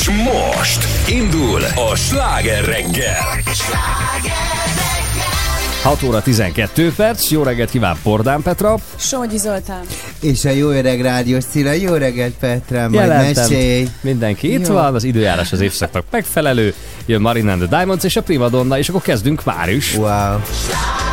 És most indul a sláger reggel. 6 óra 12 perc, jó reggelt kíván Pordán Petra. Somogyi Zoltán. És a jó öreg rádiós Cilla, jó reggelt Petra, majd Jelentem. mesélj. Mindenki itt Jó. van, az időjárás az évszaknak megfelelő, jön Marina and the Diamonds és a Primadonna, és akkor kezdünk már is. Wow. prima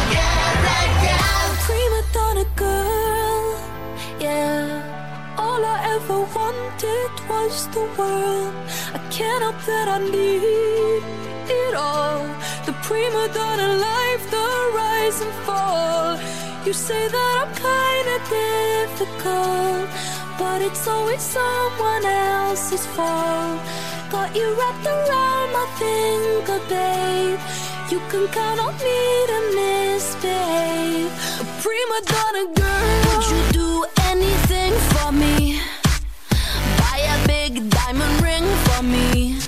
the world. I can't help that I need it all. The prima donna life, the rise and fall. You say that I'm kinda difficult, but it's always someone else's fault. Got you wrapped around my finger, babe. You can count on me to misbehave. A prima donna girl. Would you do anything for me? Diamond ring for me.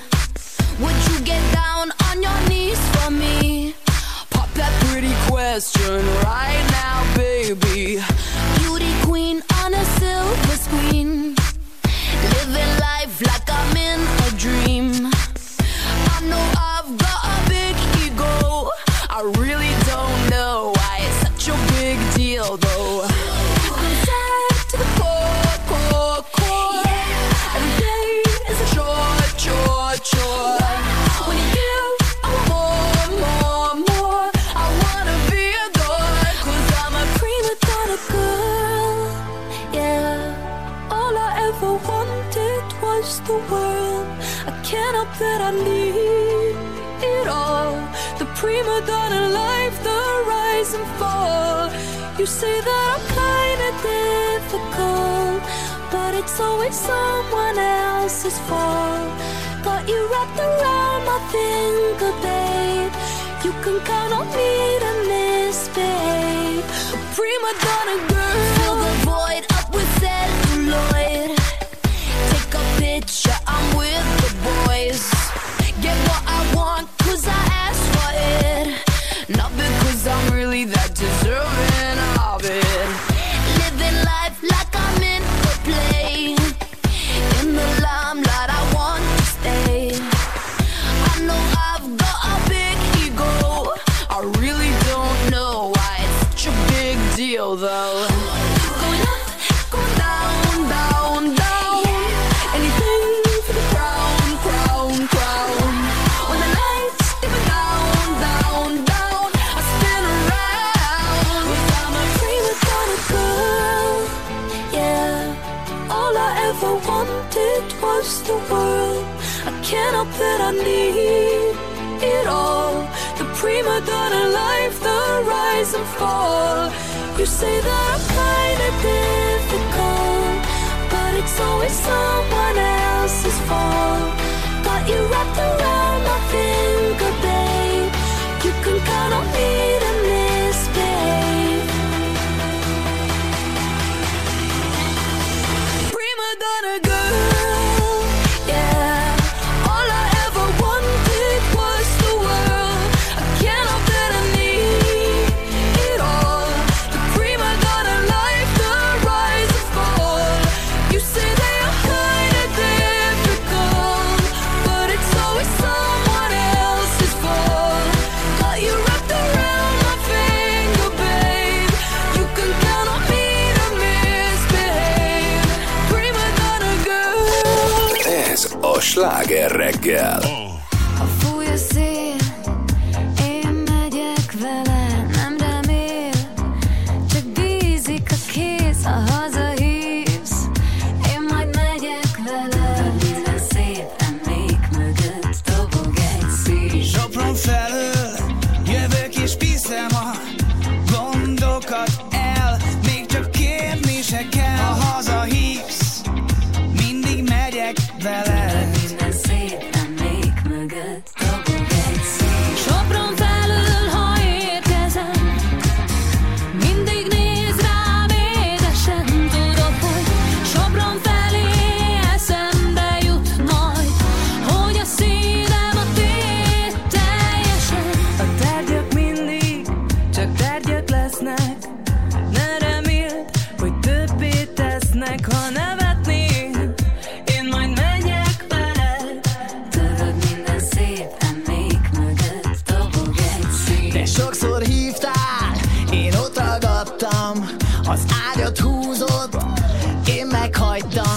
Would you get down on your knees for me? Pop that pretty question right now, baby. Beauty queen on a silver screen. Living life like I'm in You say that I'm kinda difficult, but it's always someone else's fault. Got you wrapped around my finger, babe. You can count on me to misbehave. Prima donna girl. Fill the void up with celluloid. Take a picture, I'm with the boys. Get what I want, cause I asked for it. Not because I'm really that deserving I need it all. The prima donna life, the rise and fall. You say that I'm kinda difficult, but it's always someone else's fault. Got you wrapped around my finger, babe. You can count on me sláger reggel. ágyat húzott Én meghagytam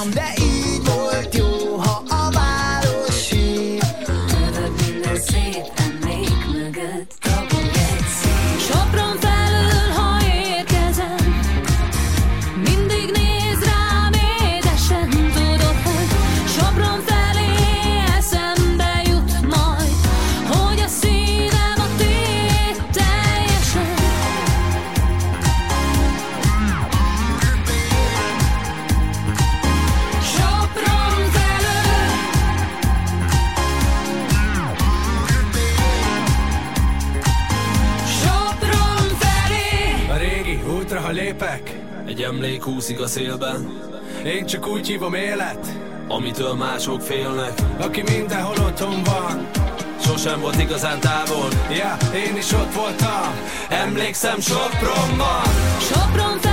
úszik a szélben, Én csak úgy hívom élet amitől mások félnek. Aki mindenhol otthon van Sosem volt igazán távol, Ja, én is ott voltam emlékszem Sopronban. Sopron felől,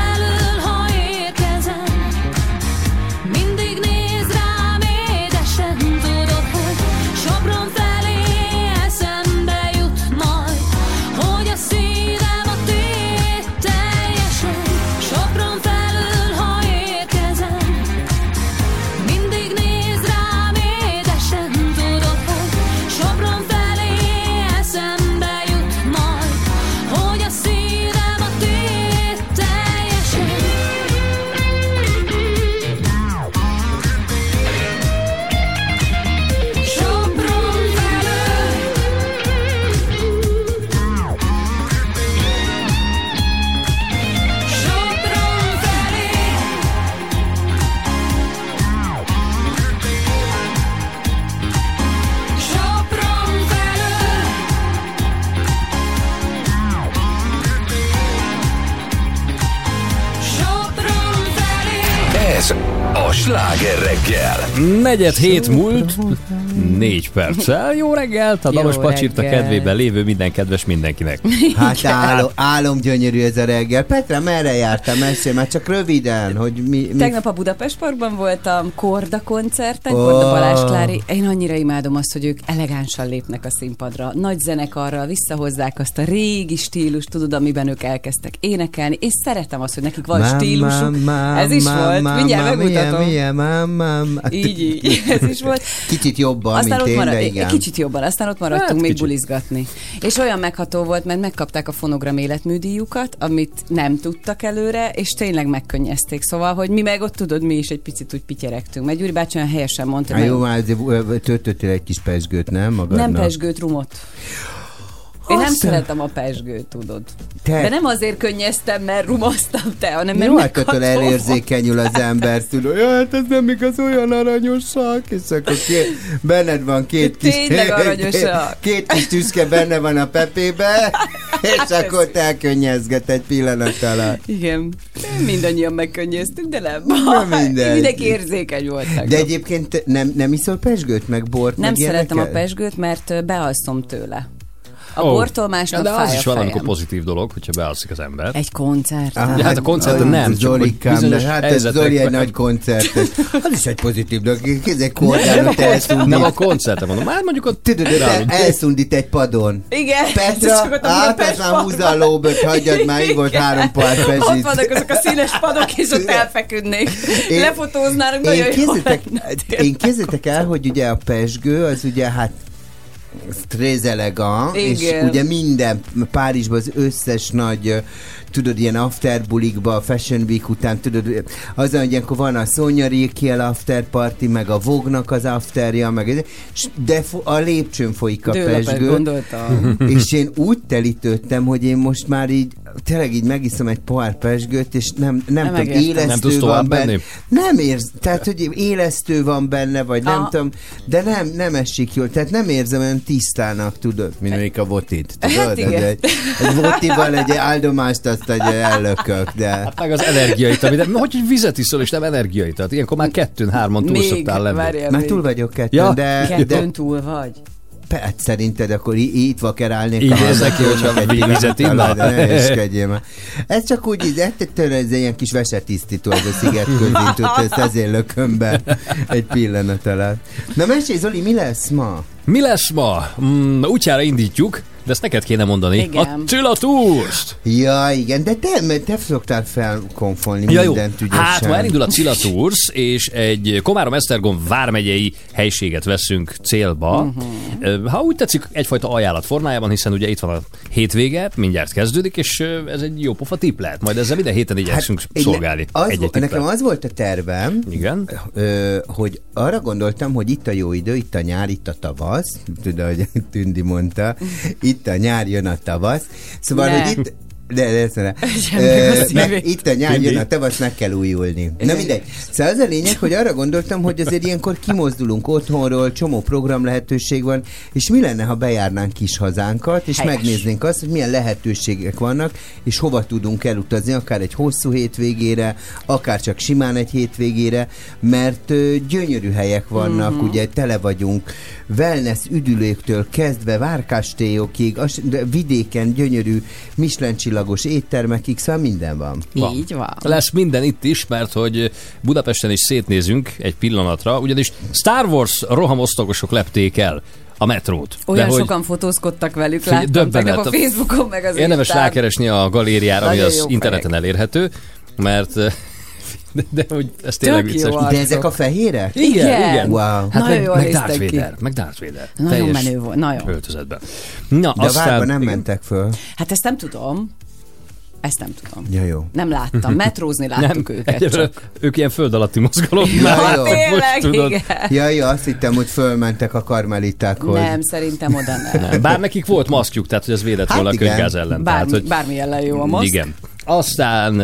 Negyed hét múlt, négy perccel. Jó reggelt, a Dalos Pacsirta kedvében lévő minden kedves mindenkinek. Hát álom, álom gyönyörű ez a reggel. Petra, merre jártam? Mesélj már csak röviden, hogy mi... mi... Tegnap a Budapest Parkban voltam, Korda koncerten, Ó. Korda Balázs Klári. Én annyira imádom azt, hogy ők elegánsan lépnek a színpadra. Nagy zenekarral visszahozzák azt a régi stílust, tudod, amiben ők elkezdtek énekelni, és szeretem azt, hogy nekik van Mám, stílusuk. mám, Ez is mám, volt, mindjárt megmutatom. Milyen, milyen, mám, mám. Így, így, ez is volt. Kicsit jobban, Aztán mint ott én, marad, de igen. kicsit jobban, aztán ott maradtunk Hát, még kicsit. bulizgatni. És olyan megható volt, mert megkapták a fonogram életműdíjukat, amit nem tudtak előre, és tényleg megkönnyezték. Szóval, hogy mi meg ott tudod, mi is egy picit úgy pityeregtünk. Mert Gyuri bácsi olyan helyesen mondta, Hát hogy jó, már azért töltöttél egy kis pesgőt, nem magadnak? nem pesgőt, rumot. Én nem Aztán- szeretem a pesgőt, tudod. Te- De nem azért könnyeztem, mert rumoztam te, hanem mert Jó, hát volt. elérzékenyül az ember, tudod, ja, hát ez nem igaz, olyan aranyosak, és akkor két, benned van két kis... Tényleg aranyosak. Két kis tüske benne van a pepébe, és Hát akkor te elkönnyezget egy pillanat alatt. Igen. Mindannyian megkönnyeztük, de nem. Na, mindegy. Mindenki érzékeny volt. De egyébként nem, nem iszol pesgőt, meg bort, Nem meg szeretem a pesgőt, mert bealszom tőle. A oh. bortól másnap Ja, de fáj az a is valamikor pozitív dolog, hogyha bealszik az ember. Egy koncert. Ah, Ja, hát a koncerten ah, nem, Zolikám, de hát ez. Zoli egy nagy koncertes. Az is egy pozitív dolog. Kézzel kordálon te elszundít. Nem a koncerten mondom, már mondjuk ott Tudod, elszundít egy padon. Igen. Petra, ott a parkban. húzza a lóböt, hagyjad már, így volt három pár Ott pezsit. vannak azok a színes padok, és ott elfeküdnék. Lefotóznának, nagyon jó képzeljétek, lenne. én képzeljétek el, hogy ugye a pesgő, az ugye hát très elegant, és ugye minden Párizsban az összes nagy tudod, ilyen after bulikba, a Fashion Week után, tudod, az, hogy ilyenkor van a Sonja Rikiel after party, meg a Vognak az afterja, meg de a lépcsőn folyik a pesgő. és én úgy telítődtem, hogy én most már így, tényleg így megiszom egy pohár pesgőt, és nem, nem, Nem tudom, élesztő Nem tudsz van benne. menni? Nem érz, tehát, hogy élesztő van benne, vagy nem Aha. tudom, de nem, nem esik jól, tehát nem érzem olyan tisztának, tudod, mint mondjuk a votit, tudod? Hát igen. Egy, egy votival egy áldomást azt egy ellökök, de... Hát meg az energiait, de hogy hogy vizet iszol, és nem energiait. Tehát ilyenkor már kettőn, hárman túl Még, szoktál lenni. várjál Már még. túl vagyok kettőn, Ja. de, de Kettőn túl vagy. Hát szerinted akkor í- itt vakerálnék. Így a neki, hogyha egy vizet inna. de Ne. Ez csak úgy, ettől ez egy ilyen kis vesetisztító, ez a sziget közintút, ezt ezért lököm be egy pillanat alatt. Na mesélj, Zoli, mi lesz ma? Mi lesz ma? Mm, útjára indítjuk, de ezt neked kéne mondani. Igen. A Csilla Tours-t! Ja, igen, de te, te szoktál felkonfolni Ja, jó. mindent ügyesen. Hát ma elindul a Cilla Tours, és egy Komárom-Esztergom vármegyei helységet veszünk célba. Uh-huh. Ha úgy tetszik, egyfajta ajánlat formájában, hiszen ugye itt van a hétvége, mindjárt kezdődik, és ez egy jó pofa tipp lehet. Majd ezzel minden héten igyekszünk én- szolgálni. Az, egy-egy vo- nekem az volt a tervem, Igen. ö, hogy arra gondoltam, hogy itt a jó idő, itt a nyár, itt a tavasz, tudod, hogy Tündi mondta, itt a nyár, jön a tavasz. Szóval, Ne. hogy itt, De, de, meg szívét. itt a nyár jön, a tavasz meg kell újulni. Na mindegy. Szóval az a lényeg, hogy arra gondoltam, hogy azért ilyenkor kimozdulunk otthonról, csomó program lehetőség van, és mi lenne, ha bejárnánk kis hazánkat, és Helyes. megnéznénk azt, hogy milyen lehetőségek vannak, és hova tudunk elutazni, akár egy hosszú hétvégére, akár csak simán egy hétvégére, mert ö, gyönyörű helyek vannak, Mhm. mm-hmm. ugye tele vagyunk, wellness üdülőktől kezdve várkástélyokig, vidéken gyönyörű Michelin csillagos éttermekig, szóval minden van. Van. Így van. Lesz minden itt is, mert hogy Budapesten is szétnézünk egy pillanatra, ugyanis Star Wars rohamosztagosok lepték el a metrót. Olyan hogy sokan fotózkodtak velük, láttam döbbenet. tegnap a Facebookon, meg az Érdemes Instán. rákeresni a galériára, ami Nagyon az jó interneten elérhető, mert eh, de, de hogy ez tényleg Tök vicces. De ezek a fehérek? Igen, Igen. igen. Wow. Hát Nagyon meg, jól meg Darth ki. Vader, meg Darth Vader. Nagyon menő volt, nagyon. Öltözetben. Na, De a várba aztán... nem igen. mentek föl. Hát ezt nem tudom. Ezt nem tudom. Ja, jó. Nem láttam. Metrózni láttuk Nem, őket egyelőre csak. ők ilyen föld alatti mozgalom. Ja, jó. tényleg, tudod. igen. Ja, jó, azt hittem, hogy fölmentek a karmelitákhoz. Nem, szerintem oda nem. Nem, Bár nekik volt maszkjuk, tehát hogy ez védett Hát volna a könyvgáz ellen. Bármi, tehát, hogy bármi ellen jó a maszk. Igen. Aztán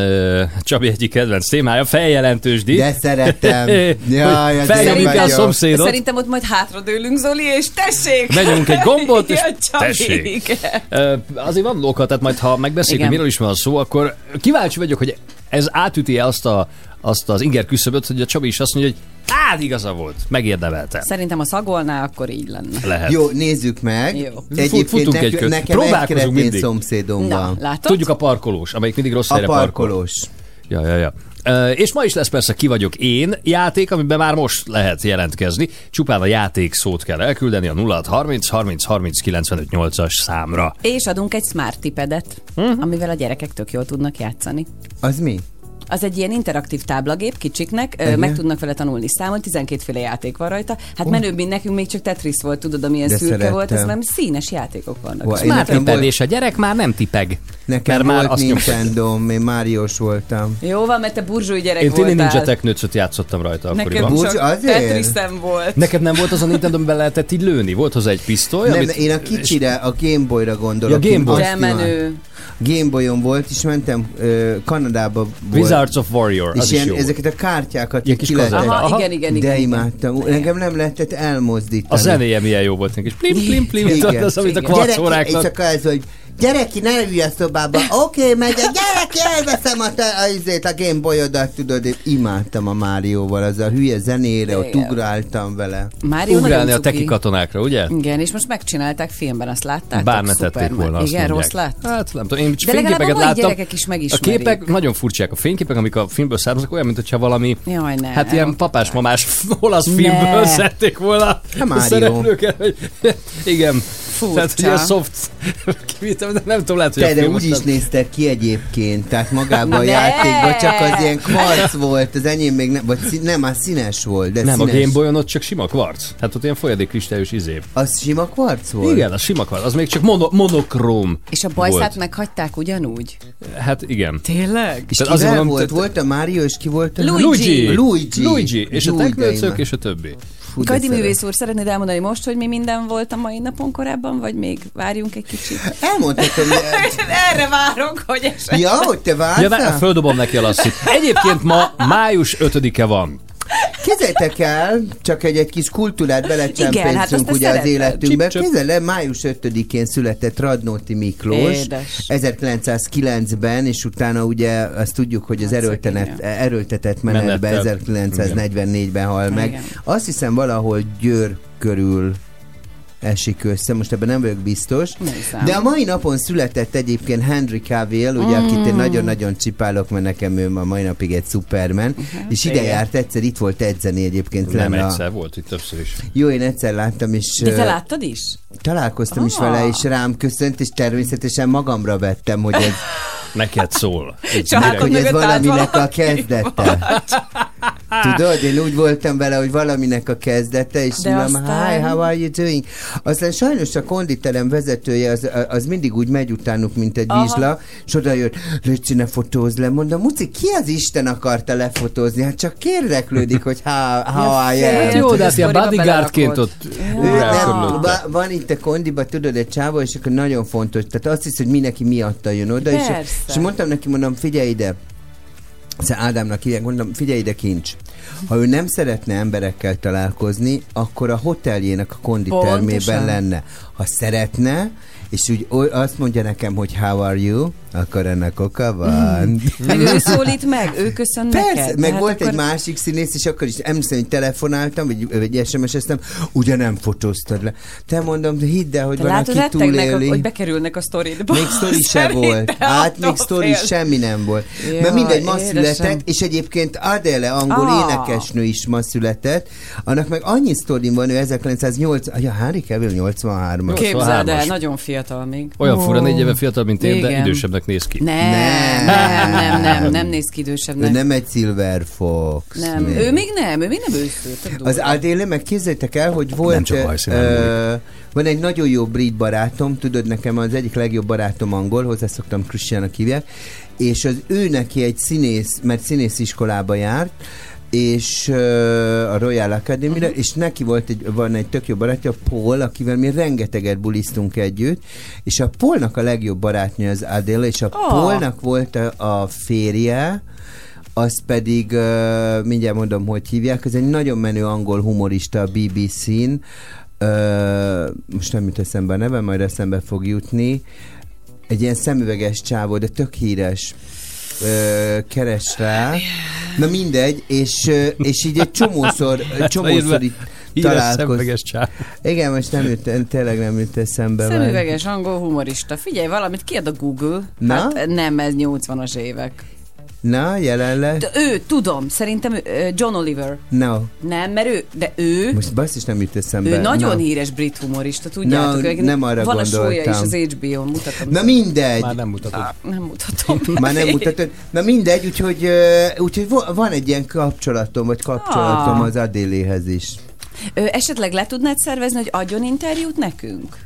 Csabi egyik kedvenc témája, feljelentős díj. De szeretem. Jaj, el a szomszédot, Szerintem ott majd hátradőlünk, Zoli, és tessék! Megyünk egy gombot, és Ja, tessék. azért van oka, tehát majd ha megbeszéljük, miről is van szó, akkor kíváncsi vagyok, hogy ez átüti azt, a, azt az inger küszöböt, hogy a Csabi is azt mondja, hogy hát igaza volt, megérdemelte. Szerintem a szagolná, akkor így lenne. Lehet. Jó, nézzük meg. Jó. Egyébként futunk nek- egy nekem egy Próbálkozunk kretén mindig. szomszédom Na, van. látod? Tudjuk a parkolós, amelyik mindig rossz A helyre parkol. parkolós. Ja, ja, ja. Ö, És ma is lesz persze ki vagyok én játék, amiben már most lehet jelentkezni. Csupán a játék szót kell elküldeni a 0630 30 30 95 8-as számra. És adunk egy smart tipedet, uh-huh. amivel a gyerekek tök jól tudnak játszani. Az mi? Az egy ilyen interaktív táblagép kicsiknek, Igen. meg tudnak vele tanulni számolni, 12 féle játék van rajta. Hát menőbb, mint nekünk még csak Tetris volt, tudod, amilyen De szürke volt, ez szerettem. nem színes játékok vannak. Én már Tiped, volt- és a gyerek már nem tipeg. Nekem mert már volt azt nyom- Nintendo, én Máriós voltam. Jó van, mert te burzsúj gyerek Én Tini voltál. Ninja Technőcöt játszottam rajta Nekem akkoriban. Csak azért? Tetrisem volt. Neked nem volt az a Nintendo, amiben lehetett így lőni? Volt hozzá egy pisztoly? Nem, amit- én a kicsire, a Game Boy-ra gondolok. Ja, Game én Boy. azt De menő. Game Boy-on volt, és mentem ö, Kanadába volt. Wizards of Warrior, az és is ilyen, jó. volt. ezeket a kártyákat Ilyen kis ki lehetett-. Aha, Aha. igen, igen, De igen. imádtam. Nekem nem lehetett elmozdítani. A zenéje milyen jó volt neki. És plim, plim, plim, Igen. tudod, az, amit a Igen. kvarc Gyerek, és óráknak. akkor az, hogy gyerek ki, ne ülj a szobába. Oké, okay, megyek, gyerek ki, elveszem a, te, a, izét, a Game Boy-odat, tudod, én imádtam a Márióval, az a hülye zenére, ott Igen. ugráltam vele. Mário Ugrálni a teki katonákra, ugye? Igen, és most megcsinálták filmben, azt láttátok? Bár ne Szuper, tették volna, azt Igen, mondják. rossz lett? Hát nem tudom, én De a fényképeket mai láttam. gyerekek is A megismerik. képek nagyon furcsák. A fényképek, amik a filmből származnak, olyan, mintha valami Jaj, ne. Hát ilyen papás-mamás olasz filmből Ne. szedték volna Hát a szereplőket, igen. Furcsa. Tehát, hogy a soft kivittem, de nem tudom, lehet, hogy Te, a de úgy is néztek ki egyébként, tehát magában a játékban csak az ilyen kvarc volt, az enyém még nem, vagy szí, nem, az színes volt, de Nem, a színes. Game Boy-on ott csak sima kvarc. Hát ott ilyen folyadékkristályos izé. Az sima kvarc volt? Igen, az sima kvarc. Az még csak mono, monokróm És a bajszát meghagyták ugyanúgy? Hát igen. Tényleg? És Tehát kivel azért mondom, volt? Volt a Mário, és ki volt a... Luigi. Luigi. Luigi. És a Luigi, teknőcök, és a többi. Fú, Kajdi művész úr, szeretnéd elmondani most, hogy mi minden volt a mai napon korábban, vagy még várjunk egy kicsit? Elmondhatom, Erre várok, hogy esetleg. ja, hogy te Ja, vártál? vá- földobom neki a lasszit. Egyébként ma május 5-e van. Képzeljétek el, csak egy, egy kis kultúrát hát belecsempészünk azt ugye az szeretem. életünkbe. Csip-csap. Képzeld el, május 5-én született Radnóti Miklós. Édes. 1909-ben, és utána ugye azt tudjuk, hogy az Hát erőltenet, erőltetett menetbe Menettel. 1944-ben hal meg. Igen. Azt hiszem valahol Győr körül esik össze, most ebben nem vagyok biztos. De a mai napon született egyébként Henry Cavill, ugye, akit Mm. én nagyon-nagyon csipálok, mert nekem ő a mai napig egy Superman, és ide igen. járt egyszer, itt volt edzeni egyébként. Nem lenne a- egyszer, volt itt többször is. Jó, én egyszer láttam, és De te láttad is? találkoztam is Ah. vele, és rám köszönt, és természetesen magamra vettem, hogy ez, Neked szól. Csak hogy ez valaminek a kezdete. Tudod, én úgy voltam vele, hogy valaminek a kezdete, és De mondom, aztán- hi, how are you doing? Aztán sajnos a konditerem vezetője az, az mindig úgy megy utánuk, mint egy Aha. vizsla, és oda jött, Léci, ne fotózz le. Mondom, Muci, ki az Isten akarta lefotózni? Hát csak kérdeklődik, hogy how, how I fél. Hát am. jó, de hát ilyen bodyguardként ott nem, van itt a kondiba, tudod, egy csávó, és akkor nagyon fontos. Tehát azt hisz, hogy mindenki miatta jön oda. És, Persze. és mondtam neki, mondom, figyelj ide. Szóval Ádámnak hívják, mondom, figyelj ide, kincs. Ha ő nem szeretne emberekkel találkozni, akkor a hoteljének a konditermében Pontosan. lenne. Ha szeretne, és úgy oly- azt mondja nekem, hogy how are you, akkor ennek oka van. Meg ő szólít meg, ő köszön Persze, neked. meg Tehát volt akkor... egy másik színész, és akkor is emlékszem, hogy telefonáltam, vagy, vagy SMS-eztem, ugye nem fotóztad le. Te mondom, hidd el, hogy Te van, látod, aki túléli. hogy bekerülnek a sztoridba. Még sztori se volt. Hát még sztori semmi nem volt. Jaj, Mert mindegy, ma édesem. született, és egyébként Adele, angol Ah. énekesnő is ma született. Annak meg annyi sztorim van, ő 1908, ja, Harry Cavill 83 Képzeld el, 23-as. nagyon fiatal még. Olyan fura, négy éve fiatal, mint én, de idősebbnek néz ki. Nem, nem, nem, nem, nem néz ki Ő idősebbnek. nem egy Silver Fox. Nem, még. ő még nem, ő még nem őszült. Az Adéle, meg képzeljétek el, hogy volt... Nem csak hajszínen van egy nagyon jó brit barátom, tudod, nekem az egyik legjobb barátom angol, hozzá szoktam Christiannak hívják, és az ő neki egy színész, mert színész iskolába járt, és uh, a Royal Academy-re, és neki volt egy, van egy tök jó barátja, Paul, akivel mi rengeteget bulisztunk együtt, és a Paulnak a legjobb barátnője az Adele, és a Ah. Paulnak volt a, a férje, az pedig, uh, mindjárt mondom, hogy hívják, ez egy nagyon menő angol humorista a BBC-n, uh, most nem jut eszembe a neve, majd eszembe fog jutni, egy ilyen szemüveges csávó, de tök híres ö, keres rá. Na mindegy, és, ö, és így egy csomószor, csomószor itt találkoz. Igen, most nem jut, tényleg nem jut eszembe. Szemüveges angol humorista. Figyelj, valamit kiad a Google. Na? Hát nem, ez 80-as évek. Na, jelenleg? De ő, tudom, szerintem ő, John Oliver. No. Nem, mert ő, de ő, Most basszus nem jut eszembe. ő nagyon Na. híres brit humorista, tudjátok? Ő- nem arra Van a sója is gondoltam. az HBO-n, mutatom. Na mindegy. Már nem mutatod. nem mutatom. Már nem mutatod. Na mindegy, úgyhogy, úgyhogy van egy ilyen kapcsolatom, vagy kapcsolatom Ah. az Adéléhez is. Ö, esetleg le tudnád szervezni, hogy adjon interjút nekünk?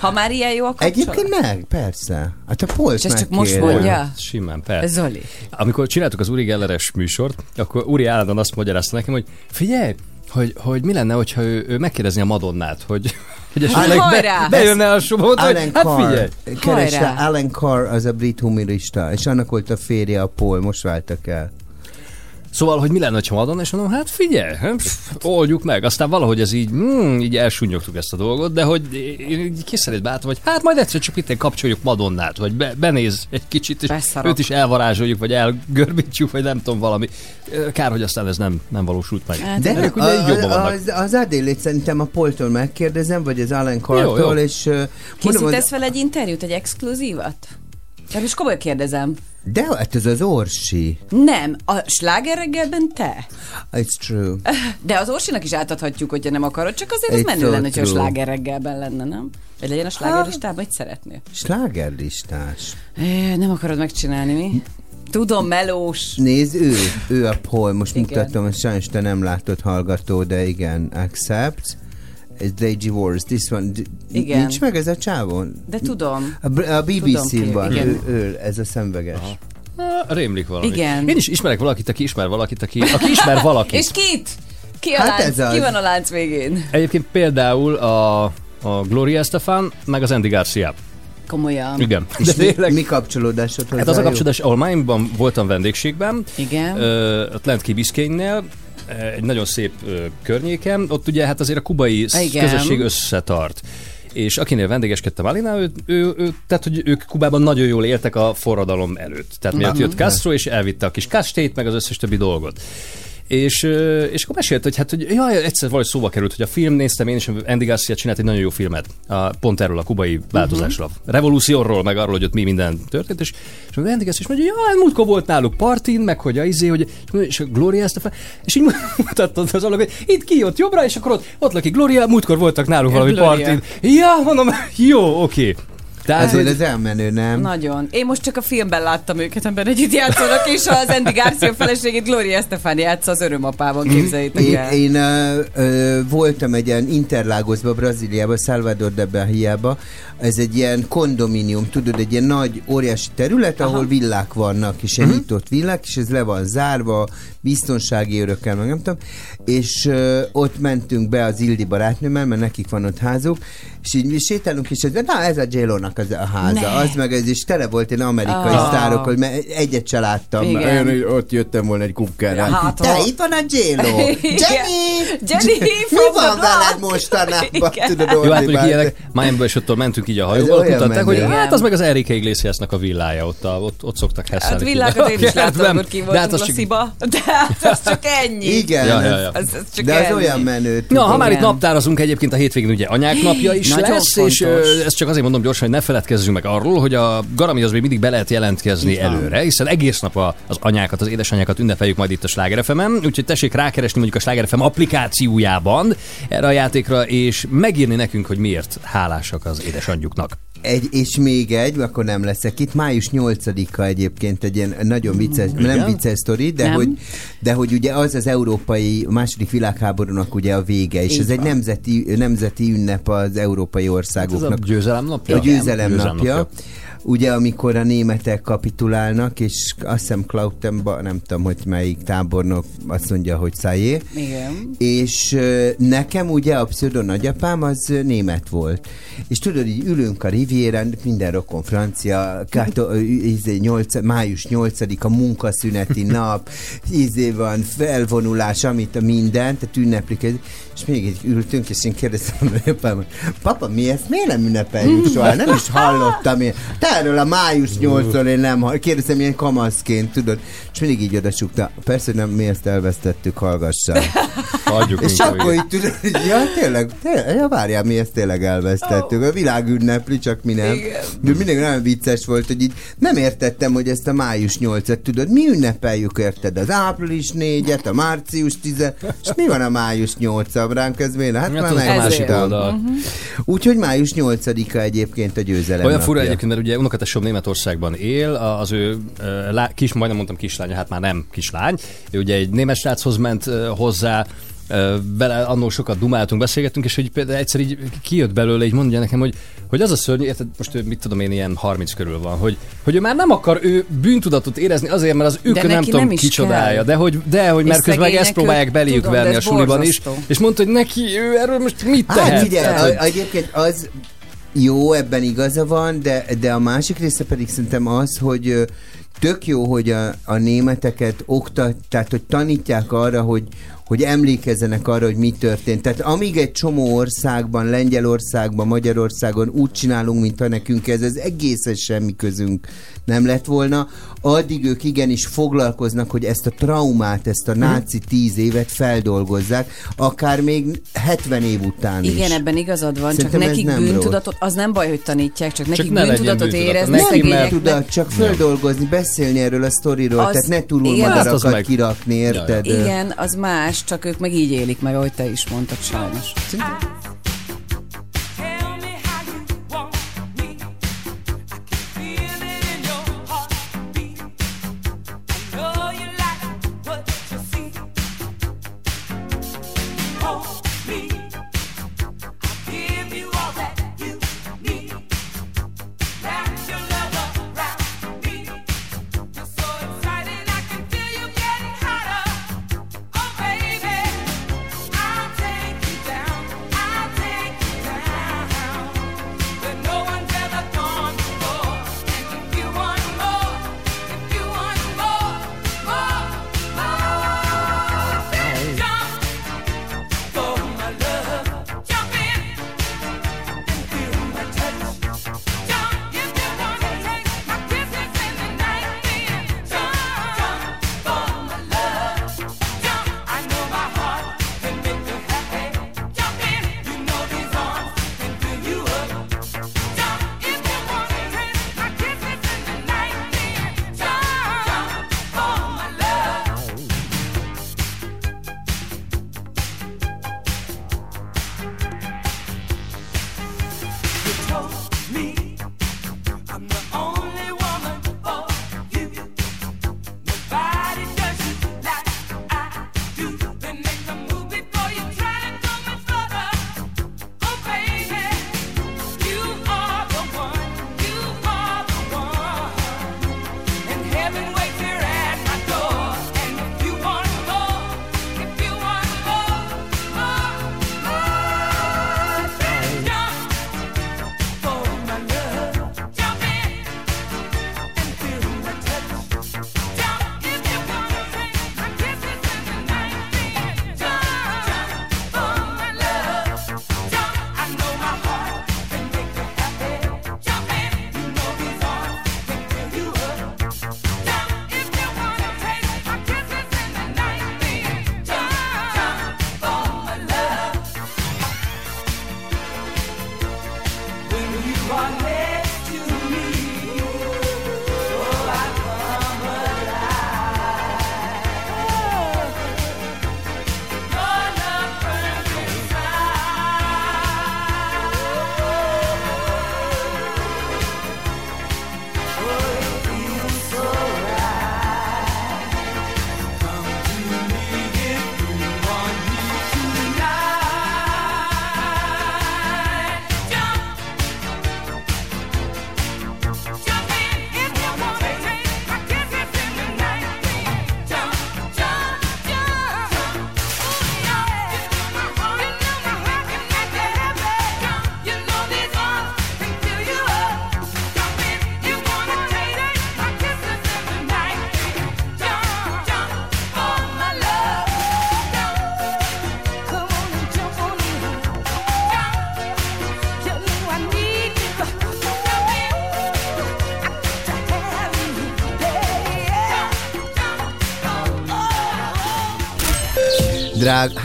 Ha már ilyen jó a kapcsolat. Egyébként meg, persze. Hát a Polt És ezt csak most mondja? Simán, persze. Zoli. Amikor csináltuk az Uri Gelleres műsort, akkor Uri állandóan azt magyarázta nekem, hogy figyelj, hogy, hogy mi lenne, hogyha ő, ő megkérdezni a Madonnát, hogy, hogy esetleg be, bejönne a showba, hogy Alan hát Carr. figyelj. Rá, Alan Carr az a brit humorista, és annak volt a férje, a Paul, most váltak el. Szóval, hogy mi lenne, ha Madonna, és mondom, hát figyelj, hát, pff, oldjuk meg. Aztán valahogy ez így, mm, így elsúnyogtuk ezt a dolgot, de hogy én így kiszerét beálltam, hogy hát majd egyszer csak itt kapcsoljuk Madonnát, vagy be, benéz egy kicsit, és Beszarok. őt is elvarázsoljuk, vagy elgörbítjük, vagy nem tudom, valami. Kár, hogy aztán ez nem, nem valósult meg. Hát, De a, ugye így jobban vannak. az, az Adélét szerintem a Poltól megkérdezem, vagy az Alan jó. és uh, Készítesz fel egy interjút, egy exkluzívat? De most komolyan kérdezem. De hát ez az Orsi. Nem, a sláger reggelben te. It's true. De az Orsinak is átadhatjuk, hogyha nem akarod, csak azért az It's menő so lenne, hogyha a true. sláger reggelben lenne, nem? Vagy legyen a slágerlistában, hogy szeretnél. Slágerlistás. É, nem akarod megcsinálni, mi? Tudom, melós. Nézd, ő, ő a Paul, most Igen. mutatom, sajnos te nem látod hallgató, de igen, accept. They divorced, this one. Igen. Nincs meg ez a csávon? De tudom. A, a BBC-n van, igen. ő, ő, ez a szemveges. Ah, Rémlik valami. Igen. Én is ismerek valakit, aki ismer valakit, aki, aki ismer valakit. És kit? Ki a Hát lánc? ez az. Ki van a lánc végén? Egyébként például a, a Gloria Estefan, meg az Andy Garcia. Komolyan. Igen. És De mi, tényleg. mi kapcsolódásod hozzá? Hát az a kapcsolódás, ahol Miami-ban voltam vendégségben, Igen. ö, ott lent ö, egy nagyon szép környéken, ott ugye hát azért a kubai Igen. közösség összetart. És akinél vendégeskedtem Alinál, ő, ő, ő, tehát hogy ők Kubában nagyon jól éltek a forradalom előtt. Tehát miatt jött Castro, és elvitte a kis kastélyt, meg az összes többi dolgot. És, és akkor mesélt, hogy hát, hogy jaj, egyszer valahogy szóba került, hogy a film néztem én, és Andy Garcia csinált egy nagyon jó filmet, a, pont erről a kubai változásról. Uh-huh. Revolúcióról, meg arról, hogy ott mi minden történt, és, és Andy Garcia is mondja, hogy jaj, múltkor volt náluk partin, meg hogy a izé, hogy, és a Gloria ezt a fel, és így mutattad az alak, hogy itt ki, ott jobbra, és akkor ott, ott lakik Gloria, múltkor voltak náluk valami partin. Ja, mondom, jó, oké. Tehát, Azért hogy- az elmenő, nem? Nagyon. Én most csak a filmben láttam őket, amiben együtt játszanak, és az Andy Garcia feleségét Gloria Estefan játsza az örömapában, képzeljétek Én, el. én ö, ö, voltam egy ilyen Interlagosba, Brazíliába, Salvador de Bahiába. Ez egy ilyen kondominium, tudod, egy ilyen nagy, óriási terület, ahol villák vannak, és ilyen nyitott villák, és ez le van zárva, biztonsági örökkel, meg nem tudom. És ö, ott mentünk be az Ildi barátnőmmel, mert nekik van ott házuk, és így mi sétálunk, és ez, na ez a j nak az a háza, Ne. az meg ez is tele volt én amerikai Ah. sztárok, hogy egyet se láttam. Igen. Hogy ott jöttem volna egy kupkerrel. Hát, Te, itt van a J-Lo! Jenny! Jenny Mi van veled mostanában? Tudod, Jó, hát mondjuk ilyenek, Miami-ből és ott mentünk így a hajóval, olyan mutatták, hogy hát az meg az Enrique Iglesiasnak a villája, ott, a, ott, ott szoktak hesselni. Hát villákat én is láttam, Nem, amikor ki hát voltunk az csak- Lassziba, de hát az csak ennyi. Igen, Ja, ja, ja. Az, az csak de az ennyi. olyan menő. Na, ha már itt Igen. naptárazunk, egyébként a hétvégén ugye anyák napja is Nagyon lesz, és fontos. ö, ezt csak azért mondom gyorsan, hogy ne feledkezzünk meg arról, hogy a Garamihoz még mindig be lehet jelentkezni van. előre, hiszen egész nap a- az anyákat, az édesanyákat ünnepeljük majd itt a Sláger úgyhogy tessék rákeresni mondjuk a Sláger FM applikációjában erre a játékra, és megírni nekünk, hogy miért hálásak az édesanyjuknak. Egy, és még egy, akkor nem leszek itt. Május 8-a egyébként egy ilyen nagyon vicces, nem vicces sztori, de Nem. hogy, de hogy ugye az az európai a második világháborúnak ugye a vége, és Így ez egy van. nemzeti, nemzeti ünnep az európai Ez a országoknak. győzelem napja? A győzelem Győzelem napja. Ugye, amikor a németek kapitulálnak, és azt hiszem Klautenba, nem tudom, hogy melyik tábornok azt mondja, hogy szájé. Igen. És nekem ugye a pseudo nagyapám az német volt. És tudod, így ülünk a Rivieren, minden rokon francia, kato, izé, 8, május 8 a munkaszüneti nap, izé van, felvonulás, amit a minden, tehát ünneplik. És még így ültünk, és én kérdeztem a apám, hogy papa, mi ezt miért nem ünnepeljük soha? Nem is hallottam én. Te erről a május 8-ról én nem hall- Kérdeztem ilyen kamaszként, tudod. És mindig így odasukta. Persze, nem, mi ezt elvesztettük, hallgassál. Adjuk És akkor így. tudod, hogy ja, tényleg, tényleg, ja, várjál, mi ezt tényleg elvesztettük. A világ ünnepli, csak mi nem. Igen. De mindig nagyon vicces volt, hogy így nem értettem, hogy ezt a május 8-et tudod, mi ünnepeljük, érted? Az április 4-et, a március 10 és mi van a május 8-a ránk miért? Hát Hát már a másik oldal. Úgyhogy május 8-a egyébként a győzelem Olyan fura napja. egyébként, mert ugye unokatesom Németországban él, az ő lá, kis, majdnem mondtam kislánya, hát már nem kislány. Ő ugye egy német sráchoz ment hozzá, ö, bele annó sokat dumáltunk, beszélgettünk, és hogy például egyszer így kijött belőle, így mondja nekem, hogy, hogy az a szörnyű, érted, most ő, mit tudom én, ilyen 30 körül van, hogy, hogy ő már nem akar ő bűntudatot érezni azért, mert az ők nem tudom nem kicsodája, kell. de hogy, de hogy És mert közben meg ezt próbálják beléjük tudom, verni a suliban is, és mondta, hogy neki ő erről most mit Hát tehet? figyelj, Tehát, a, egyébként az jó, ebben igaza van, de, de a másik része pedig szerintem az, hogy tök jó, hogy a, a németeket oktat, tehát hogy tanítják arra, hogy, hogy emlékezzenek arra, hogy mi történt. Tehát amíg egy csomó országban, Lengyelországban, Magyarországon úgy csinálunk, mintha nekünk ez az egészen semmi közünk nem lett volna, addig ők igenis foglalkoznak, hogy ezt a traumát, ezt a náci tíz évet feldolgozzák, akár még 70 év után is. Igen, ebben igazad van, Szerintem csak nekik nem bűntudatot, az nem baj, hogy tanítják, csak nekik ne bűntudatot érezni Neki, Nem mert- tudat, csak földolgozni, beszélni erről a sztoriról, Az- tehát ne igen. turulmadarakat Hát az kirakni, érted? Igen, az más, csak ők meg így élik meg, ahogy te is mondtad sajnos. Tell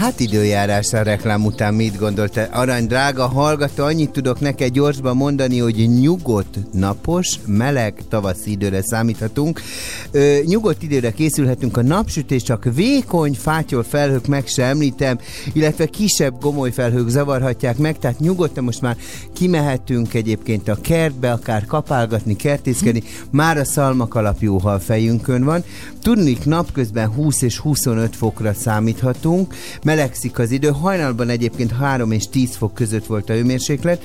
hát időjárás a reklám után mit gondolt? Arany, drága hallgató, annyit tudok neked gyorsban mondani, hogy nyugodt, napos, meleg tavaszi időre számíthatunk. Ö, nyugodt időre készülhetünk, a napsütés csak vékony, fátyol felhők meg se említem, illetve kisebb gomoly felhők zavarhatják meg, tehát nyugodtan most már kimehetünk egyébként a kertbe, akár kapálgatni, kertészkedni, már a szalmak alapjú hal fejünkön van. Tudnik, napközben 20 és 25 fokra számíthatunk, melegszik az idő, hajnalban egyébként 3 és 10 fok között volt a hőmérséklet.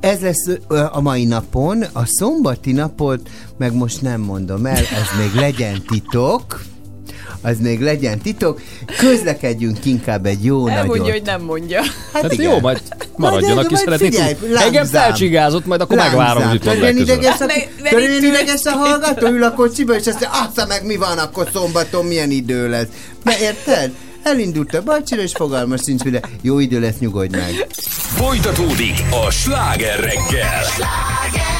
Ez lesz a mai napon, a szombati napot, meg most nem mondom el, ez még legyen titok, az még legyen titok, közlekedjünk inkább egy jó Elmondja, nagyot. hogy nem mondja. Hát igen. jó, majd maradjon, aki majd szeretné. Engem felcsigázott, majd akkor megvárom, hogy Törvényi legközelebb. ideges, a, hallgató, ül a kocsiba, és azt mondja, meg mi van, akkor szombaton milyen idő lesz. Mert érted? Elindult a bacsira, és fogalmas sincs mire. Jó idő lesz, nyugodj meg. Folytatódik a sláger reggel. I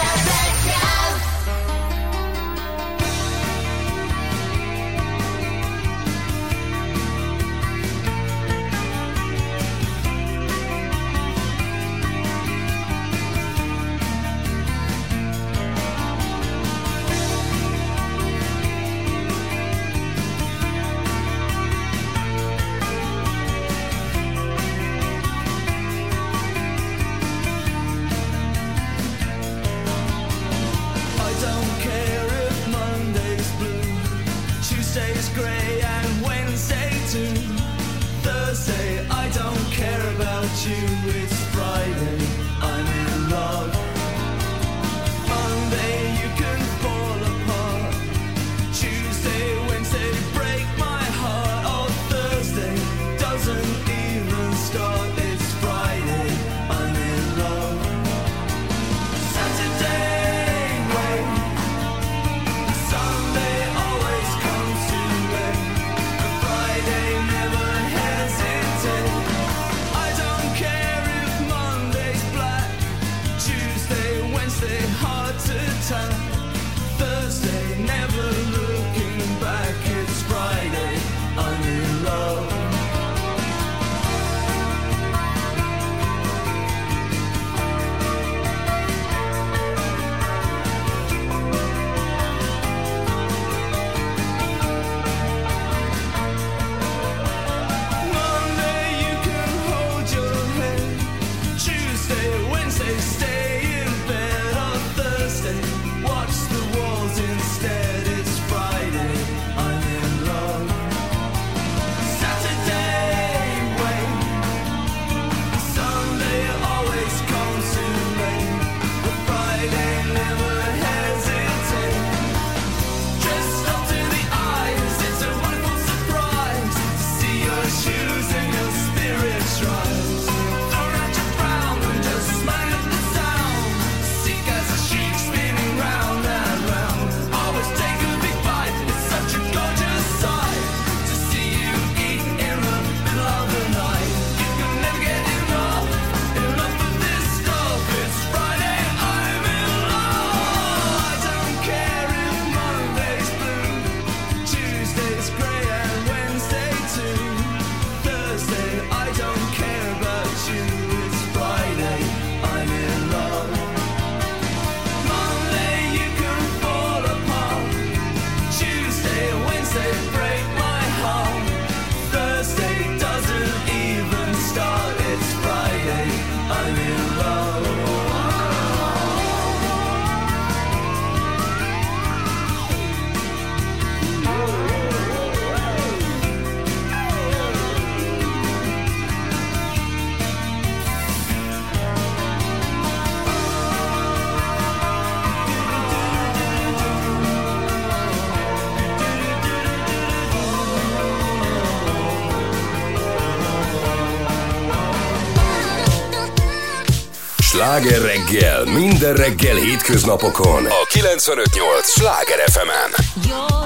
Sláger reggel, minden reggel hétköznapokon a 958 Sláger FM-en. You're the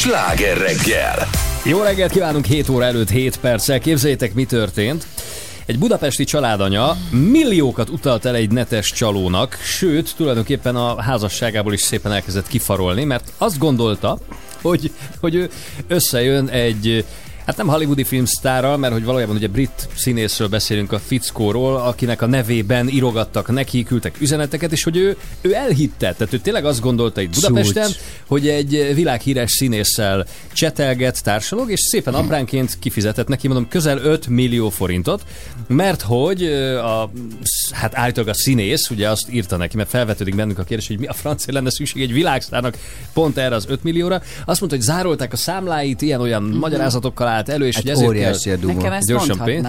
sláger reggel. Jó reggelt kívánunk 7 óra előtt 7 perccel. Képzeljétek, mi történt. Egy budapesti családanya milliókat utalt el egy netes csalónak, sőt, tulajdonképpen a házasságából is szépen elkezdett kifarolni, mert azt gondolta, hogy, hogy ő összejön egy Hát nem hollywoodi filmsztárral, mert hogy valójában ugye brit színészről beszélünk a fickóról, akinek a nevében írogattak neki, küldtek üzeneteket, és hogy ő, ő elhitte, tehát ő tényleg azt gondolta itt Budapesten, Csúcs. Hogy egy világhíres színésszel csetelget, társalog, és szépen apránként kifizetett neki, mondom, közel 5 millió forintot, mert hogy a, hát állítólag a színész, ugye azt írta neki, mert felvetődik bennünk a kérdés, hogy mi a francia lenne szükség egy világsztárnak pont erre az 5 millióra. Azt mondta, hogy zárolták a számláit, ilyen-olyan magyarázatokkal állt elő, és hogy Hát ezért óriási a kell duma. Nekem ezt gyorsan pénz.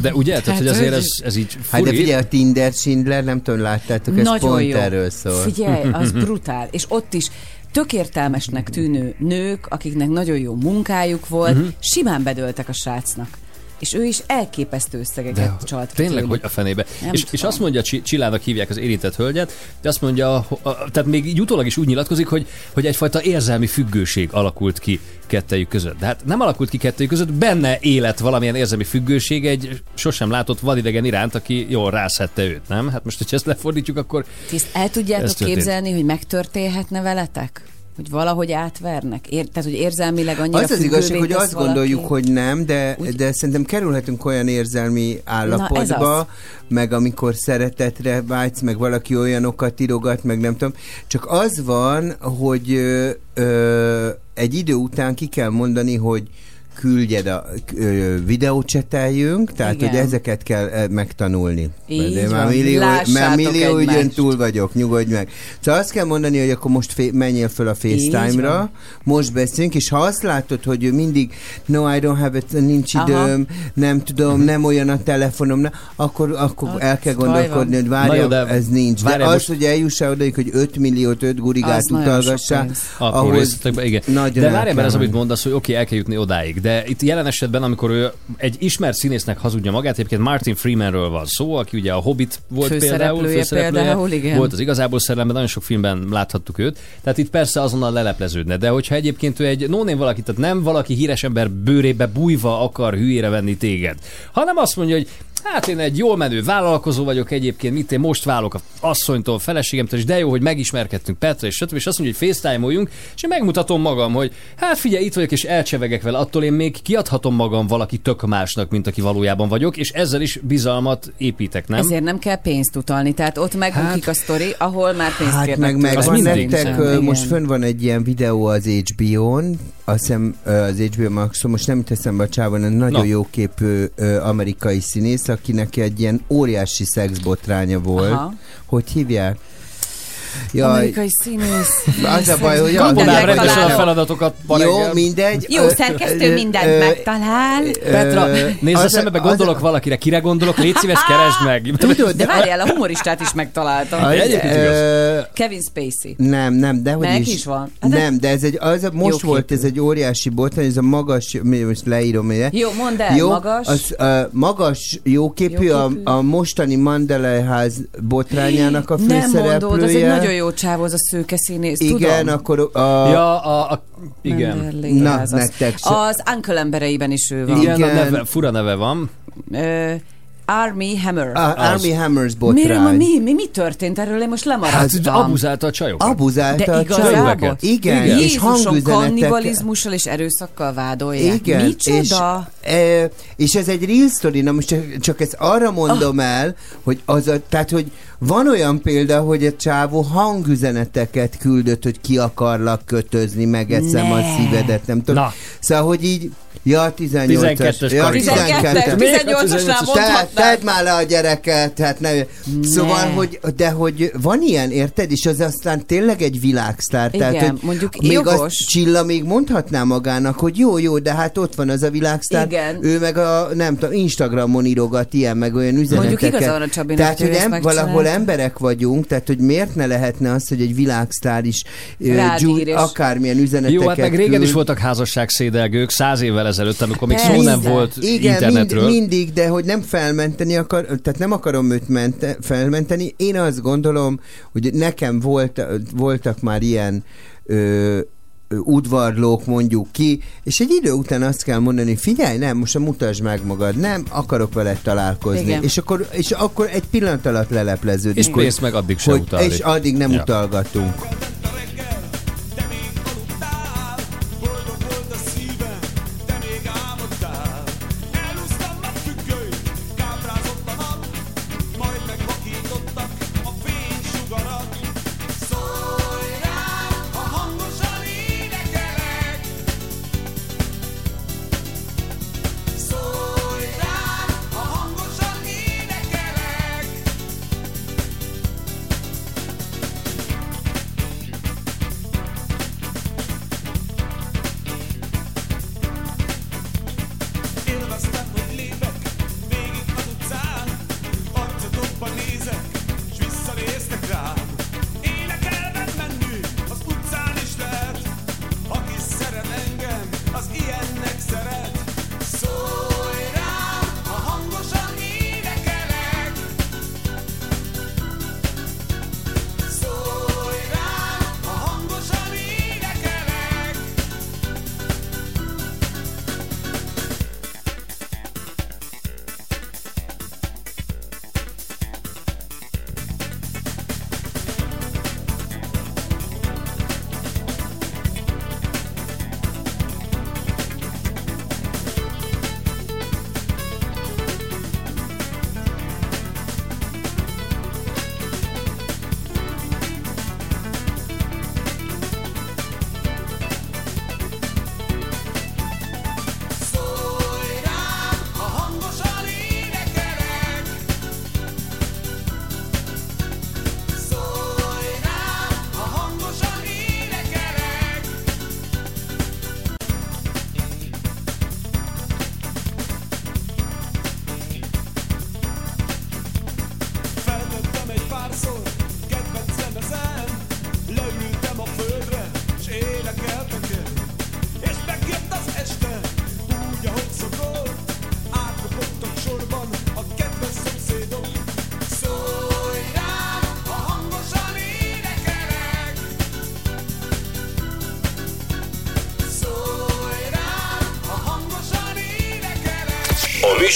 De ugye, tehát, hogy Hát, azért hogy- ez, ez így Hát furi. de figyelj, a Tinder Schindler, nem tudom, láttátok, ez Nagyon pont jó. erről szól. Figyelj, az brutál. És ott is tök értelmesnek tűnő nők, akiknek nagyon jó munkájuk volt, Mhm. simán bedöltek a srácnak. És ő is elképesztő összegeket De csalt tényleg, hogy a fenébe. Nem És, tudom. és azt mondja, Csi- Csillának hívják az érintett hölgyet, de azt mondja, a- tehát még utólag is úgy nyilatkozik, hogy, hogy egyfajta érzelmi függőség alakult ki kettejük között. De hát nem alakult ki kettejük között, benne élet valamilyen érzelmi függőség egy sosem látott vadidegen iránt, aki jól rászette őt, nem? Hát most, hogyha ezt lefordítjuk, akkor Tiszt, el tudjátok képzelni, hogy megtörténhetne veletek? Hogy valahogy átvernek? Ér, tehát, hogy érzelmileg annyira Az az igazság, hogy azt gondoljuk, valaki? hogy nem, de, Úgy- de szerintem kerülhetünk olyan érzelmi állapotba, meg amikor szeretetre vágysz, meg valaki olyanokat írogat, meg nem tudom. Csak az van, hogy ö, ö, egy idő után ki kell mondani, hogy küldjed a ö, videócseteljünk, tehát Igen. hogy ezeket kell ö, megtanulni. Így Mert van. millió, már millió ügyön túl vagyok, nyugodj meg. Szóval azt kell mondani, hogy akkor most fé- menjél föl a FaceTime-ra, most beszélünk, és ha azt látod, hogy ő mindig no, I don't have it, nincs Aha. időm, nem tudom, nem olyan a telefonom, ne, akkor, akkor Ott el kell gondolkodni, hogy várja, de ez nincs. De az, most- hogy eljussál odaig, hogy 5 milliót, 5 gurigát Az utalgassál, ahhoz nagyon De várjál, kell mert ez, amit mondasz, hogy oké, okay, el kell jutni odáig. De itt jelen esetben, amikor ő egy ismert színésznek hazudja magát, egyébként Martin Freemanről van szó, aki ugye a Hobbit volt Főszereplője például, például, igen. volt az igazából szerelemben, nagyon sok filmben láthattuk őt. Tehát itt persze azonnal lelepleződne, de hogyha egyébként ő egy no valaki, tehát nem valaki híres ember bőrébe bújva akar hülyére venni téged, hanem azt mondja, hogy Hát én egy jól menő vállalkozó vagyok egyébként, mit én most válok a asszonytól, feleségemtől, és de jó, hogy megismerkedtünk Petra, és stb. És azt mondja, hogy facetime és én megmutatom magam, hogy hát figyelj, itt vagyok, és elcsevegek vele, attól én még kiadhatom magam valaki tök másnak, mint aki valójában vagyok, és ezzel is bizalmat építek, nem? Ezért nem kell pénzt utalni, tehát ott megbukik Hát- a sztori, ahol már pénzt Hát kérnek meg, meg mindig. nektek, most fönn van egy ilyen videó az HBO-n, azt hiszem az HBO Max, most nem teszem be a csávon, egy nagyon Na. jó képű amerikai színész, akinek egy ilyen óriási szexbotránya volt. Aha. Hogy hívják? Jaj, Amerikai színész. az a baj, hogy rendesen a feladatokat jó, mindegy. Jó szerkesztő mindent megtalál. Petra, nézd a szemebe, gondolok valakire, kire gondolok, légy szíves, keresd meg. Tudod, De várjál, a humoristát is megtaláltam. egyébként Kevin Spacey. Nem, nem, de hogy is. is van. Hát nem, de ez egy, az, most volt ez egy óriási botrány, ez a magas, mi- most leírom ide. Jó, mondd el, jó, magas. Az, uh, magas, jóképű, Jóképű. A, a mostani Mandela ház botrányának a Nem főszereplője. mondod, az egy nagyon jó csávó, az a szőke színész, Igen, tudom. akkor a, Ja, a, a igen. Na, az. nektek se- Az Uncle embereiben is ő van. Igen, Igen. A neve, fura neve van. Ö, Army Hammer. a Army Hammers Miről, botrány. mi, mi, mi történt erről? Én most Hát lemaradtam. abuzálta a csajokat. Abuzálta De a csajokat. Igen, és Jézusom, hangüzenetek. kannibalizmussal és erőszakkal vádolják. Igen, Micsoda? És, e, és ez egy real story, na most csak, csak ezt arra mondom Ah. el, hogy az a, tehát, hogy van olyan példa, hogy a csávó hangüzeneteket küldött, hogy ki akarlak kötözni, megeszem Ne. a szívedet, nem tudom. Na. Szóval, hogy így, ja, 18-as. 12-es ja, karika. 12-es, 18-asnál Te, mondhatnám. tedd már le a gyereket, hát ne. Szóval, hogy, de hogy van ilyen, érted? És az aztán tényleg egy világsztár. tehát, Igen, hogy mondjuk még jogos. azt Csilla még mondhatná magának, hogy jó, jó, de hát ott van az a világsztár. Igen. Ő meg a, nem tudom, Instagramon írogat ilyen, meg olyan üzeneteket. igaza van a Csabinak, Tehát, hogy em, valahol emberek vagyunk, tehát, hogy miért ne lehetne az, hogy egy világsztár is Rád és- akármilyen üzeneteket Jó, hát meg régen küld. is voltak házasságszédelgők, száz évvel ezelőtt, amikor még szó Persze. nem volt Igen, internetről. Mind, mindig, de hogy nem felmenteni akar, tehát nem akarom őt mente, felmenteni. Én azt gondolom, hogy nekem volt, voltak már ilyen ö, udvarlók mondjuk ki, és egy idő után azt kell mondani, figyelj, nem, most mutasd meg magad, nem, akarok veled találkozni. Igen. És akkor, és akkor egy pillanat alatt lelepleződik. És hogy- meg addig sem hogy, utalni. És addig nem Ja. ja. utalgatunk.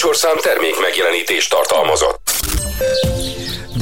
Műsorszám termék megjelenítést tartalmazott.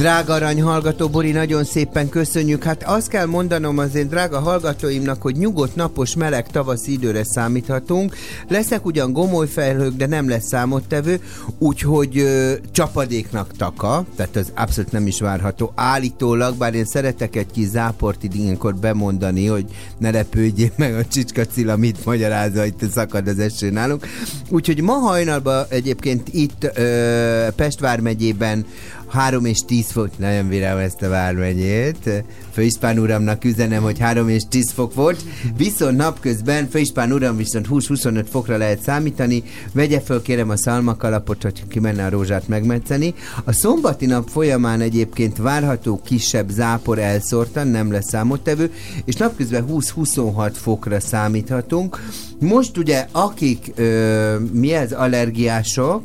Drága arany hallgató, Bori, nagyon szépen köszönjük. Hát azt kell mondanom az én drága hallgatóimnak, hogy nyugodt, napos, meleg tavaszi időre számíthatunk. Lesznek ugyan gomoly felhők, de nem lesz számottevő, úgyhogy ö, csapadéknak taka, tehát az abszolút nem is várható. Állítólag, bár én szeretek egy kis záport ilyenkor bemondani, hogy ne lepődjél meg a csicska Cilla, mit magyarázza, itt szakad az eső nálunk. Úgyhogy ma hajnalban egyébként itt ö, Pest vármegyében 3 és 10 fok, nagyon bírálom ezt a vármegyét. Főispán uramnak üzenem, hogy 3 és 10 fok volt, viszont napközben Főispán uram viszont 20-25 fokra lehet számítani. Vegye föl kérem a szalmakalapot, hogy kimenne a rózsát megmetszeni. A szombati nap folyamán egyébként várható kisebb zápor elszórtan, nem lesz számottevő, és napközben 20-26 fokra számíthatunk. Most ugye, akik ö, mi ez, allergiások,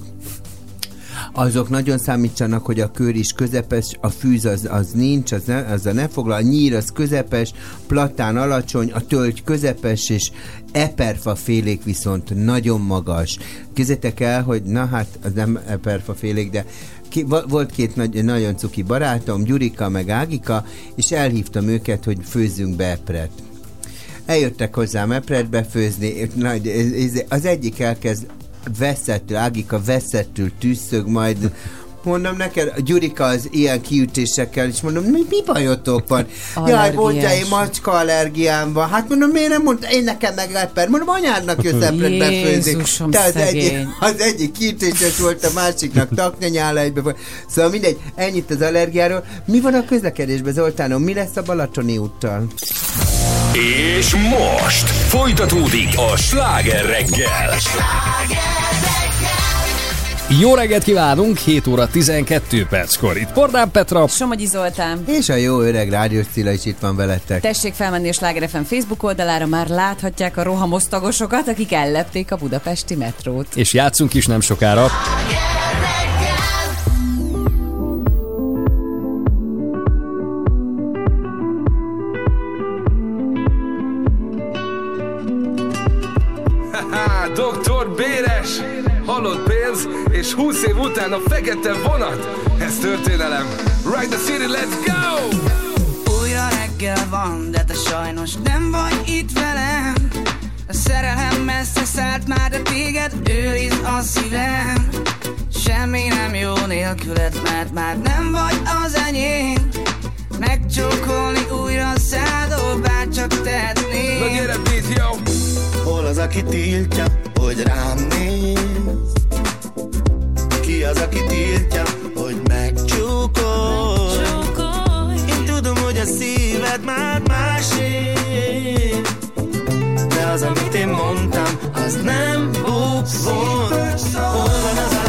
azok nagyon számítsanak, hogy a kör is közepes, a fűz az, az nincs, az ne, azzal ne foglal, a nyír az közepes, platán alacsony, a tölgy közepes, és eperfa félék viszont nagyon magas. Kézzétek el, hogy na hát, az nem eperfa félék, de ki, vo- volt két nagy, nagyon cuki barátom, Gyurika meg Ágika, és elhívtam őket, hogy főzzünk be epret. Eljöttek hozzám epret főzni, nagy, az egyik elkezd veszettül, Ágika veszettül tűzszög, majd Mondom neked, a Gyurika az ilyen kiütésekkel, és mondom, mi, mi bajotok van? Jaj, mondja, én macska allergiám van. Hát mondom, miért nem mondta, én nekem meg eper. Mondom, anyádnak jössz epret befőzni. Jézusom, Te az egyik, az egyik kiütéses volt, a másiknak taknyanyála egybe volt. Szóval mindegy, ennyit az allergiáról. Mi van a közlekedésben, Zoltánom? Mi lesz a Balatoni úttal? És most folytatódik a sláger reggel. Jó reggelt kívánunk, 7 óra 12 perckor. Itt Pordán Petra. Somogyi Zoltán. És a jó öreg rádiós Cilla is itt van veletek. Tessék felmenni a Sláger FM Facebook oldalára, már láthatják a rohamosztagosokat, akik ellepték a budapesti metrót. És játszunk is nem sokára. Doktor Béres! És 20 év után a fekete vonat. Ez történelem. Ride the city, let's go! Újra reggel van, de te sajnos nem vagy itt velem. A szerelem messze szállt már, de téged őriz a szívem. Semmi nem jó nélküled, mert már nem vagy az enyém Megcsókolni újra szádó, bár csak tehetném Na gyere, beat, yo! Hol az, aki tiltja, hogy rám néz? Ki az, aki tiltja, hogy megcsókolj? Én tudom, hogy a szíved már másé De az, amit én mondtam, az nem buk volt Hol van az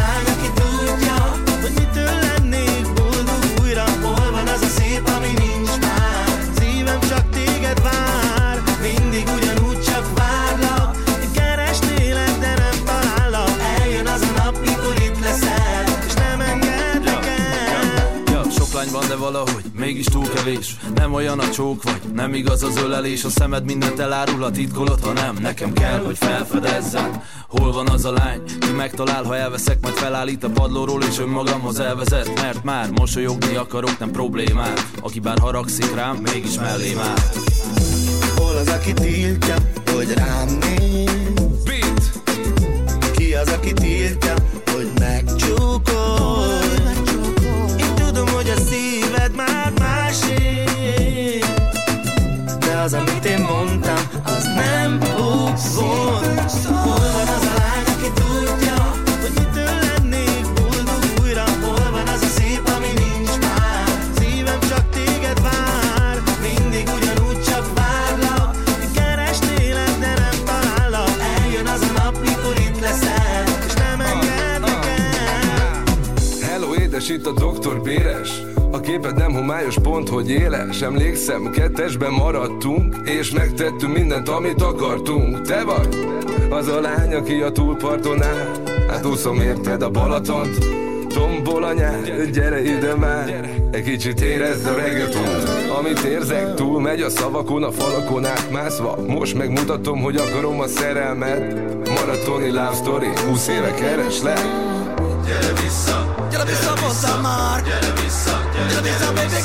de valahogy mégis túl kevés. Nem olyan a csók vagy, nem igaz az ölelés. A szemed mindent elárul, a titkolod, ha nem. Nekem kell, hogy felfedezzem Hol van az a lány, ki megtalál, ha elveszek Majd felállít a padlóról és önmagamhoz elvezet. Mert már mosolyogni akarok, nem problémát. Aki bár haragszik rám, mégis mellém áll Hol az, aki tiltja, hogy rám néz? Beat! Ki az, aki tiltja, az, amit én mondtam, az nem buk volt Hol van az a lány, aki tudja, hogy mitől lennék boldog újra? Hol van az a szép, ami nincs már? Szívem csak téged vár, mindig ugyanúgy csak várlak. Keresnélek, de nem talállak Eljön az a nap, mikor itt leszel És nem engedlek el Hello, édes, itt a doktor Béres képed nem homályos pont, hogy éles Emlékszem, kettesben maradtunk És megtettünk mindent, amit akartunk. Te vagy az a lány, aki a túlparton áll. Hát úszom érted a Balatont Tombol a nyár, gyere ide már. Egy kicsit érezd a reggaetont Amit érzek, túl megy a szavakon, a falakon átmászva Most megmutatom, hogy akarom a szerelmet. Maratoni love story, 20 éve kereslek Gyere vissza, gyere vissza hozzám már Gyere vissza, gyere vissza, baby,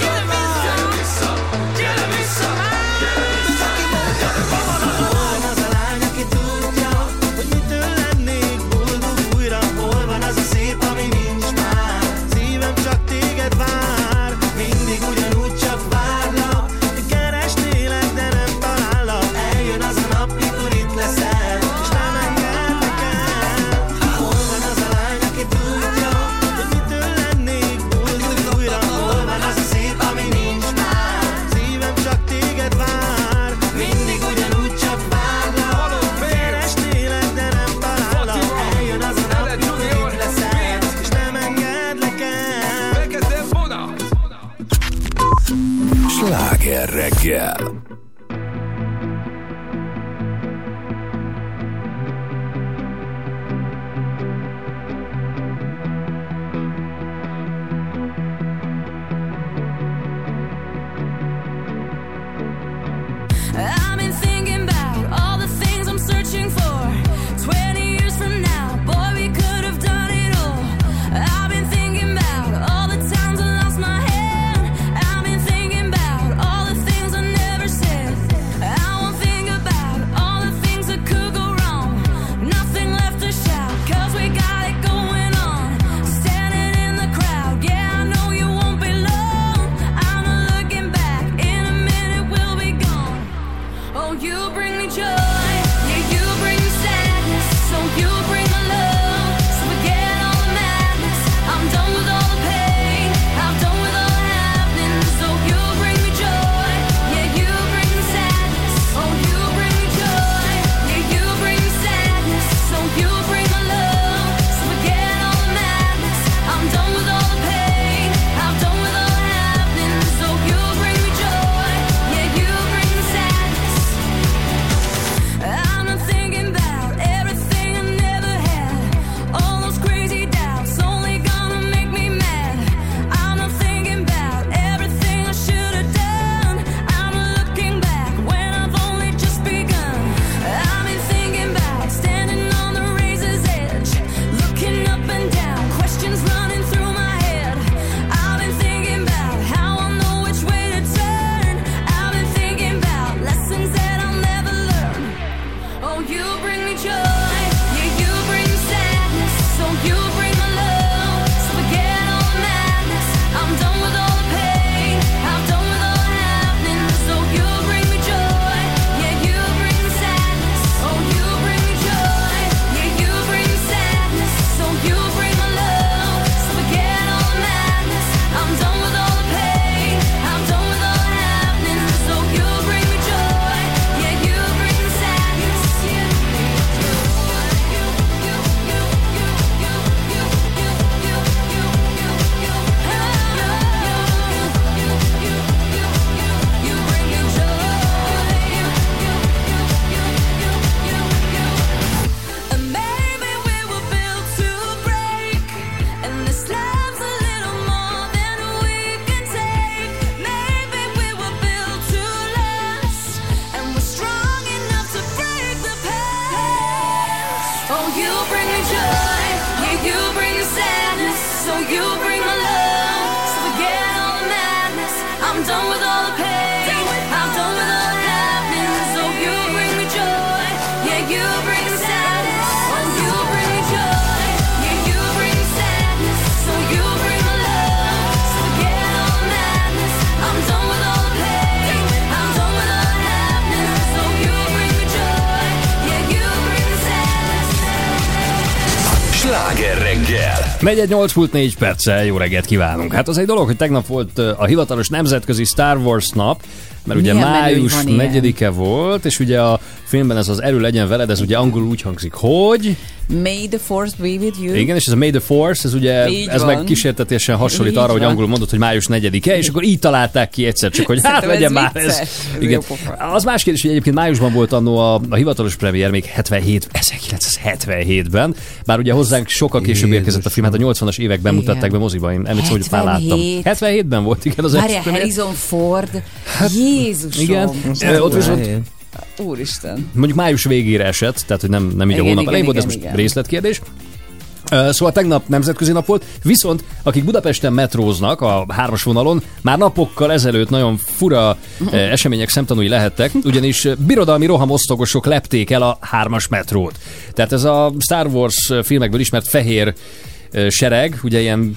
Negyed 8 múlt 4 perccel, jó reggelt kívánunk. Hát az egy dolog, hogy tegnap volt a hivatalos nemzetközi Star Wars nap, mert ugye Milyen hogy május van ilyen. 4-e volt, és ugye a filmben ez az erő legyen veled, ez ugye angolul úgy hangzik, hogy... May the force be with you. Igen, és ez a May the Force, ez ugye, Így ez van. meg kísértetésen hasonlít Így arra, hogy van. angolul mondott, hogy május 4-e, és akkor így találták ki egyszer, csak hogy hát legyen már ez. Igen. Az más kérdés, hogy egyébként májusban volt annó a, a hivatalos premier még 77, 1977-ben, bár ugye hozzánk sokkal később érkezett a film, hát a 80-as években Igen. mutatták be moziba, én emlékszem, hogy már láttam. 77? 77-ben volt, igen, az premier. Harrison Ford. Jézusom. Igen, ott viszont Úristen. mondjuk május végére esett, tehát hogy nem, nem így a Igen, hónap igen, elején volt, ez igen, most igen. részletkérdés. Szóval tegnap nemzetközi nap volt, viszont akik Budapesten metróznak a hármas vonalon, már napokkal ezelőtt nagyon fura ö, események szemtanúi lehettek, ugyanis birodalmi rohamosztogosok lepték el a hármas metrót. Tehát ez a Star Wars filmekből ismert fehér sereg, ugye ilyen,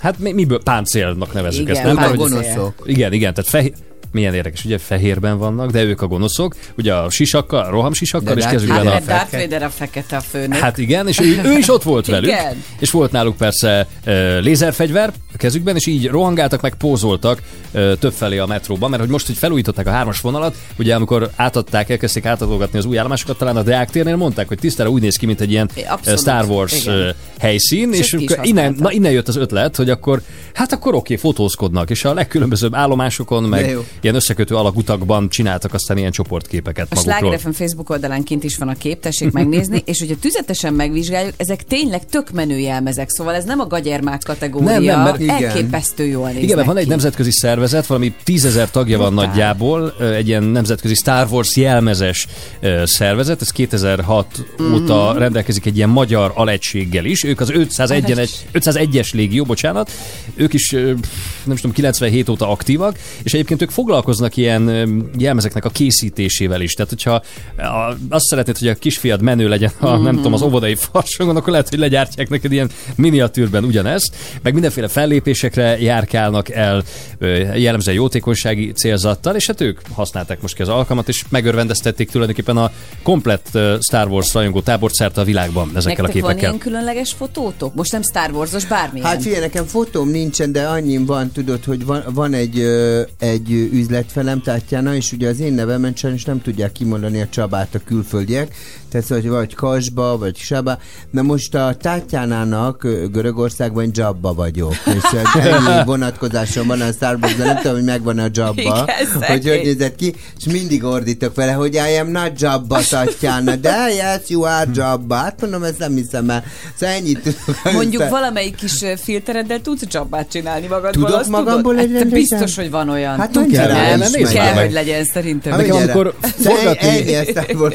hát mi- miből páncélnak nevezzük Igen, ezt, nem? A páncél. gonoszok. igen, igen, tehát fehér, milyen érdekes, ugye fehérben vannak, de ők a gonoszok, ugye a sisakkal, a rohamsisakkal, De és kezükben a... Vader a fekete a főnök. Hát igen, és ő, ő is ott volt velük, Igen. és volt náluk persze uh, lézerfegyver kezükben, és így rohangáltak, meg pózoltak uh, többfelé a metróban, mert hogy most, hogy felújították a hármas vonalat, ugye amikor átadták, elkezdték átadolgatni az új állomásokat, talán a Deák térnél mondták, hogy tisztára úgy néz ki, mint egy ilyen Abszolút, Star Wars igen. helyszín, És és, akkor innen, na, innen jött az ötlet, hogy akkor, hát akkor oké, fotózkodnak, és a legkülönbözőbb állomásokon, meg ilyen összekötő alagutakban csináltak aztán ilyen csoportképeket A magukról. Facebook oldalán kint is van a kép, tessék megnézni, és hogyha tüzetesen megvizsgáljuk, ezek tényleg tök menő jelmezek, szóval ez nem a gagyermák kategória, Nem, nem, mert- Igen. elképesztő jól néznek Igen, mert van egy ki. nemzetközi szervezet, valami tízezer tagja van nagyjából, egy ilyen nemzetközi Star Wars jelmezes szervezet, ez 2006 Mhm. óta rendelkezik egy ilyen magyar alegységgel is, ők az 501 Alegys. 501-es légió, bocsánat, ők is nem tudom, 97 óta aktívak, és egyébként ők foglalkoznak ilyen jelmezeknek a készítésével is, tehát hogyha azt szeretnéd, hogy a kisfiad menő legyen, a, nem tudom, az óvodai farsangon, akkor lehet, hogy legyártják neked ilyen miniatűrben ugyanezt, meg mindenféle fellépésekre járkálnak el jellemzően jótékonysági célzattal, és hát ők használták most ki az alkalmat, és megörvendeztették tulajdonképpen a komplett Star Wars rajongó tábort szerte a világban ezekkel Nektek a van képekkel. ilyen különleges fotótok? Most nem Star Wars-os, bármilyen. Hát figyelj, nekem fotóm nincsen, de annyi van, tudod, hogy van, van egy, egy üzletfelem, Tatjana, és ugye az én nevemen sajnos nem tudják kimondani a Csabát a külföldiek, tehát szóval, hogy vagy Kasba, vagy Saba. Na most a Tatjánának ö, Görögországban Jabba vagyok, és ennyi vonatkozásom van a Star Wars, de nem tudom, hogy megvan a Jabba, Igen, hogy hogy nézett ki, és mindig ordítok vele, hogy I am not Jabba, Tatjana, de yes, you are Jabba. Hát mondom, ezt nem hiszem el. Szóval ennyit tudok. Mondjuk Aztán- valamelyik kis filtereddel tudsz dzsabbát csinálni magadból. Tudok azt magamból tudod? egy Hát? Biztos, hogy van olyan. Hát Tudja nem megy. meg. Kell, hogy legyen szerintem. Amikor Szóval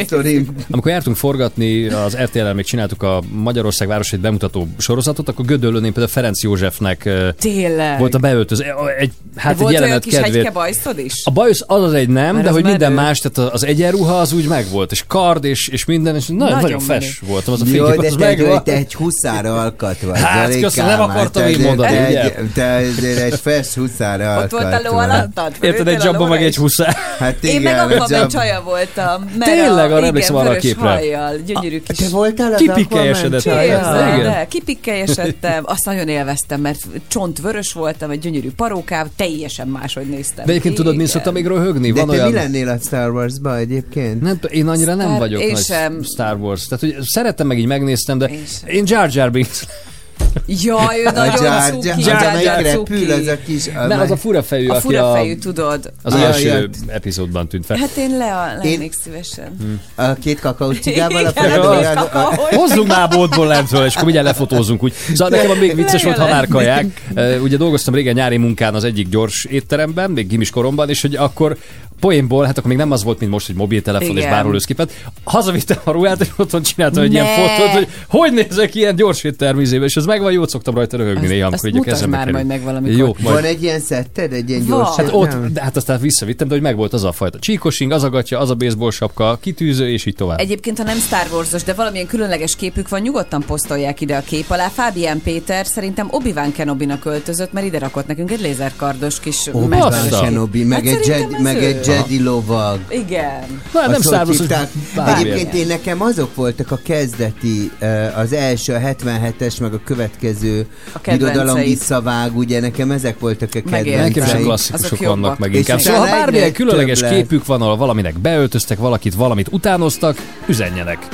sztorim. Amikor jártunk forgatni, az RTL-el még csináltuk a Magyarország városait bemutató sorozatot, akkor Gödöllőn én például Ferenc Józsefnek Tényleg. volt a beöltöz, egy, hát Volt egy olyan jelenet kis kedvéért. is? A bajusz az az egy nem, Mert de hogy minden menő. más, tehát az egyenruha az úgy megvolt, és kard, és, és minden, és nagyon, Nagyon nagyon fes voltam, az a Jó, de az te, megvan. te egy huszára alkat vagy. Hát, Zoli köszönöm, nem akartam te így mondani, te ugye? egy- Te azért egy fes huszára alkat Ott volt a ló alattad? Érted, egy dzsabba meg egy huszár. Hát igen, Én meg a Aquaman dzsab- csaja voltam. Tényleg, arra emlékszem arra a képre. Hajjal, gyönyörű kis... Te voltál az Kipikkelyesedett. Képzeld, igen. de kipikkelyesedtem, azt nagyon élveztem, mert csont vörös voltam, egy gyönyörű parókáv, teljesen máshogy néztem. De egyébként tudod, mi szoktam még röhögni? De Van te mi olyan... lennél a Star Wars-ba egyébként? Nem, én annyira nem Star- vagyok én nagy sem. Star Wars. Tehát, hogy szerettem meg így megnéztem, de Én én Jar Jar Binks. Jaj, ő A nagyon Jar cuki, Jar amelyik cuki. repül, az a kis... Nem, az a fura fejű, A aki fura a, fejű, tudod. az Ah, első jött. epizódban tűnt fel. Hát én le Én- lennék szívesen. A két kakaó cigával a a kakaó. Hozzunk már boltból lentről, és akkor mindjárt lefotózunk úgy. Szóval nekem a még vicces volt. Uh, Ugye dolgoztam régen nyári munkán az egyik gyors étteremben, még gimis koromban, és hogy akkor poénból, hát akkor még nem az volt, mint most, hogy mobiltelefon és Igen. bárhol őszképet. Hazavittem a ruhát, és otthon csináltam egy ilyen Ne. fotót, hogy hogy nézek ilyen gyors éttermizébe, és ez megvan, jót szoktam rajta röhögni néha, amikor így a mutasd kezembe már kerül. majd meg valamikor. Jó, majd. Van egy ilyen szetted, egy ilyen gyors... Hát ott, nem? de hát aztán visszavittem, de hogy megvolt az a fajta csíkosing, az a gatya, az a baseball sapka, kitűző, és így tovább. Egyébként, ha nem Star Wars-os, de valamilyen különleges képük van, nyugodtan posztolják ide a kép alá. Fábián Péter szerintem Obi-Wan Kenobi-nak öltözött, mert ide rakott nekünk egy lézerkardos kis Obi-Wan Basta. Kenobi, meg, Hát egy Jedi, meg egy Jedi lovag. Igen. Na, nem Star Wars. Egyébként én nekem azok voltak a kezdeti, az első, a 77-es, meg a következő következő A irodalom visszavág, ugye nekem ezek voltak a Megértem. Nekem is a kedvenceim. klasszikusok vannak meg inkább. Szóval ha bármilyen különleges képük van, ahol valaminek beöltöztek valakit, valamit utánoztak, üzenjenek.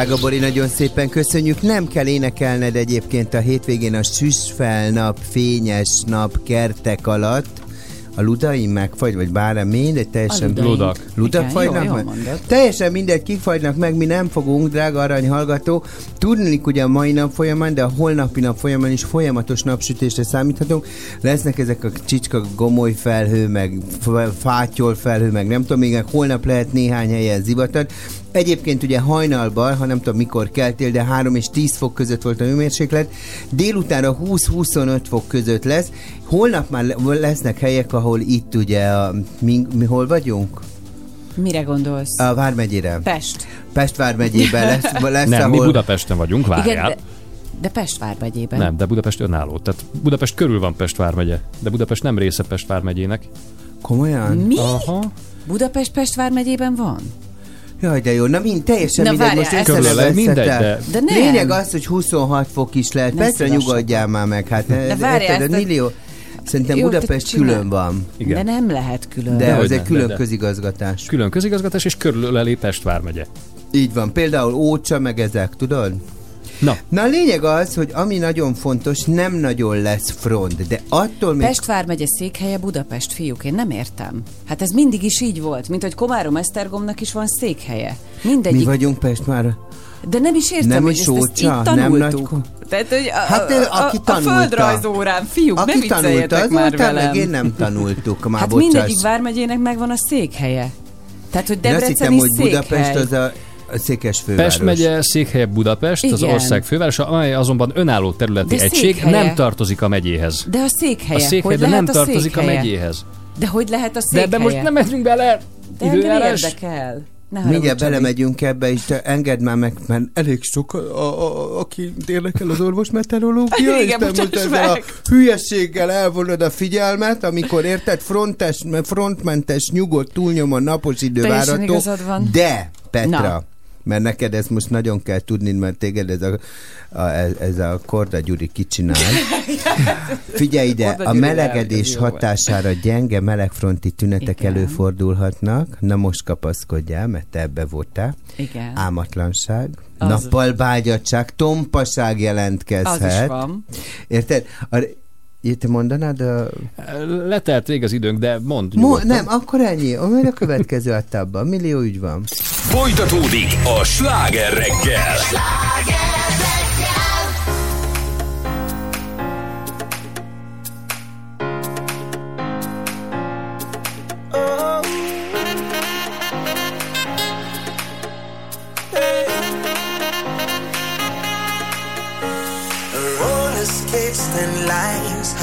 Drága Bori, nagyon szépen köszönjük. Nem kell énekelned egyébként a hétvégén a süsfelnap, fényes nap kertek alatt. A ludaim megfagy, vagy bár mindegy, teljesen... A. Ludak. Ludak Igen, fagynak jó- meg? Teljesen mindegy, kik fagynak meg, mi nem fogunk, drága arany hallgató. Tudnék ugye a mai nap folyamán, de a holnapi nap folyamán is folyamatos napsütésre számíthatunk. Lesznek ezek a csicska gomoly felhő, meg fátyol felhő, meg nem tudom, még holnap lehet néhány helyen zivatar. Egyébként ugye hajnalban, ha nem tudom mikor keltél, de 3 és 10 fok között volt a hőmérséklet, délutánra 20-25 fok között lesz. Holnap már le- lesznek helyek, ahol itt ugye, a, mi, mi hol vagyunk? Mire gondolsz? A Vármegyére. Pest. Pest vármegyében lesz, lesz Nem, ahol... mi Budapesten vagyunk, Igen, várjál. de, de Pest vármegyében. Nem, de Budapest önálló. Tehát Budapest körül van Pest vármegye, de Budapest nem része Pest vármegyének. Komolyan? Mi? Aha. Budapest Pest vármegyében van? Jaj, de jó. Na mind, teljesen Na, mindegy, várjál, most ezt- Körülbelül mindegy, de- De nem. Lényeg az, hogy 26 fok is lehet. Ne Petre szívassatok. nyugodjál már meg. Hát, De várjál, ezt millió... Szerintem Jó, Budapest külön van. Igen. De nem lehet külön. De, Dehogy az egy nem, külön de- de. közigazgatás. Külön közigazgatás és körülöleli Pest vármegye. Így van. Például Ócsa, meg ezek, tudod? Na, Na a lényeg az, hogy ami nagyon fontos, nem nagyon lesz front, de attól még... Pest vármegye székhelye Budapest, fiúk, én nem értem. Hát ez mindig is így volt, mint hogy Komárom Esztergomnak is van székhelye. Mi Mindegyik. vagyunk Pest már. De nem is értem, Nem hogy is ezt, ezt Ócsa, itt nem tanultuk. nagy- Tehát, hogy a, Hát, de a, aki a, a földrajzórán, fiúk, ne Aki tanulta, vicceljetek az már velem. meg én nem tanultuk, már Hát bocsáss. mindegyik vármegyének megvan a székhelye. Tehát, hogy Én azt Debrecen hittem, is hogy székhely. Budapest az a székes főváros. Pest megye székhelye Budapest, az Igen. ország fővárosa, amely azonban önálló területi De egység, székhelye. nem tartozik a megyéhez. De a székhelye. A székhely, hogy de nem a tartozik a székhelye? megyéhez. De hogy lehet a De székhelye? ebbe most nem megyünk bele. De engem Időjárás. érdekel. Ne Mindjárt belemegyünk ebbe, és te engedd már meg, mert elég sok, a, a, a, aki érdekel az orvos meteorológia, és te most ezzel a hülyességgel elvonod a figyelmet, amikor érted, frontes, frontmentes, nyugodt, túlnyomon, napos idő várható. De, Petra, Na. Mert neked ezt most nagyon kell tudni, mert téged ez a, a, ez a Korda Gyuri kicsinál. Figyelj ide, a melegedés hatására gyenge melegfronti tünetek Igen. előfordulhatnak. Na most kapaszkodjál, mert te ebbe voltál. Igen. Álmatlanság, Az- nappal bágyadság, tompaság jelentkezhet. Az is van. Érted? A, te mondanád? A... Letelt rég az időnk, de mondd Mo- nem, akkor ennyi. Majd a következő etapban. Millió ügy van. Folytatódik a sláger reggel. Roller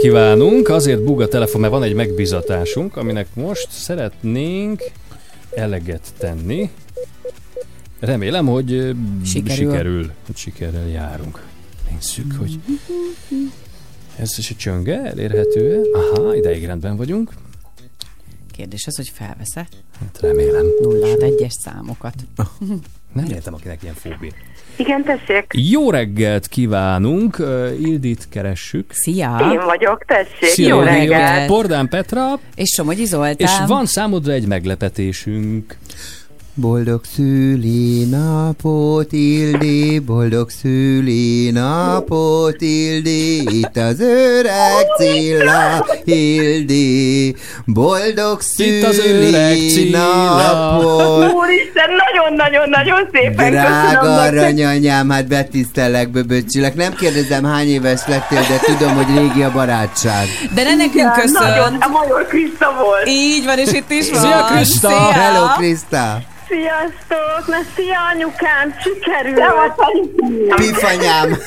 kívánunk! Azért búg a telefon, mert van egy megbizatásunk, aminek most szeretnénk eleget tenni. Remélem, hogy Sikerül. sikerül. Hogy sikerrel járunk. Nézzük, hogy ez is a csönge elérhető -e? Aha, ideig rendben vagyunk. Kérdés az, hogy felvesz-e Hát remélem. 061-es számokat. Nem értem, akinek ilyen fóbia. Igen, tessék. Jó reggelt kívánunk! Ildit keressük. Szia! Én vagyok, tessék. Szia, Jó reggelt. Bordán Petra, És Somogyi Zoltán. és van számodra egy meglepetésünk. Boldog szülinapot, Ildi, boldog szülinapot, Ildi, itt az öreg Cilla, Ildi, boldog Itt az öreg szülinapot. Úristen, nagyon-nagyon-nagyon szépen Drága aranyanyám, hát betisztelek, böböcsülek. Nem kérdezem, hány éves lettél, de tudom, hogy régi a barátság. De ne nekünk köszön. Nagyon, a Major Kriszta volt. Így van, és itt is van. Szia, Krista! Hello, Krista! Sziasztok! Na, szia anyukám, sikerült! Pifanyám!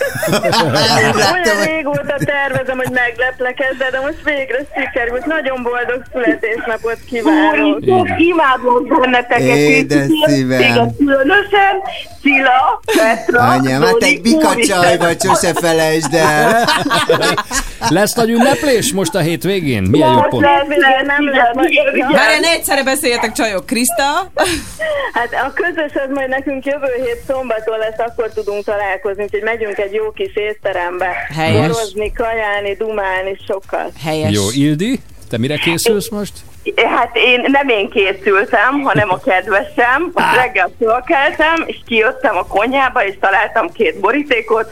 Olyan régóta tervezem, hogy megleplek ezzel, de most végre sikerült. Nagyon boldog születésnapot kívánok! Imádom benneteket! Édes szívem. Különösen Cilla, Petra, Anyám, hát egy bikacsaj vagy, sose felejtsd el. Lesz nagy ünneplés most a hétvégén? Milyen jó pont? lesz, igen, nem lesz. igen. Várjál, ne egyszerre beszéljetek, csajok. Krista? Hát a közös az majd nekünk jövő hét szombaton lesz, akkor tudunk találkozni, úgyhogy megyünk egy jó kis étterembe. Helyes. Borozni, kajálni, dumálni sokkal. Helyes. Jó, Ildi, te mire készülsz most? Hát én nem én készültem, hanem a kedvesem. Most reggel fölkeltem, és kijöttem a konyhába, és találtam két borítékot.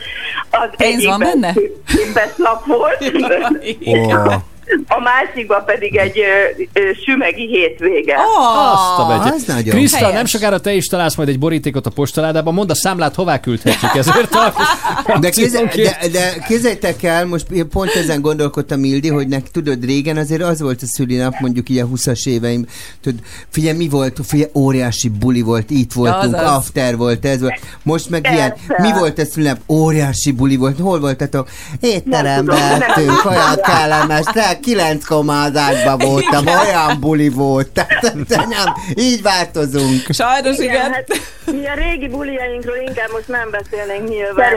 Az Pénz van benne? képes lap volt, Ó, a másikban pedig egy ö, ö, sümegi hétvége. Azt a begye. az nagyon. Krista, Helyes. nem sokára te is találsz majd egy borítékot a postaládában. Mondd a számlát, hová küldhetjük ezért a De, kéz, akciónkért. de, de képzeljétek el, most pont ezen gondolkodtam, Ildi, hogy nek, tudod, régen azért az volt a szülinap, mondjuk így a 20-as éveim, tudod, figyelj, mi volt, figyelj, óriási buli volt, itt voltunk, Azaz. after volt, ez volt. Most meg Persze. ilyen, mi volt a szülinap? Óriási buli volt. Hol voltatok? Étteremben ettünk, olyan kellemes, kilenc komázásban voltam, olyan buli volt. Tehát, de nem, így változunk. Sajnos igen. hát mi a régi buliainkról inkább most nem beszélnénk nyilván.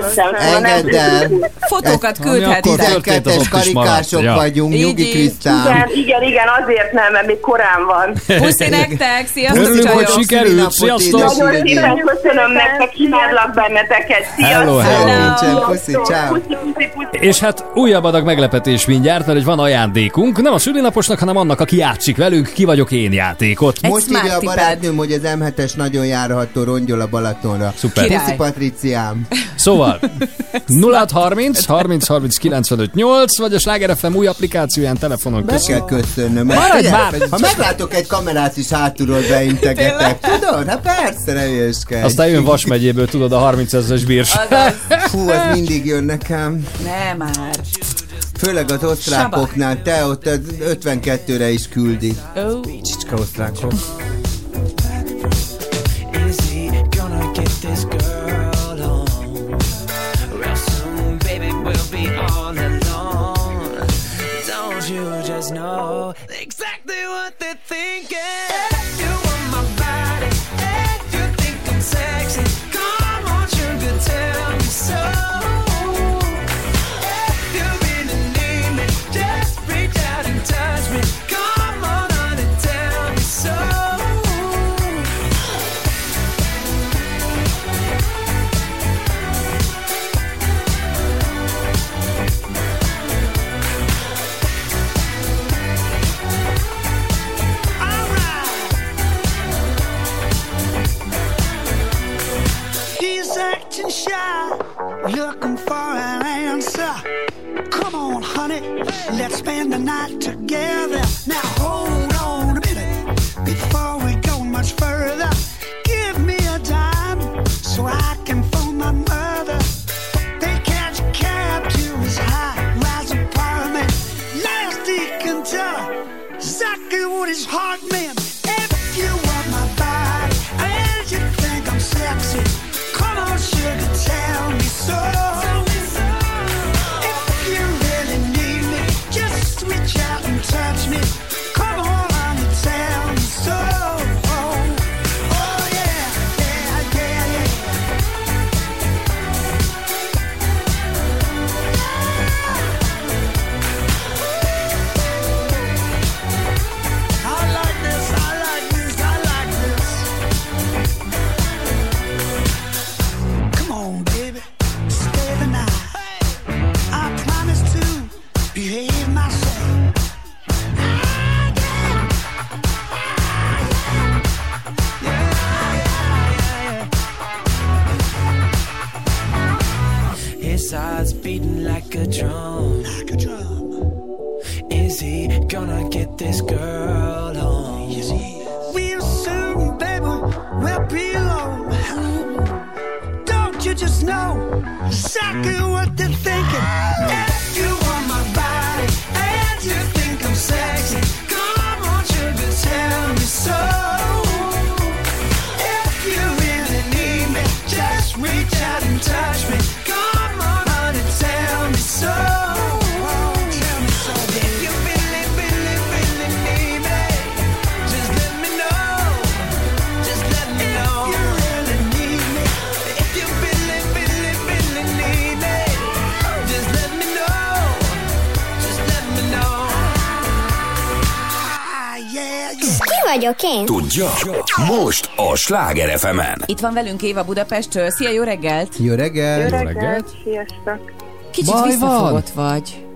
Engedd el. Fotókat az 12-es ott is maradt. karikások Ja. vagyunk, Így, nyugi. Krisztán. Igen, igen, igen, azért nem, mert még korán van. Puszi nektek, sziasztok, Örülünk, hogy sikerült. Sziasztok! Nagyon szépen köszönöm nektek, imádlak benneteket. Hello, Sziasztok! hello. Nincsen, puszi, ciao. Puszi, puszi, puszi. És hát újabb adag meglepetés mindjárt, mert hogy van ajándékunk. Nem a szülinaposnak, hanem annak, aki játszik velünk. Ki vagyok én játékot. Egy Most írja a barátnőm, hogy az M7-es nagyon járható rongyol a Balatonra. Szuper. Puszi Patriciám. Szóval 0630 30 30 95 8, vagy a Sláger FM új applikációján telefonon Be kell köszönöm. mert Maradj már! Ha meglátok egy kamerát is hátulról beintegetek, tudod? Hát persze, ne hülyeskedj. Aztán jön Vas megyéből, tudod, a 30 ezeres bírs. Fú, az mindig jön nekem. Ne már. Főleg az osztrákoknál, te ott az 52-re is küldi. Ó. Csicska osztrákok. You just know exactly what they're thinking? Shy, looking for an answer. Come on, honey, let's spend the night together. Now hold on a minute before we go much further. Give me a dime so I can phone my mother. They catch a cab to his high-rise apartment. Last he can tell exactly what his heart meant. drum. Like a drum. Is he gonna get this girl home? Yes, he is. Real soon, baby, we'll be alone. Don't you just know exactly what this? Vagyok én? Tudja? Most a Sláger fm Itt van velünk Éva Budapestről. Szia, jó reggelt! Jó reggel! Jó reggelt! Sziasztok! Kicsit Baj van? visszafogott vagy.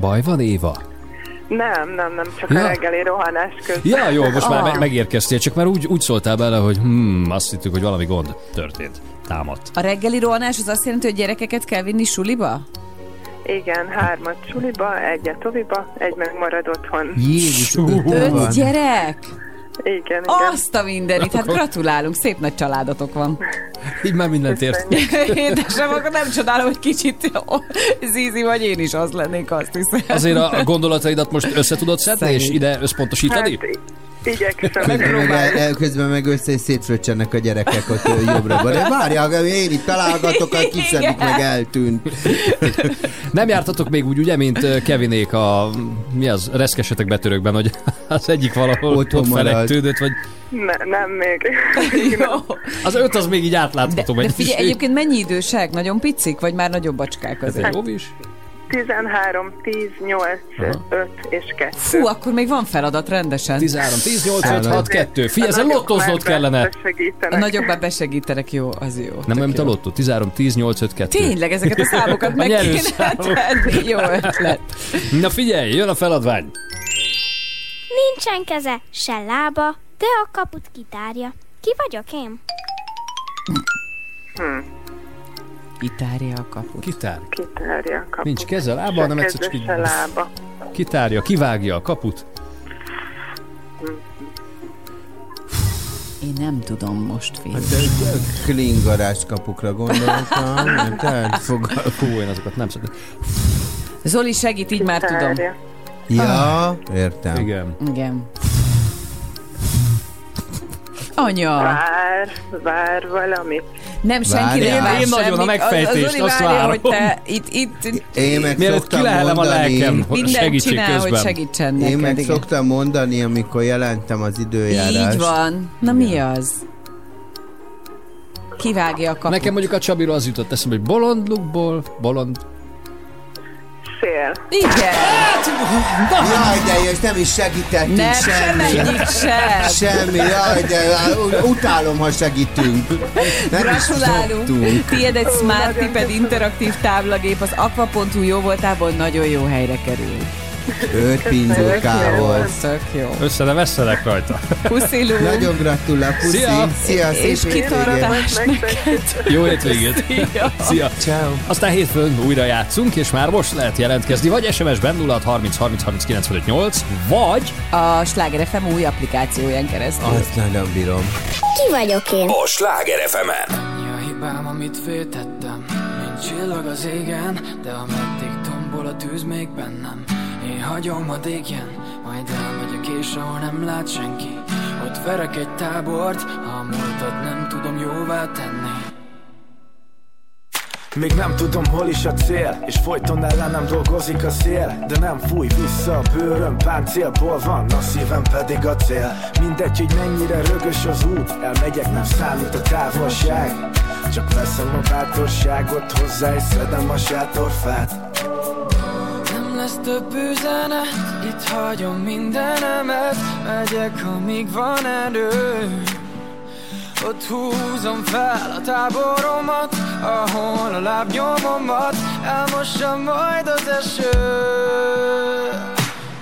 Baj van, Éva? Nem, nem, nem, csak Ja. a reggeli rohanás közben. Ja, jó, most már Ah. me- megérkeztél, csak már úgy, úgy szóltál bele, hogy hmm, azt hittük, hogy valami gond történt. Támadt. A reggeli rohanás az azt jelenti, hogy gyerekeket kell vinni suliba? Igen, hármat suliba, egyet toviba, egy meg marad otthon. Jézus. Öt gyerek? Igen, igen. Azt a mindenit, hát gratulálunk, szép nagy családotok van. Így már mindent ért. Édesem, akkor nem csodálom, hogy kicsit zizi vagy én is az lennék, azt hiszem. Azért a gondolataidat most össze tudod szedni, és Szegény. ide összpontosítani? Hát, igyekszem. Közben közben meg össze és szétfröccsenek a gyerekek ott jobbra. Várjál, én itt találgatok, a kiszebbik Igen. meg eltűnt. Nem jártatok még úgy, ugye, mint Kevinék a, mi az, reszkesetek betörőkben, hogy az egyik valahol Otthon ott marad. felettődött, vagy Ne, nem még. Jó. az öt az még így De, átlátható. de figyelj, egyébként mennyi idősek? Nagyon picik, vagy már nagyobb bacskák Ez azért? egy jó is. 13, 10, 8, Aha. 5 és 2. Fú, akkor még van feladat rendesen. 13, 10, 8, 5, 6, 2. Figyelj, ezzel lottoznod kellene. A nagyobbá besegítenek, jó, az jó. Nem olyan, mint a lottó. 13, 10, 8, 5, 2. Tényleg, ezeket a számokat meg kéne tenni. Jó ötlet. Na figyelj, jön a feladvány. Nincsen keze, se lába, de a kaput kitárja. Ki vagyok én? Kitárja a kaput. Kitár. Kitárja a kaput. Nincs keze, lába, Se hanem egyszer csak így lába. kitárja, kivágja a kaput. Én nem tudom most. Hát de klingarás kapukra gondoltam. Tehát fogal... Hú, én azokat nem szeretem. Zoli segít, így már tudom. Kitárja. Ja, értem. Igen. Igen. Anya! Vár, vár valamit. Nem, senki nem vár Én nagyon a megfejtést, Zoli azt várja, várom. hogy te itt, itt, itt Én meg Mielőtt szoktam kilehelem a lelkem, hogy segítség csinál, hogy közben. segítsen én neked. meg igen. szoktam mondani, amikor jelentem az időjárást. Így van. Na mi az? Kivágja a kaput. Nekem mondjuk a Csabiról az jutott eszembe, hogy bolond lukból, bolond... Szél. Igen. Jaj, de és nem is segítettünk Nem, semmi. sem. Semmi, jaj, de u- utálom, ha segítünk. Nem Gratulálunk! Tiéd egy Smart Tiped interaktív táblagép az aqua.hu jó voltából nagyon jó helyre kerül. Öt pinzurkával. Tök jó. Össze ne vesszelek rajta. Puszilú! Nagyon gratulál, puszi. Szia. Szia, És szép hétvégét. kitartás neked. Jó hétvégét. Szia. Szia. Ciao. Aztán hétfőn újra játszunk, és már most lehet jelentkezni, vagy SMS-ben 06 30 30 30 95 8, vagy A Sláger FM új applikációján keresztül. Azt nagyon bírom. Ki vagyok én? A Sláger fm Mi a hibám, amit féltettem? Mint csillag az égen, de ameddig tombol a tűz még bennem. Én hagyom, hadd égjen, majd elmegyek és ahol nem lát senki. Ott verek egy tábort, ha a múltat nem tudom jóvá tenni. Még nem tudom hol is a cél És folyton ellenem dolgozik a szél De nem fúj vissza a bőröm Páncélból van, a szívem pedig a cél Mindegy, hogy mennyire rögös az út Elmegyek, nem számít a távolság Csak veszem a bátorságot hozzá És szedem a sátorfát Nem lesz több üzenet, itt hagyom mindenemet Megyek, amíg van erő. Ott húzom fel a táboromat Ahol a lábnyomomat Elmossa majd az eső.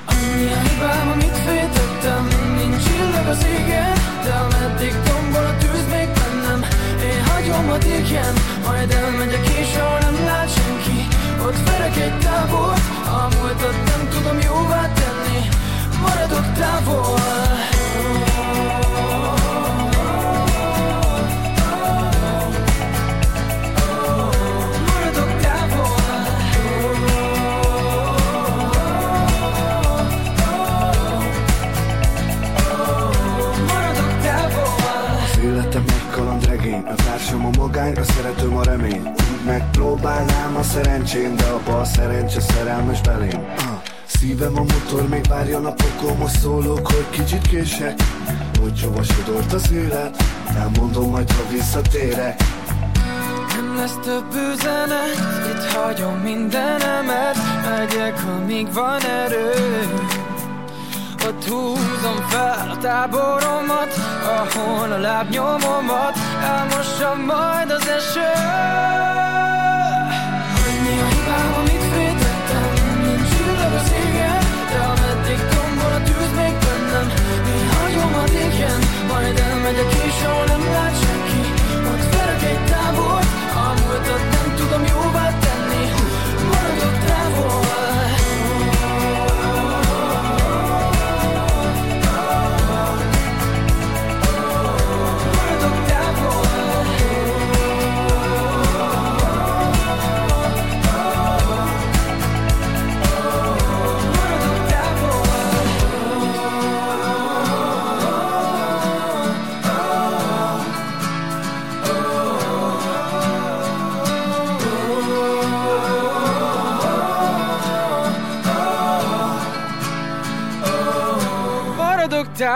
Annyi a hibám, amit féltettem Nincs csillag az égen De ameddig tombol a tűz még bennem Én hagyom, hogy égjen Majd elmegyek és ahol nem lát senki Ott verek egy tábort A múltat nem tudom jóvá tenni. Maradok távol szerencsém De a szerencse szerelmes belém. Szívem a motor, még várja napokon Most szólok, hogy kicsit kések. Hogy hova az élet Elmondom majd, ha visszatérek. Nem lesz több üzenet Itt hagyom mindenemet Megyek, amíg van erő. Ott húzom fel a táboromat Ahol a lábnyomomat Elmossa majd az eső Majd elmegyek és ahol nem lát senki. Ott verek egy tábort A múltat nem tudom jóvá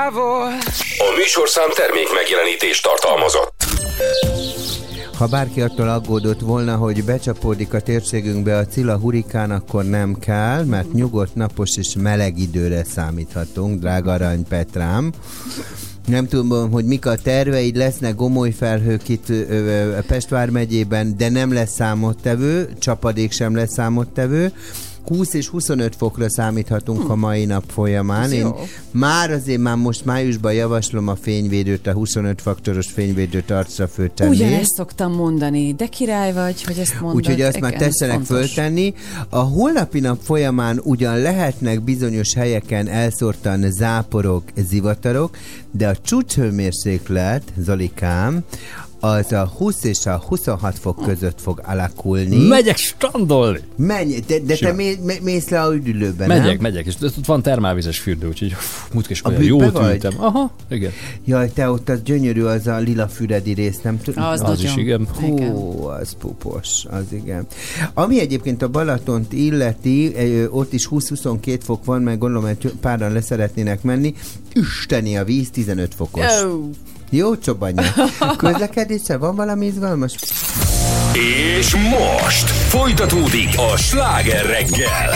távol A műsorszám termék megjelenítést tartalmazott. Ha bárki attól aggódott volna, hogy becsapódik a térségünkbe a Cilla hurikán, akkor nem kell, mert nyugodt, napos és meleg időre számíthatunk, drága Arany Petrám. Nem tudom, hogy mik a terveid, lesznek gomoly felhők itt ö, ö, Pest vármegyében, de nem lesz számottevő, csapadék sem lesz számottevő. 20 és 25 fokra számíthatunk a mai nap folyamán. Ez Én jó. már azért már most májusban javaslom a fényvédőt, a 25 faktoros fényvédőt arcra föltenni. Ugyanezt szoktam mondani, de király vagy, hogy ezt mondod. Úgyhogy azt már tessenek föltenni. A holnapi nap folyamán ugyan lehetnek bizonyos helyeken elszórtan záporok, zivatarok, de a csúcshőmérséklet, Zolikám, az a 20 és a 26 fok között fog alakulni. Megyek strandolni! Menj, de, de te mé, mé, mész le a üdülőbe, Megyek, nem? megyek, és ott van termálvizes fürdő, úgyhogy fú, múltkor is A olyan jót vagy? ültem. Aha, igen. Jaj, te ott az gyönyörű, az a lila füredi rész, nem tudom. Az, Az is igen. Hú, az pupos, az igen. Ami egyébként a Balatont illeti, ö, ott is 20-22 fok van, meg gondolom, hogy páran leszeretnének menni. Isteni a víz, 15 fokos. Ó, Jó, csobanya. Közlekedésre van valami izgalmas? És most folytatódik a sláger reggel.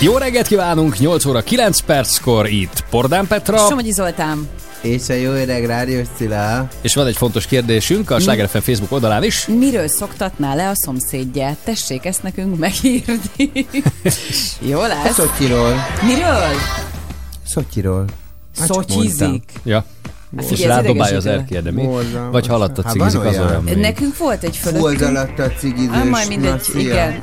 Jó reggelt kívánunk, 8 óra 9 perckor itt Pordán Petra, Somogyi Zoltán, És a jó öreg rádiós Cilla. és van egy fontos kérdésünk a Sláger FM Facebook oldalán is. miről szoktatná le a szomszédját? Tessék ezt nekünk megírni. Jó lesz? Szotyiról. Miről? Szotyiról. Hát. Szotyizik. Ja. És Figyelj, ez rádobálja az erkérdemi. Vagy halatta Hát cigizik, az olyan. Nekünk volt egy Fold fölöttünk. alatt a cigizős. Ah, majd mindegy, igen.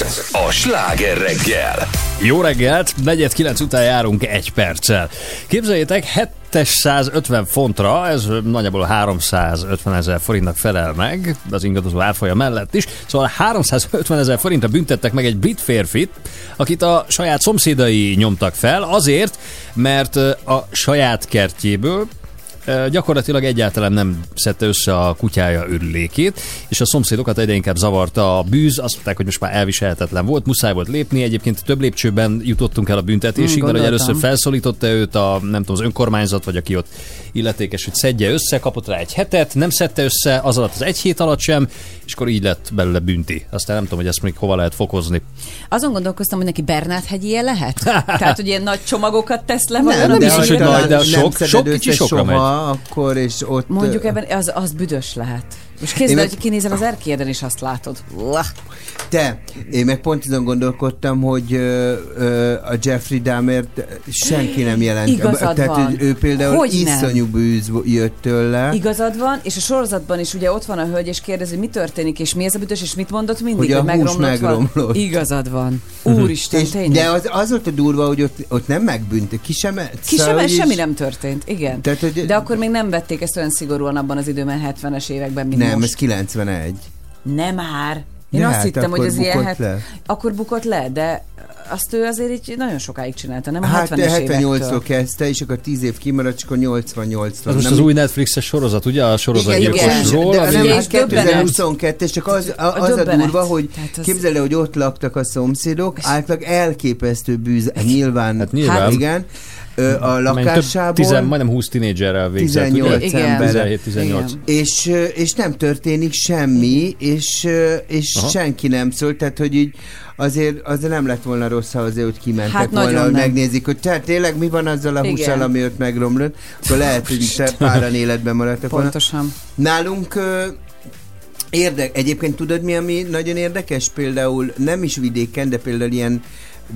Ez a Sláger reggel. Jó reggelt, negyed kilenc után járunk egy perccel. Képzeljétek, 750 fontra, ez nagyjából 350 ezer forintnak felel meg, az ingadozó árfolyam mellett is, szóval 350 ezer forintra büntettek meg egy brit férfit, akit a saját szomszédai nyomtak fel, azért, mert a saját kertjéből gyakorlatilag egyáltalán nem szedte össze a kutyája örülékét, és a szomszédokat egyre inkább zavarta a bűz, azt mondták, hogy most már elviselhetetlen volt, muszáj volt lépni, egyébként több lépcsőben jutottunk el a büntetésig, Mm, mert először felszólította őt a, nem tudom, az önkormányzat, vagy aki ott illetékes, hogy szedje össze, kapott rá egy hetet, nem szedte össze, az alatt az egy hét alatt sem, és akkor így lett belőle bünti. Aztán nem tudom, hogy ezt még hova lehet fokozni. Azon gondolkoztam, hogy neki Bernát hegyie lehet? Tehát, hogy ilyen nagy csomagokat tesz le magának? nem biztos, hogy nagy, de a nem sok- sok kicsi sokra soha, akkor és ott... Mondjuk ebben az, az büdös lehet. Most Én képzeld, meg- hogy kinézel az erkélyeden, és azt látod. Uah. Te, én meg pont azon gondolkodtam, hogy ö, ö, a Jeffrey Dahmer senki nem jelent. Igazad Tehát van. hogy ő például Hogy nem? iszonyú bűz jött tőle. Igazad van, és a sorozatban is ugye ott van a hölgy, és kérdezi, hogy mi történik, és mi ez a büdös, és mit mondott mindig, Hogy a hús megromlott van. megromlott. Igazad van. Úristen, és, tényleg. de az, az volt a durva, hogy ott, ott nem megbűnt, ki sem... Ki szóval, sem, hogy semmi nem történt, igen. Tehát, hogy- De akkor még nem vették ezt olyan szigorúan abban az időben, 70-es években, mint Nem, ez most. 91. Nem már. Én De azt hát hittem, hogy az ilyen... Het... le. Akkor bukott le, de azt ő azért így nagyon sokáig csinálta, nem a Hát 70-es 78-tól évektől. kezdte, és akkor 10 év kimaradt, és akkor 88-tól. Az most az új Netflixes sorozat, ugye? A sorozat Igen, igen. gyilkosról, de, ami- nem, hát és döbbenet. 2022 és csak az a, az a döbbenet. durva, hogy az- képzeld el, hogy ott laktak a szomszédok, általában elképesztő bűz, nyilván, Hát nyilván. hát igen, ö, a Mennyi több- lakásából. Tizen, majdnem 20 tínédzserrel végzett, 18 ugye? emberre. 17-18. És, és nem történik semmi, és, és Aha. senki nem szólt, tehát hogy így azért, azért nem lett volna rossz, ha azért úgy kimentek Hát volna, nagyon hogy megnézik, hogy tehát tényleg mi van azzal a hússal, ami ott megromlott, akkor lehet, hogy te páran életben maradtak volna. Pontosan. Nálunk Érdek, egyébként tudod mi, ami nagyon érdekes? Például nem is vidéken, de például ilyen,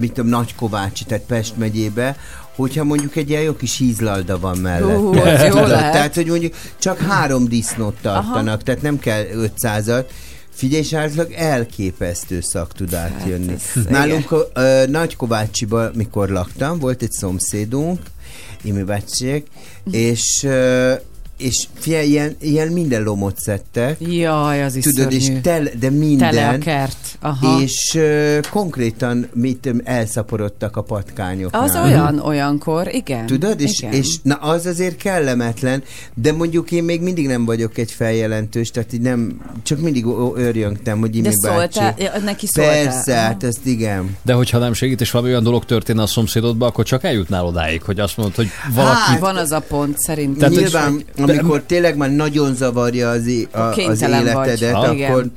mit tudom, Nagykovácsi, tehát Pest megyébe, hogyha mondjuk egy ilyen jó kis hízlalda van mellette. Jó Tudod? Tehát, hogy mondjuk csak három disznót tartanak, Aha. tehát nem kell 500-at. Figyelj, és átlag elképesztő szak tud átjönni. ez- Nálunk ö, Nagykovácsiban, mikor laktam, volt egy szomszédunk, Imi bácsiek, és ö, és figyelj, ilyen, ilyen minden lomot szedtek. Jaj, az is Tudod, és szörnyű. tel, de minden. Tele a kert. Aha. És ö, konkrétan mit elszaporodtak a patkányoknál. Az olyan, olyankor, igen. Tudod, és, igen. és na az azért kellemetlen, de mondjuk én még mindig nem vagyok egy feljelentős, tehát így nem, csak mindig örjöngtem, hogy Imi De szóltál, bácsi. ja, neki szóltál. Persze, hát ezt igen. De hogyha nem segít, és valami olyan dolog történne a szomszédodba, akkor csak eljutnál odáig, hogy azt mondod, hogy valaki... Hát, van az a pont, szerintem. Tehát, Nyilván, hogy- amikor tényleg már nagyon zavarja az, é- a, az vagy. életedet. Igen.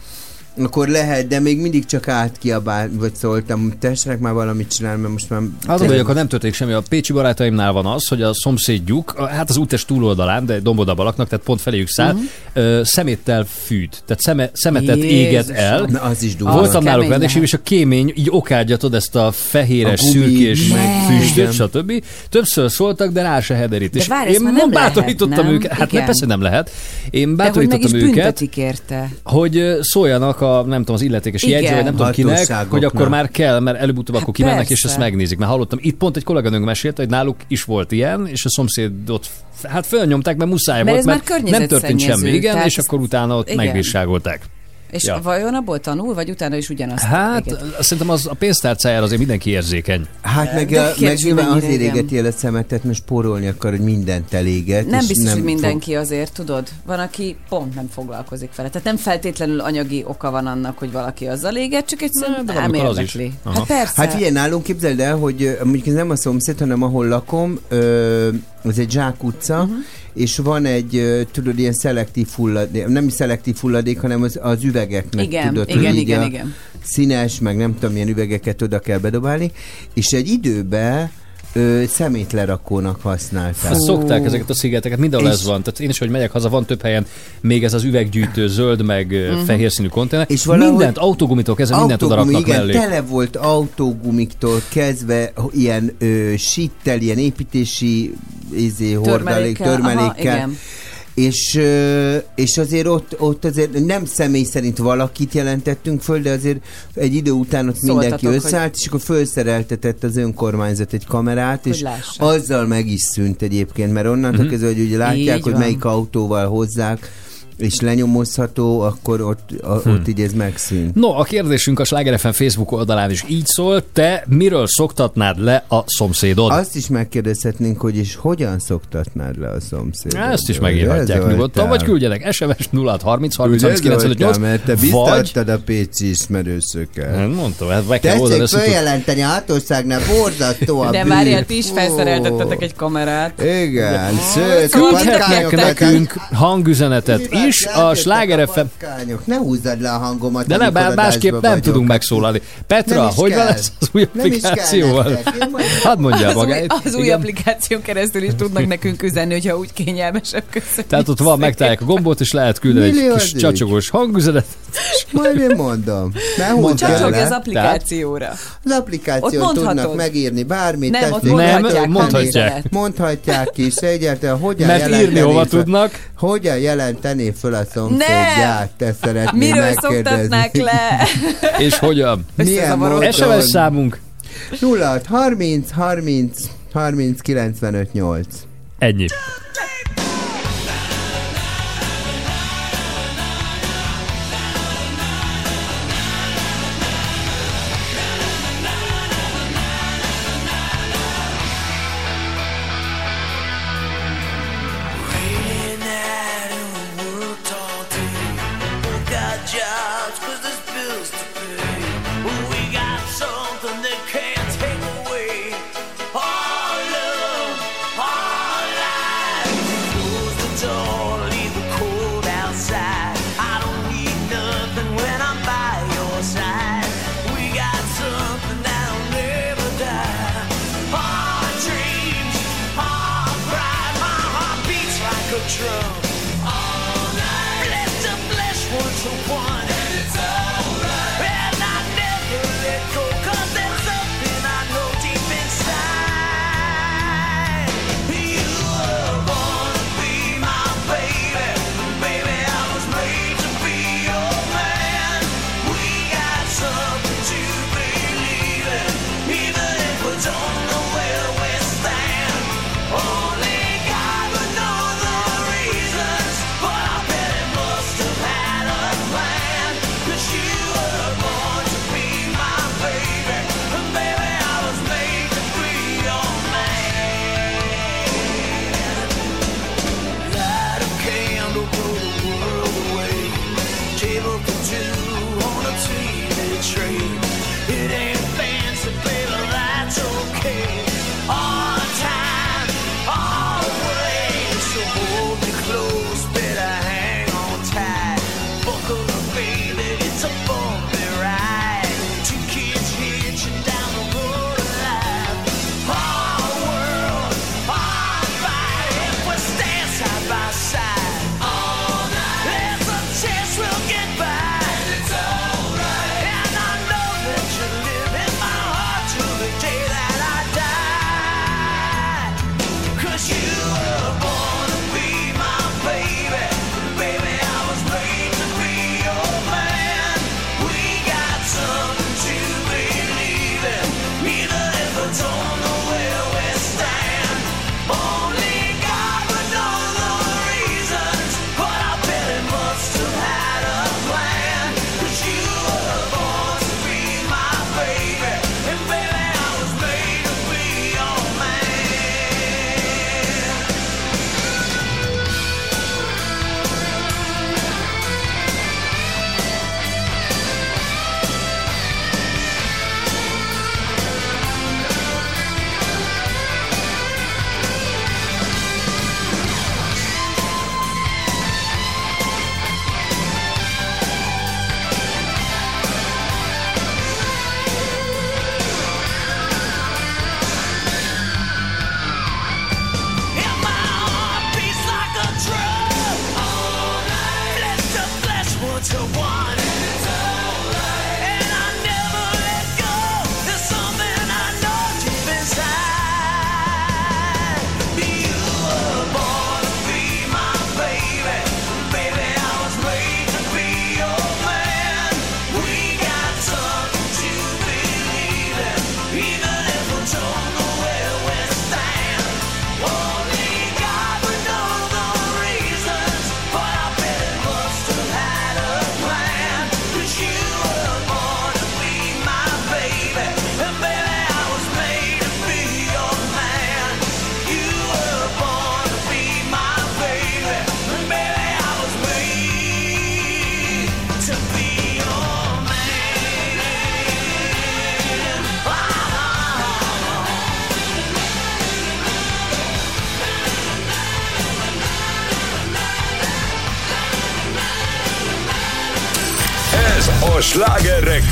Akkor, lehet, de még mindig csak átkiabál, vagy szóltam, tessenek már valamit csinálni, mert most már... Az a baj, akkor nem történik semmi. A pécsi barátaimnál van az, hogy a szomszédjuk, hát az útes túloldalán, de dombodában laknak, tehát pont feléjük száll, uh-huh. szeméttel fűt. Tehát szeme, szemetet Jézusom. éget el. Na, az is durva. Voltam náluk vendégség, és a kémény így okádja, tudod, ezt a fehéres, A szürkés füstöt, stb. Többször szóltak, de rá se hederít. De és várj, én nem bátorítottam lehet, nem? őket. Hát Igen. nem, persze nem lehet. Én De hogy meg bátorítottam is őket, érte. hogy szóljanak a, nem tudom, az illetékes Igen. jegyző, vagy nem tudom kinek, hogy akkor már kell, mert előbb-utóbb akkor kimennek, és persze. ezt megnézik. Mert hallottam, itt pont egy kolléganőnk mesélte, hogy náluk is volt ilyen, és a szomszédot hát fölnyomták, mert muszáj Mert volt, mert nem történt semmi, igen, és akkor utána ott igen. megbírságolták. És Ja. vajon abból tanul, vagy utána is ugyanazt? Hát, éget? szerintem az a pénztárcájára azért mindenki érzékeny. Hát meg, De a, meg hogy nyilván azért igen. égeti el a szemetet, mert spórolni akar, hogy mindent eléget. Nem biztos, hogy fog- mindenki azért, tudod? Van, aki pont nem foglalkozik vele. Tehát nem feltétlenül anyagi oka van annak, hogy valaki azzal éget, csak egyszerűen nem érdekli. Hát persze. Hát figyelj, nálunk képzeld el, hogy mondjuk ez nem a szomszéd, hanem ahol lakom, ö, ez egy zsák utca, Mhm. uh-huh. és van egy, tudod, ilyen szelektív hulladék, nem is szelektív hulladék, hanem az, az üvegeknek, igen, tudod, igen, hogy igen, igen. színes, meg nem tudom, milyen üvegeket oda kell bedobálni, és egy időben ö, szemétlerakónak használták. Ezt szokták ezeket a szigeteket, mindenhol ez van. Tehát én is, hogy megyek haza, van több helyen még ez az üveggyűjtő, zöld, meg uh fehér színű konténer. És valahogy- mindent, autogumitól kezdve mindent oda Autógumi, raknak igen, mellé. tele volt autógumiktól kezdve ilyen ö, sittel, ilyen építési izé, hordalék, Törmelékkel, aha, igen. És, és azért ott, ott azért nem személy szerint valakit jelentettünk föl, de azért egy idő után ott Szóltatok, mindenki hogy- összeállt, és akkor felszereltetett az önkormányzat egy kamerát, Hogy és lássa. azzal meg is szűnt egyébként, mert onnantól Mhm. kezdve, hogy ugye látják, Így hogy van. melyik autóval hozzák, és lenyomozható, akkor ott, a, Hm. ott így ez megszűnt. No, a kérdésünk a Sláger FM Facebook oldalán is így szól. Te miről szoktatnád le a szomszédod? Azt is megkérdezhetnénk, hogy is hogyan szoktatnád le a szomszédot. Ezt is megírhatják nyugodtan, vagy küldjenek SMS 0 30 30 30 958, mert te vagy... biztattad a pécsi ismerőszöket. Hát mondtam, hát be kell oldani Tessék ezt. feljelenteni a hatóságnál, borzasztó a De várjál, ti is felszereltettetek egy kamerát. Igen, sőt, a Küldhetnek patkányokat... nekünk hangüzenetet is a Sláger FM... Ne húzzad le a hangomat, De nem, másképp nem vagyok. tudunk megszólalni. Petra, Nem hogy van ez az új applikációval? Hadd mondja Az új, az új Igen. applikáción keresztül is tudnak nekünk üzenni, hogyha úgy kényelmesebb köszönjük. Tehát ott van, megtalálják a gombot, és lehet küldeni egy Millió kis az ügy. csacsogós hangüzenet. Majd én mondom. Ne húzzad Csacsog az applikációra. Az applikáción Ott tudnak megírni bármit. Nem, ott mondhatják. Nem, mondhatják. Mondhatják is, egyáltalán hogyan Mert írni jelenteni hova tudnak. Hogyan jelentené föl a szomszédját, te szeretném Miről megkérdezni. szoktatnák le? És hogyan? Milyen módon? SMS számunk 0 30 30 30 95 8. ennyi.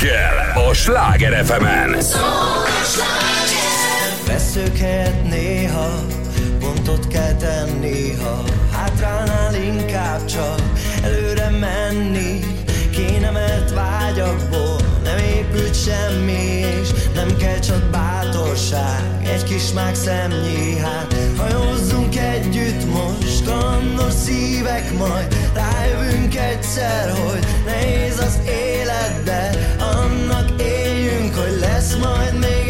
reggel a Sláger FM-en. Veszők helyett néha, pontot kell tenni, ha hátránál inkább csak előre menni. Kénemelt vágyakból nem épült semmi, és nem kell csak bátorság, egy kis mág szemnyi, hát hajózzunk együtt most, kalandos szívek majd, rájövünk egyszer, hogy nehéz az élet, de hogy lesz majd még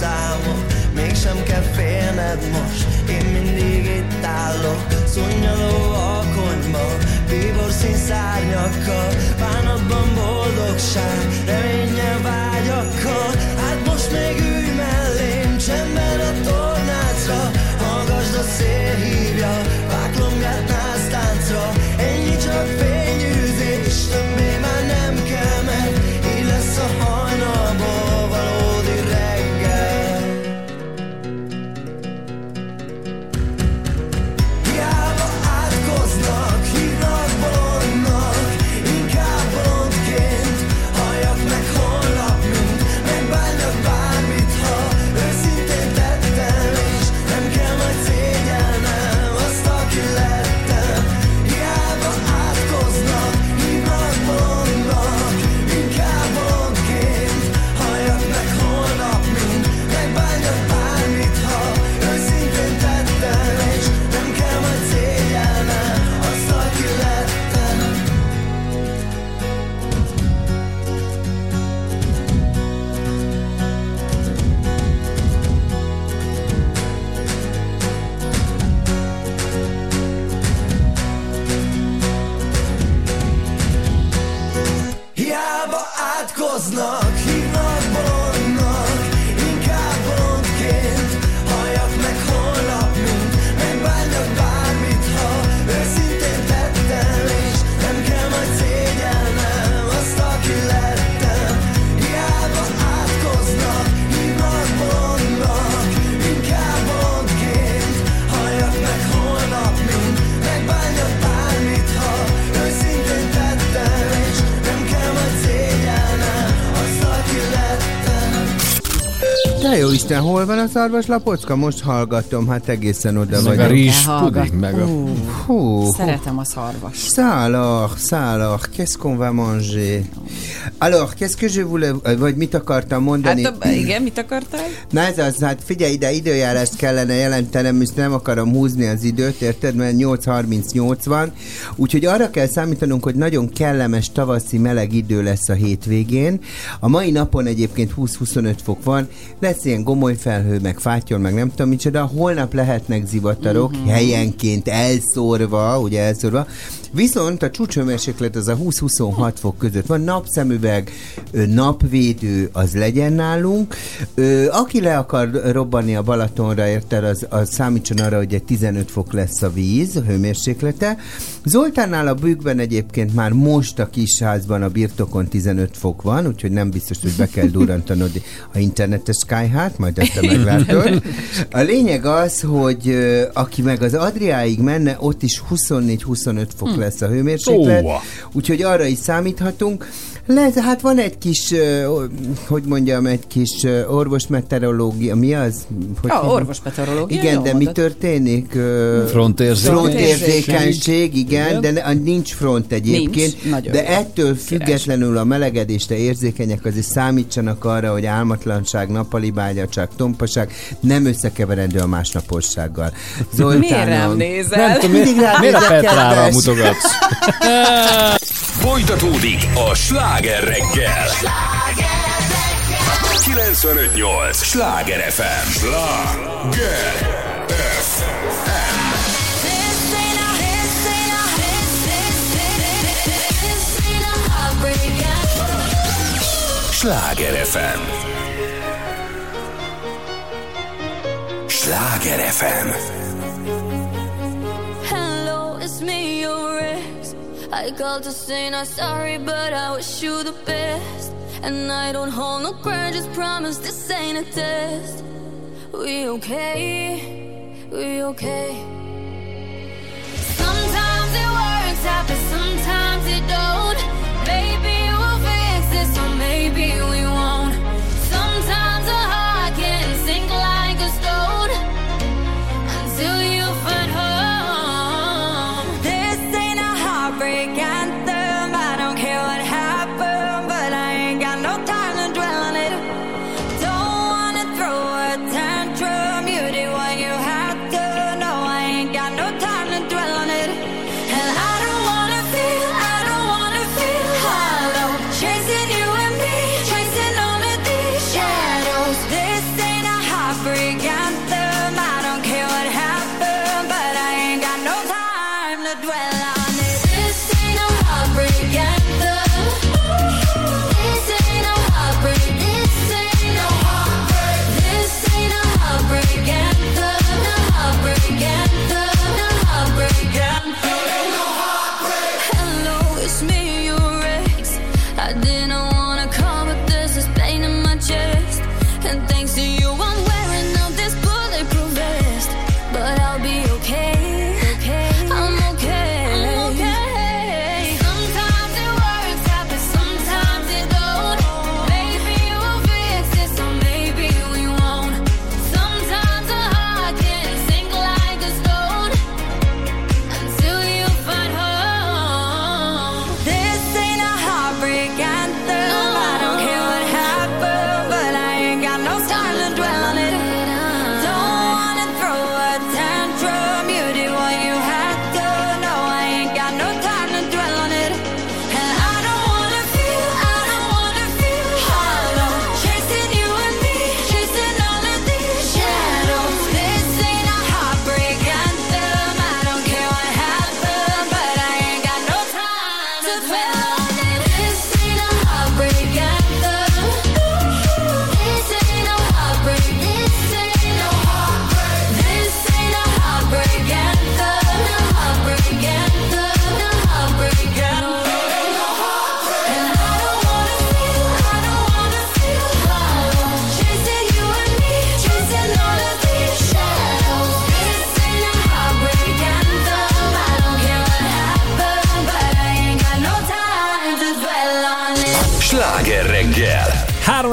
számok Mégsem kell félned most Én mindig itt állok. Szunnyadó alkonyban Bíbor szárnyakkal. Bánatban boldogság Reményen vágyakkal. Hát most még De jó Isten, hol van a szarvaslapocka? Most hallgatom, hát egészen oda Meg vagy. a rizs puding, meg a... Ú, Hú, Szeretem a szarvas. Ça alors, ça alors, qu'est-ce qu'on va manger? Alors, qu'est-ce que je voulais, vagy mit akartam mondani? Hát a, igen, mit akartál? Na ez az, hát figyelj ide, időjárást kellene jelentenem, és nem akarom húzni az időt, érted, mert 8.38 van, úgyhogy arra kell számítanunk, hogy nagyon kellemes tavaszi meleg idő lesz a hétvégén. A mai napon egyébként 20-25 fok van, lesz ilyen gomoly felhő, meg fátyol, meg nem tudom micsoda, holnap lehetnek zivatarok, Mhm. mm-hmm. helyenként elszórva, ugye elszórva, Viszont a csúcsőmérséklet az a 20-26 fok között van, napszemüveg, napvédő, az legyen nálunk. Aki le akar robbanni a Balatonra, érted, az, az számítson arra, hogy egy 15 fok lesz a víz, a hőmérséklete. Zoltánnál a bűkben egyébként már most a kisházban a birtokon 15 fok van, úgyhogy nem biztos, hogy be kell durrantanod a internetes skyhát, majd ezt meglátod. A lényeg az, hogy aki meg az Adriáig menne, ott is 24-25 fok. Lesz a hőmérséklet, Ó. úgyhogy arra is számíthatunk. Lesz, hát van egy kis, hogy mondjam, egy kis orvosmeteorológia, mi az? Hogy Ah, orvosmeteorológia, Igen, de mi mondod. történik? Ö, Frontérzékenység. Frontérzékenység, igen, Igen. de nincs front egyébként. Nincs, nagyon de jó. ettől függetlenül a melegedésre érzékenyek azért számítsanak arra, hogy álmatlanság, nappalibágyatság, tompaság nem összekeverendő a másnapossággal. Zoltánom. Miért rám nézel? Nem tudom, Mindig rád miért a Petrára kedves. Mutogatsz? Folytatódik a sláger reggel. 95.8 Sláger FM. Sláger FM. Sláger FM. Sláger FM. I called to say not sorry, but I wish you the best. And I don't hold no grudges, promise this ain't a test. We okay? We okay? Sometimes it works out, but sometimes it don't. Maybe we'll fix this, or maybe we won't.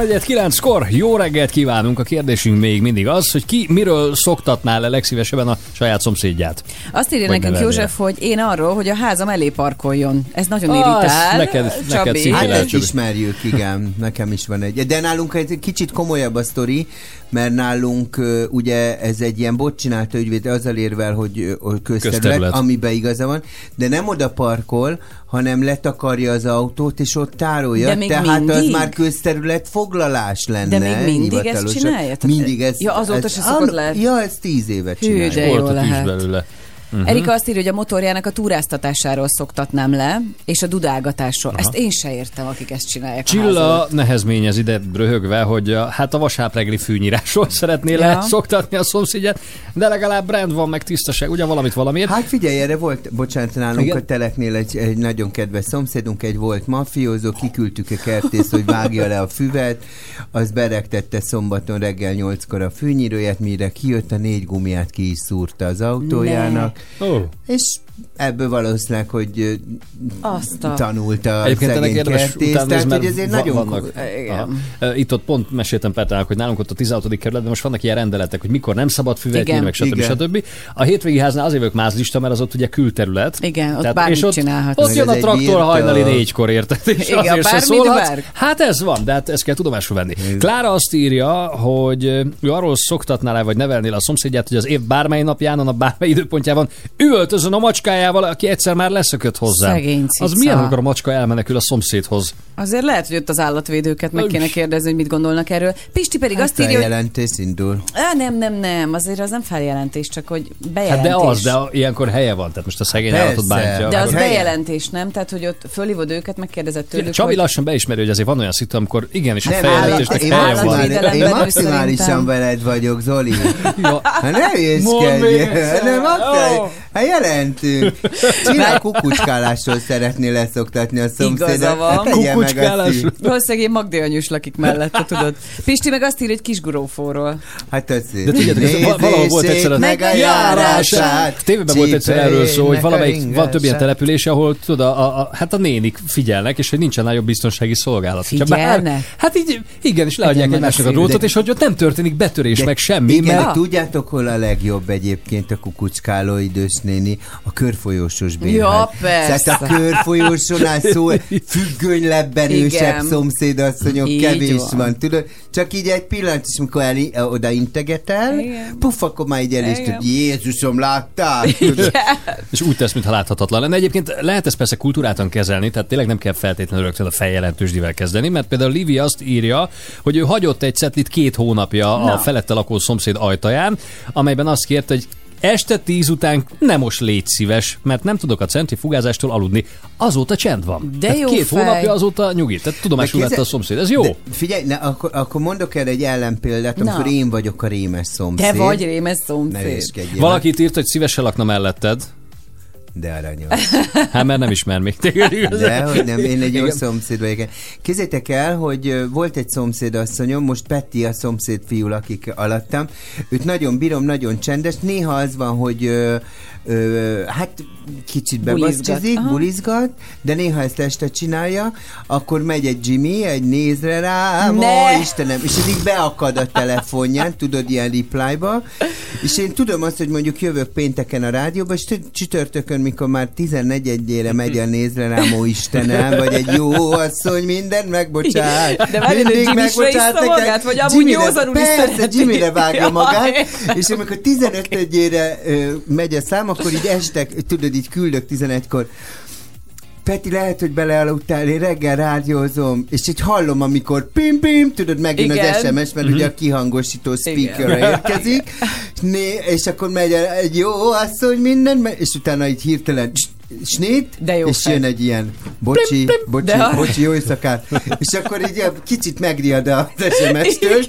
3-1-9-kor jó reggelt kívánunk. A kérdésünk még mindig az, hogy ki miről szoktatná le legszívesebben a saját szomszédját. Azt írja Vagy nekünk. József, hogy én arról, hogy a házam elé parkoljon. Ez nagyon Az irritál. neked- neked Hát ezt ismerjük, igen. Nekem is van egy. De nálunk egy kicsit komolyabb a sztori, mert nálunk ugye ez egy ilyen bot csinálta ügyvéd azzal érvel, hogy, közterület, Közterület. amiben igaza van, de nem oda parkol, hanem letakarja az autót, és ott tárolja. De még Tehát az mindig? már közterület foglalás lenne. De még mindig ezt csinálja? Tehát- Mindig ez. Ja, azóta ez, se szokott lehet. Ja, ez tíz évet Hű, csinálja. de jó lehet. belőle. Uh-huh. Erika azt írja, hogy a motorjának a túráztatásáról szoktatnám le, és a dudálgatásról. Aha. Ezt én se értem, akik ezt csinálják. Csilla nehezményez ide röhögve, hogy a, hát a vasárnap reggeli fűnyírásról szeretné Ja. le szoktatni a szomszédját, de legalább brand van, meg tisztaság, ugye valamit valamiért. Hát figyelj, erre volt, bocsánat, nálunk Igen? a teleknél egy, egy nagyon kedves szomszédunk, egy volt mafiózó, kiküldtük a kertész, hogy vágja le a füvet, az beregtette szombaton reggel nyolckor a fűnyíróját, mire kijött a négy gumiát ki is szúrta az autójának, Oh. és ebből valószínűleg, hogy Azt a... tanulta a Egyébként ennek érdemes kertész, utána tehát hogy ezért va- nagyon... vannak. Igen. Aha. Itt ott pont meséltem Petának, hogy nálunk ott a 16. kerületben most vannak ilyen rendeletek, hogy mikor nem szabad füvet Igen. nyírni, meg stb. Igen. stb. A hétvégi háznál azért vagyok mázlista, mert az ott ugye külterület. Igen, ott bármit és ott, csinálhatsz. ott jön a traktor hajnali négykor, érted? És Igen, azért se szólhatsz. Hát ez van, de hát ezt kell tudomásul venni. Klára azt írja, hogy ő arról szoktatná le, vagy nevelnél a szomszédját, hogy az év bármely napján, a bármely időpontjában üvöltözön a macskájával, aki egyszer már leszökött hozzá. Szegény Az cica. milyen, amikor a macska elmenekül a szomszédhoz? Azért lehet, hogy ott az állatvédőket meg kéne kérdezni, hogy mit gondolnak erről. Pisti pedig Hát azt írja, hogy feljelentés indul. Á, nem, nem, nem, azért az nem feljelentés, csak hogy Hát bejelentés. de az, de a- ilyenkor helye van, tehát most a szegény Persze. állatot bántja. De az akkor- helyen. bejelentés, nem? Tehát, hogy ott fölhívod őket, megkérdezed tőlük, Csabi hogy... lassan beismeri, hogy azért van olyan szitu, amikor igenis a Nem, feljelentésnek helye van. én maximálisan veled vagyok, Zoli. Ja. Hát ne egyszer. Nem, maximális. Ó. Hát jelentünk. Csinál kukucskálásról szeretné leszoktatni a szomszédot. Igaza van. Hát meg a Kukucskálás. Valószínűleg én Magdi anyus lakik mellette, tudod. Pisti meg azt írja, hogy kisgurófóról. Hát az De tudjátok, ez val- valahol volt egyszer a meg a járását. Tévében volt egyszer erről szó, hogy valamelyik, van több ilyen település, ahol tudod, a, a, a, hát a nénik figyelnek, és hogy nincsen nagyobb biztonsági szolgálat. Figyelnek? hát így, igen, és leadják egymásnak a drótot, és hogy ott nem történik betörés, meg semmi, Igen, tudjátok, hol a legjobb egyébként a kukucskáló idős néni? A körfolyósos bérház. Ja, persze. Tehát a körfolyósonál szó, függönylebbenősebb Igen. szomszédasszonyok Így kevés van. van. Tudod, csak így egy pillanat, és amikor el, oda integetel, Igen. puff, akkor már így el is tud, Jézusom, láttál? És úgy tesz, mintha láthatatlan lenne. Egyébként lehet ezt persze kultúrátan kezelni, tehát tényleg nem kell feltétlenül rögtön a feljelentősdivel kezdeni, mert például Livi azt írja, hogy ő hagyott egy cetlit két hónapja a Na. felette lakó szomszéd ajtaján, amelyben azt kérte, hogy Este tíz után nem most légy szíves, mert nem tudok a centrifugázástól aludni. Azóta csend van. De Tehát jó két fej. hónapja azóta nyugi. Tehát tudomásul vette a szomszéd. Ez jó. De figyelj, ne, akkor, akkor mondok el egy ellenpéldát, Na. amikor én vagyok a rémes szomszéd. Te vagy rémes Ne szomszéd. hülyeskedjél. Valakit írt, hogy szívesen lakna melletted. De aranyos. Hát mert nem ismer még téged igazán. De, hogy nem, én egy jó szomszéd vagyok. Képzeljétek el, hogy volt egy szomszédasszonyom, most Petti a szomszéd fiú lakik alattam. Őt nagyon bírom, nagyon csendes. Néha az van, hogy ö, ö, hát kicsit bebaszcsizik, bulizgat, de néha ezt este csinálja, akkor megy egy Jimmy, egy nézre rá, Ne! ó, Istenem, és ez így beakad a telefonján, tudod, ilyen reply-ba, és én tudom azt, hogy mondjuk jövök pénteken a rádióba, és csütörtökön, mikor már 14-ére megy a nézre rám, ó Istenem, vagy egy jó asszony, mindent megbocsát. De várj, Mindig is megbocsát neked. magát, vagy amúgy józanul is Persze. Jimmyre vágja magát, és amikor 15-ére megy a szám, akkor így este, tudod, így küldök 11-kor, Peti, lehet, hogy belealudtál, én reggel rádiózom, és így hallom, amikor pim-pim, tudod, megint Igen. az SMS, mert ugye a kihangosító speaker érkezik, né, és akkor megy egy jó asszony, minden, és utána így hirtelen cs- snét, De jó és fej. jön egy ilyen bocsi, bocsi, De- bocsi, jó éjszakát, és akkor így kicsit megriad az SMS-től?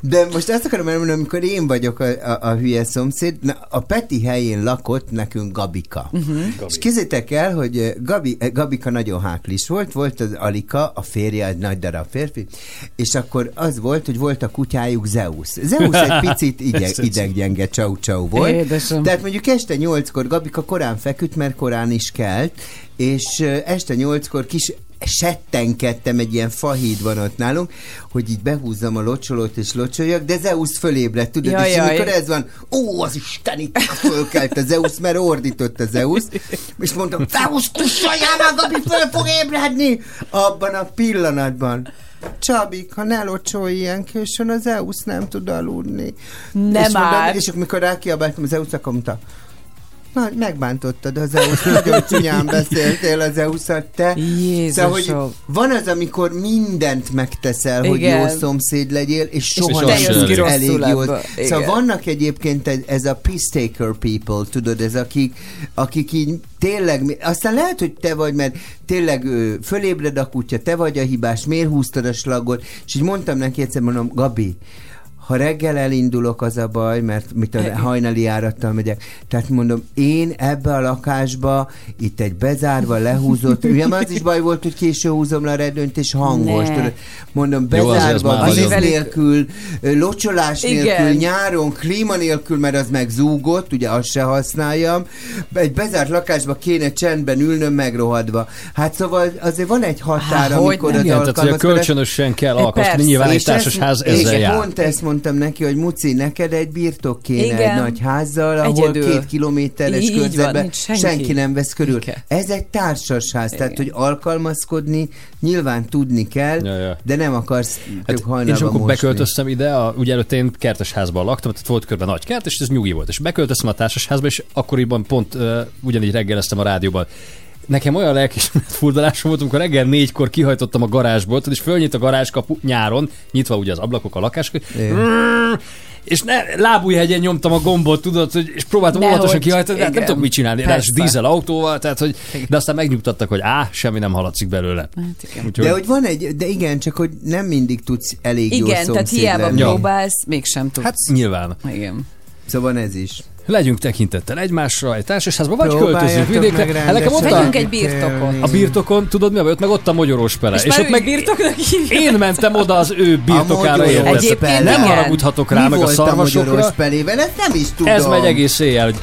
De most azt akarom elmondani, amikor én vagyok a, a, a hülye szomszéd, na, a Peti helyén lakott nekünk Gabika. Mhm. Uh-huh. És kézzétek el, hogy eh, Gabi, eh, Gabika nagyon háklis volt, volt az Alika, a férje, egy nagy darab férfi, és akkor az volt, hogy volt a kutyájuk Zeus. Zeus egy picit ideg, ideggyenge csau-csau volt. Édesem. Tehát mondjuk este nyolckor Gabika korán feküdt, mert korán is kelt, és este nyolckor kis settenkedtem, egy ilyen fahíd van ott nálunk, hogy így behúzzam a locsolót és locsoljak, de Zeus fölébredt, tudod, Jaj, és jaj. amikor ez van, ó, az Isten itt fölkelt a Zeus, mert ordított a Zeus, és mondtam, Zeus, kussoljál meg, Gabi, föl fog ébredni! Abban a pillanatban. Csabik, ha ne locsolj ilyen későn, az Zeus nem tud aludni. Nem és, mondom, már. és amikor rákiabáltam az Zeus, akkor mondta, Na, megbántottad az Zeus, nagyon csúnyán beszéltél az zeus te. Jézusom. hogy van az, amikor mindent megteszel, hogy Igen. jó szomszéd legyél, és soha te nem jössz elég jó. Szóval vannak egyébként ez- a peace taker people, tudod, ez akik, akik így tényleg, aztán lehet, hogy te vagy, mert tényleg ö, fölébred a kutya, te vagy a hibás, miért húztad a slagot, és így mondtam neki egyszer, mondom, Gabi, ha reggel elindulok, az a baj, mert mit a hajnali járattal megyek. Tehát mondom, én ebbe a lakásba, itt egy bezárva, lehúzott, ugye már az is baj volt, hogy késő húzom le a redőnyt, és hangos. Tudod, mondom, Jó, bezárva, már víz nélkül, locsolás Igen. nélkül, nyáron, klíma nélkül, mert az meg zúgott, ugye azt se használjam. Egy bezárt lakásba kéne csendben ülnöm megrohadva. Hát szóval azért van egy határ, Há, hogy amikor az tehát hogy a alkalmazkodás- kölcsönösen kell persze. Nyilván egy társasház ezt, ezzel és jár. pont ezt mondtam neki, hogy Muci, neked egy birtok kéne Igen. egy nagy házzal, ahol Egyedül. két kilométeres Így van, körzetben nincs senki. senki. nem vesz körül. Igen. Ez egy társasház, tehát Igen. hogy alkalmazkodni nyilván tudni kell, Ja, ja. de nem akarsz Hát hát, én is hajnalba amikor mosni. beköltöztem ide, a, ugye előtt én kertesházban laktam, tehát volt körben nagy kert, és ez nyugi volt. És beköltöztem a társasházba, és akkoriban pont uh, ugyanígy reggeleztem a rádióban. Nekem olyan lelkis furdalásom volt, amikor reggel négykor kihajtottam a garázsból, tudod, és fölnyit a garázskapu nyáron, nyitva ugye az ablakok, a lakás, és ne, lábújhegyen nyomtam a gombot, tudod, hogy, és próbáltam Nehogy, óvatosan kihajtani, de hát nem igen. tudok mit csinálni. Persze. Ráadásul dízel autóval, tehát, hogy, de aztán megnyugtattak, hogy á, semmi nem haladszik belőle. Hát igen. Úgyhogy, De hogy van egy, de igen, csak hogy nem mindig tudsz elég jó Igen, tehát hiába lenni. Próbálsz, mégsem tudsz. hát nyilván. Igen. Szóval ez is. Legyünk tekintettel egymásra, egy társasházba, vagy költözünk vidékre. Hát nekem ott a, egy birtokot. a birtokon, tudod mi a? Ott meg ott a mogyorós pele. És, már ott meg birtoknak hívja. én mentem oda az ő birtokára. Egyébként Nem haragudhatok rá, Mi meg a volt a szarvasokra. pelével? Ezt nem is tudom. Ez megy egész éjjel, hogy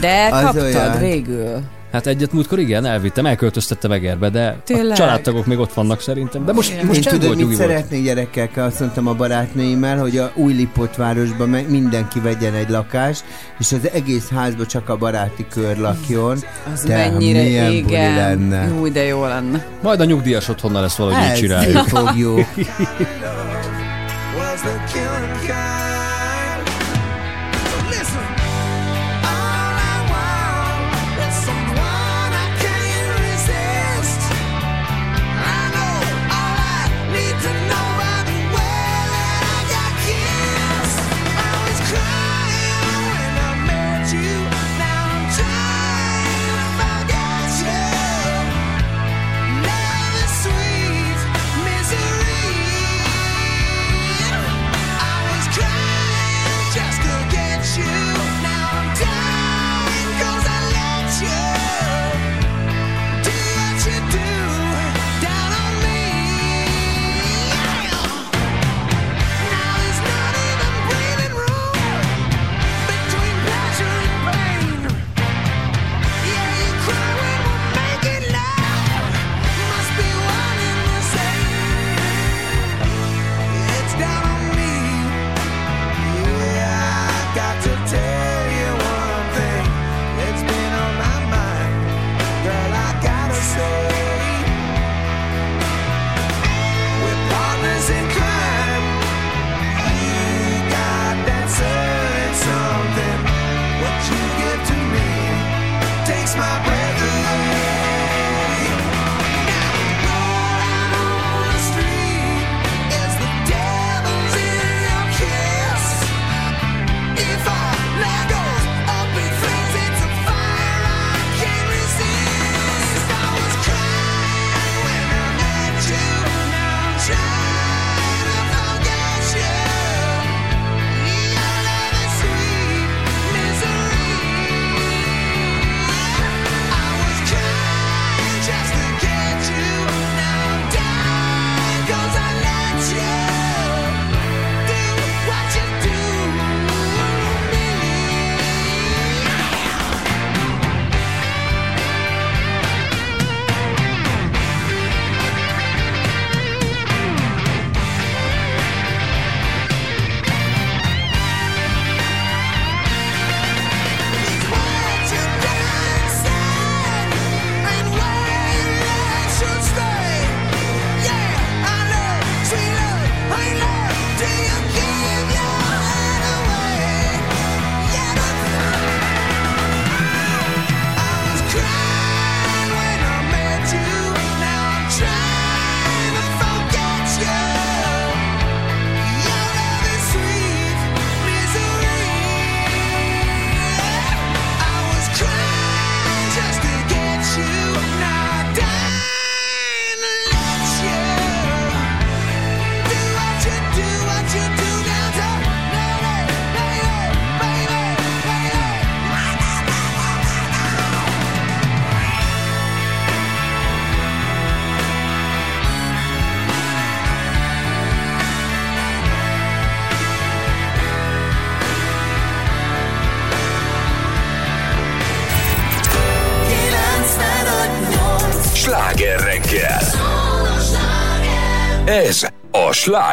De kaptad végül. Hát egyet múltkor igen, elvittem, elköltöztettem Egerbe, de Tényleg? a családtagok még ott vannak szerintem. De most, most Én csend tudod, mit nyugi volt. szeretnék gyerekekkel? Azt mondtam a barátnőimmel, hogy a új Lipotvárosban meg mindenki vegyen egy lakást, és az egész házban csak a baráti kör lakjon. Az Te, mennyire, milyen buli igen. lenne. Jó, de jó lenne. Majd a nyugdíjas otthonnal ezt valahogy így Ezt csináljuk. fogjuk.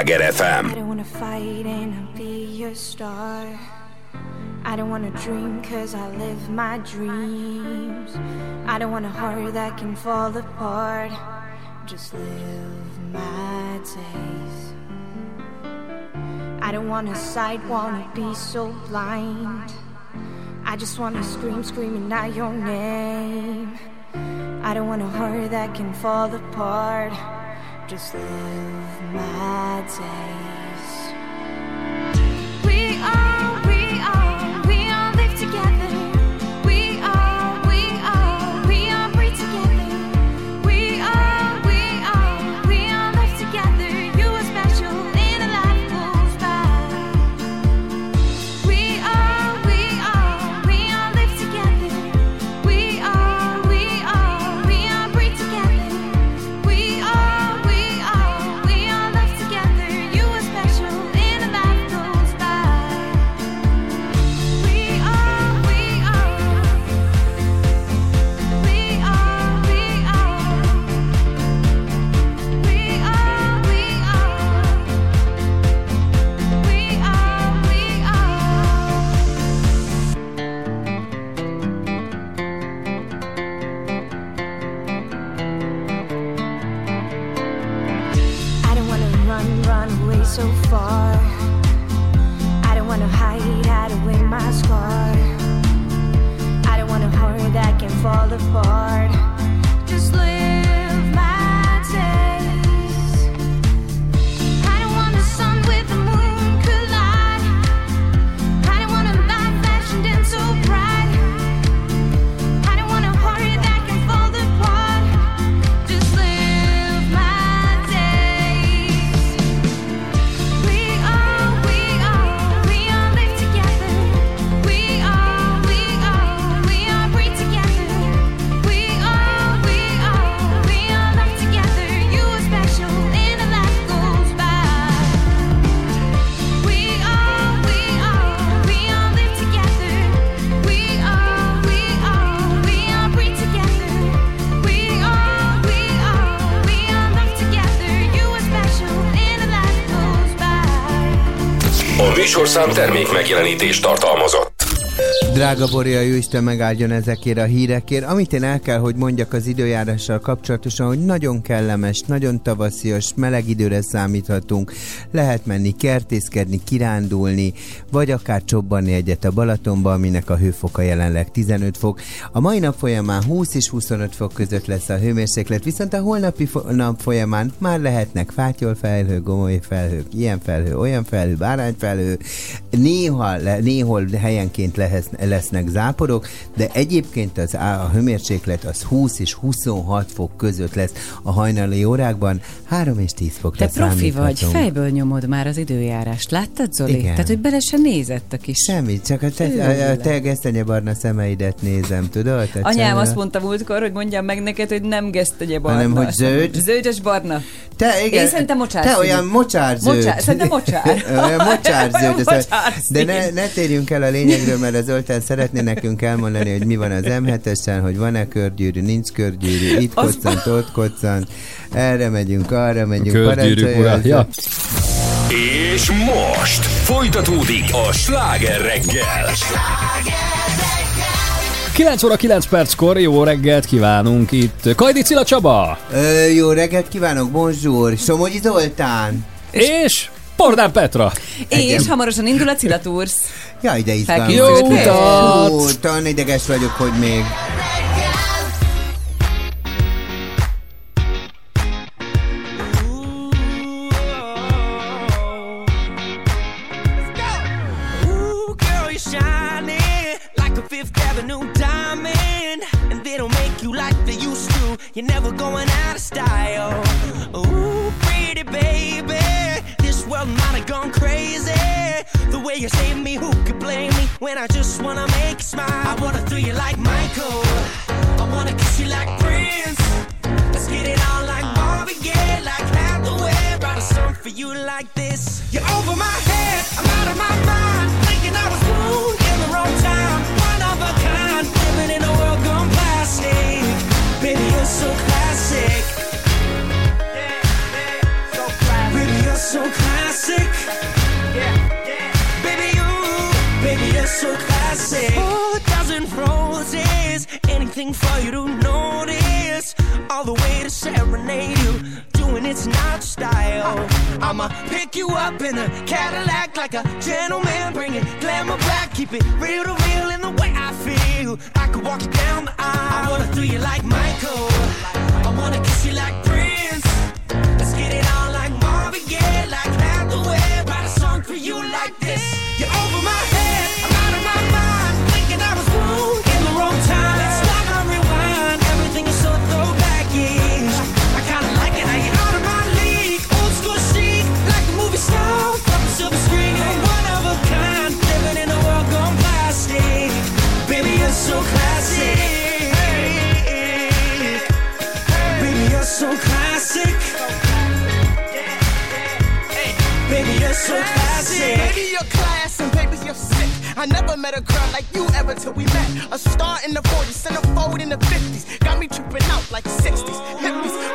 a FM. I don't wanna fight and I'll be your star. I don't wanna dream cause I live my dreams. I don't want a heart that can fall apart. Just live my days. I don't wanna sight, wanna be so blind. I just wanna scream, screaming out your name. I don't want a heart that can fall apart. Just live my days. Műsorszám termék megjelenítést tartalmazott. Drága Boria, jó Isten megáldjon ezekért a hírekért. Amit én el kell, hogy mondjak az időjárással kapcsolatosan, hogy nagyon kellemes, nagyon tavaszias, meleg időre számíthatunk. Lehet menni kertészkedni, kirándulni, vagy akár csobbanni egyet a Balatonba, aminek a hőfoka jelenleg 15 fok. A mai nap folyamán 20 és 25 fok között lesz a hőmérséklet, viszont a holnapi fo- nap folyamán már lehetnek fátyolfelhő, gomoly felhők, ilyen felhő, olyan felhő, bárányfelhő, néha, le, néhol helyenként lehez, lesznek záporok, de egyébként az, a hőmérséklet az 20 és 26 fok között lesz a hajnali órákban, 3 és 10 fokra Te profi vagy, fejből nyomod már az időjárást. Láttad, Zoli? Igen. Tehát, hogy bele se nézett a kis... Semmi, csak a te, a, a te gesztenyebarna szemeidet nézem, tudod? Te Anyám csere- azt mondta múltkor, hogy mondjam meg neked, hogy nem gesztenye barna. Hanem, hogy zöld. Zöldes barna. Te, igen, Én szerintem mocsár Te olyan mocsárzöld. Mocsár, szerintem mocsár. olyan. Mocsár De szín. ne, ne térjünk el a lényegről, mert az Zoltán szeretné nekünk elmondani, hogy mi van az M7-esen, hogy van-e körgyűrű, nincs körgyűrű, itt Az- koccant, ott koccant, erre megyünk, arra megyünk, parancsolja. ja. És most folytatódik a Sláger reggel. 9 óra 9 perckor jó reggelt kívánunk itt. Kajdi Cilla Csaba Ö, jó reggelt kívánok, bonjour, Somogyi Zoltán. és Pordán Petra. És hamarosan indul a Cilla Tours. Jaj, de izgalmas. Jó utat! Hú, talán ideges vagyok, hogy még. Ooh, girl, you're shining like a Fifth Avenue diamond, and they don't make you like they used to. You're never going out of style. way you save me, who could blame me when I just wanna make you smile? I wanna do you like Michael, I wanna kiss you like Prince. Let's get it on like Barbie, yeah, like Hathaway. Write a song for you like this. You're over my head, I'm out of my mind. Thinking I was born in the wrong time, one of a kind. Living in a world gone plastic, baby, you're so classic. Yeah, yeah, so classic. Baby, you're so classic. so classic. Oh, a dozen roses, anything for you to notice. All the way to serenade you, doing it's not style. I, I'ma pick you up in a Cadillac like a gentleman, bring it glamour back, keep it real to real in the way I feel. I could walk you down the aisle. I wanna throw you like Michael. I wanna kiss you like Prince. Let's get it on like Marvin Gaye, like Hathaway. Write a song for you like. I never met a girl like you ever till we met. A star in the 40s, centerfold in the 50s. Got me tripping out like 60s, hippies.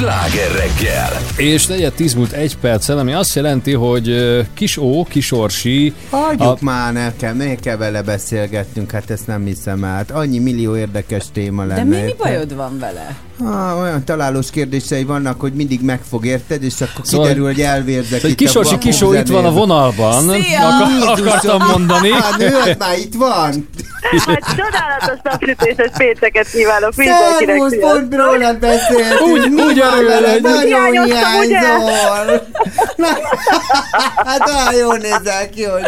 Sláger reggel. És negyed tíz múlt egy perccel, ami azt jelenti, hogy kis ó, kisorsi... Hagyjuk a... már nekem, ne kell vele beszélgetnünk, hát ezt nem hiszem. Hát annyi millió érdekes téma lenne. De mi, mi bajod van vele? Ah, olyan találós kérdései vannak, hogy mindig megfog, érted? És akkor Szóval- kiderül, hogy elvérzek Hogy itt Kisorsi a Kisó itt van a vonalban. Szia! Akar, akartam mondani. Hát nőtt már itt van. Hát csodálatos napsütéses pénteket kívánok mindenkinek. Szervusz, pont rólad beszéltünk. Úgy- úgy van örül, veled? hogy- Nagyon hiányzol. Na, Hát olyan jól nézel ki, hogy.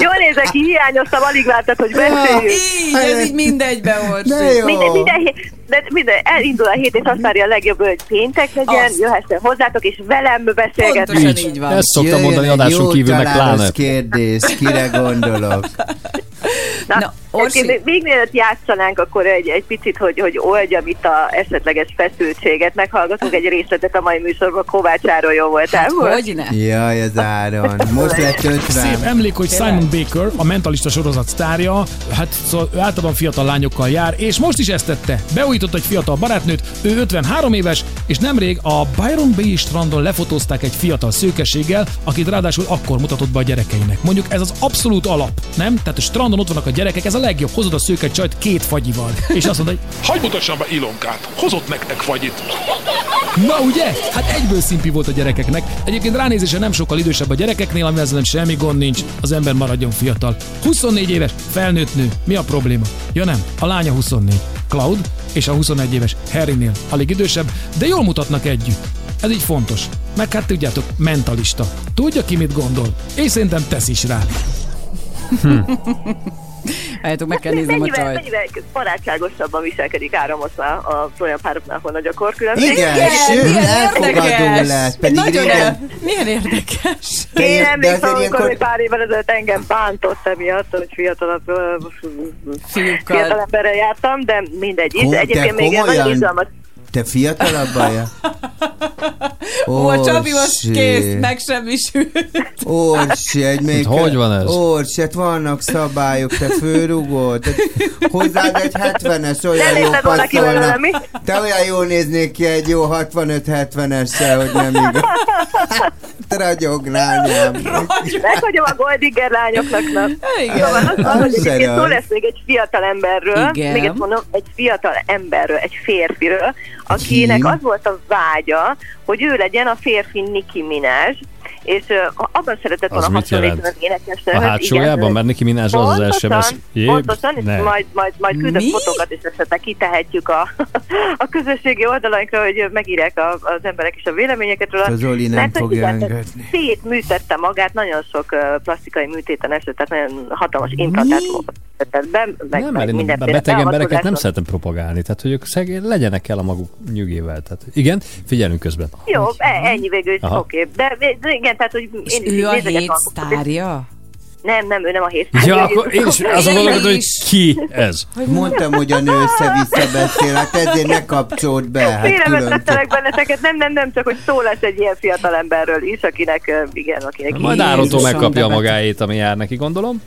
Jól nézek ki, hiányoztam, alig vártad, hogy beszéljünk. Így, ez így mindegybe volt. De jó. Minden, minden, de minden, elindul a hét, és azt várja a legjobb, hogy péntek legyen, Azt. jöhessen hozzátok, és velem beszélgetni. Pontosan így van. Ezt szoktam mondani Jöjjön adáson kívül, meg pláne. kérdés, kire gondolok? Na, Na, Orsi. még mielőtt játszanánk, akkor egy, egy picit, hogy, hogy oldjam itt a esetleges feszültséget. Meghallgatunk egy részletet a mai műsorban, Kovács Áron voltál. Hogy ne? Jaj, az Áron. Most lett Szép 50. emlék, hogy Simon Baker, a mentalista sorozat sztárja, hát szóval ő általában fiatal lányokkal jár, és most is ezt tette. Beújított egy fiatal barátnőt, ő 53 éves, és nemrég a Byron Bay strandon lefotózták egy fiatal szőkeséggel, akit ráadásul akkor mutatott be a gyerekeinek. Mondjuk ez az abszolút alap, nem? Tehát a strandon ott vannak a gyerekek, ez a legjobb. Hozod a szőke csajt két fagyival, és azt mondod, hogy Hagy mutassam be Ilonkát, hozott nektek fagyit. Na ugye? Hát egyből szimpi volt a gyerekeknek. Egyébként ránézése nem sokkal idősebb a gyerekeknél, amivel nem semmi gond nincs. Az ember maradjon fiatal. 24 éves, felnőtt nő. Mi a probléma? Ja nem, a lánya 24. Cloud és a 21 éves Harrynél alig idősebb, de jól mutatnak együtt. Ez így fontos. Meg hát tudjátok, mentalista. Tudja ki mit gondol. És szerintem tesz is rá. Várjátok, meg kell néznem a mennyivel, csajt. mennyivel barátságosabban viselkedik már a olyan pároknál, hol nagy a korkülönbség. Igen, Igen, sőt, milyen elfogadó érdekes. lett. Pedig Nagyon régen... el- Milyen érdekes. De- Én emlékszem, amikor ilyenkor- még pár évvel ezelőtt engem bántott emiatt, hogy fiatalabb ö, Fiúkkal. fiatalemberrel jártam, de mindegy. Te egyébként még nagyon izgalmas. Te fiatalabb vagy? Ó, a Csabi most kész, megsemmisült. Orsi, egy még... Hát hogy van ez? Orsi, hát vannak szabályok, te főrugod. Tehát hozzád egy 70-es olyan Nem jó passzolna. Te olyan jól néznék ki egy jó 65-70-essel, hogy nem igaz. Te ragyognál, nem. Meghagyom a Goldigger lányoknak, na. Igen. Szóval mondom, Az hogy egyébként szó lesz még egy fiatal emberről, Igen. még ezt mondom, egy fiatal emberről, egy férfiről, akinek Ki? az volt a vágya, hogy ő legyen a férfi Nicki Minaj, és uh, abban szeretett volna hasonlítani az énekesnőhöz. A hátsójában, mert Nicki Minaj az az első Pontosan, vesz. Jé, pontosan, és majd, majd, majd küldök Mi? fotókat, és esetleg kitehetjük a, a közösségi oldalainkra, hogy megírják a, az emberek is a véleményeket róla. Az Zoli nem Mert, fogja igen, engedni. Szétműtette magát, nagyon sok uh, plastikai műtéten esett, tehát nagyon hatalmas implantátumot be, meg, Nem, meg mert én a beteg embereket nem szeretem propagálni, tehát hogy ők szegény, legyenek el a maguk nyugével. Tehát, igen, figyelünk közben. Jó, e- ennyi végül is, oké. De, de igen, tehát, hogy És én is ő a hét sztárja? Nem, nem, ő nem a hét Ja, akkor én is azon gondolkodom, hogy ki ez. Mondtam, hogy a nő össze-vissza beszél, hát ezért ne kapcsolód be. Hát. Félrevetettelek benneteket, nem, nem, nem, csak hogy szó lesz egy ilyen fiatal emberről is, akinek, igen, akinek Majd Árontól megkapja magáét, ami jár neki, gondolom.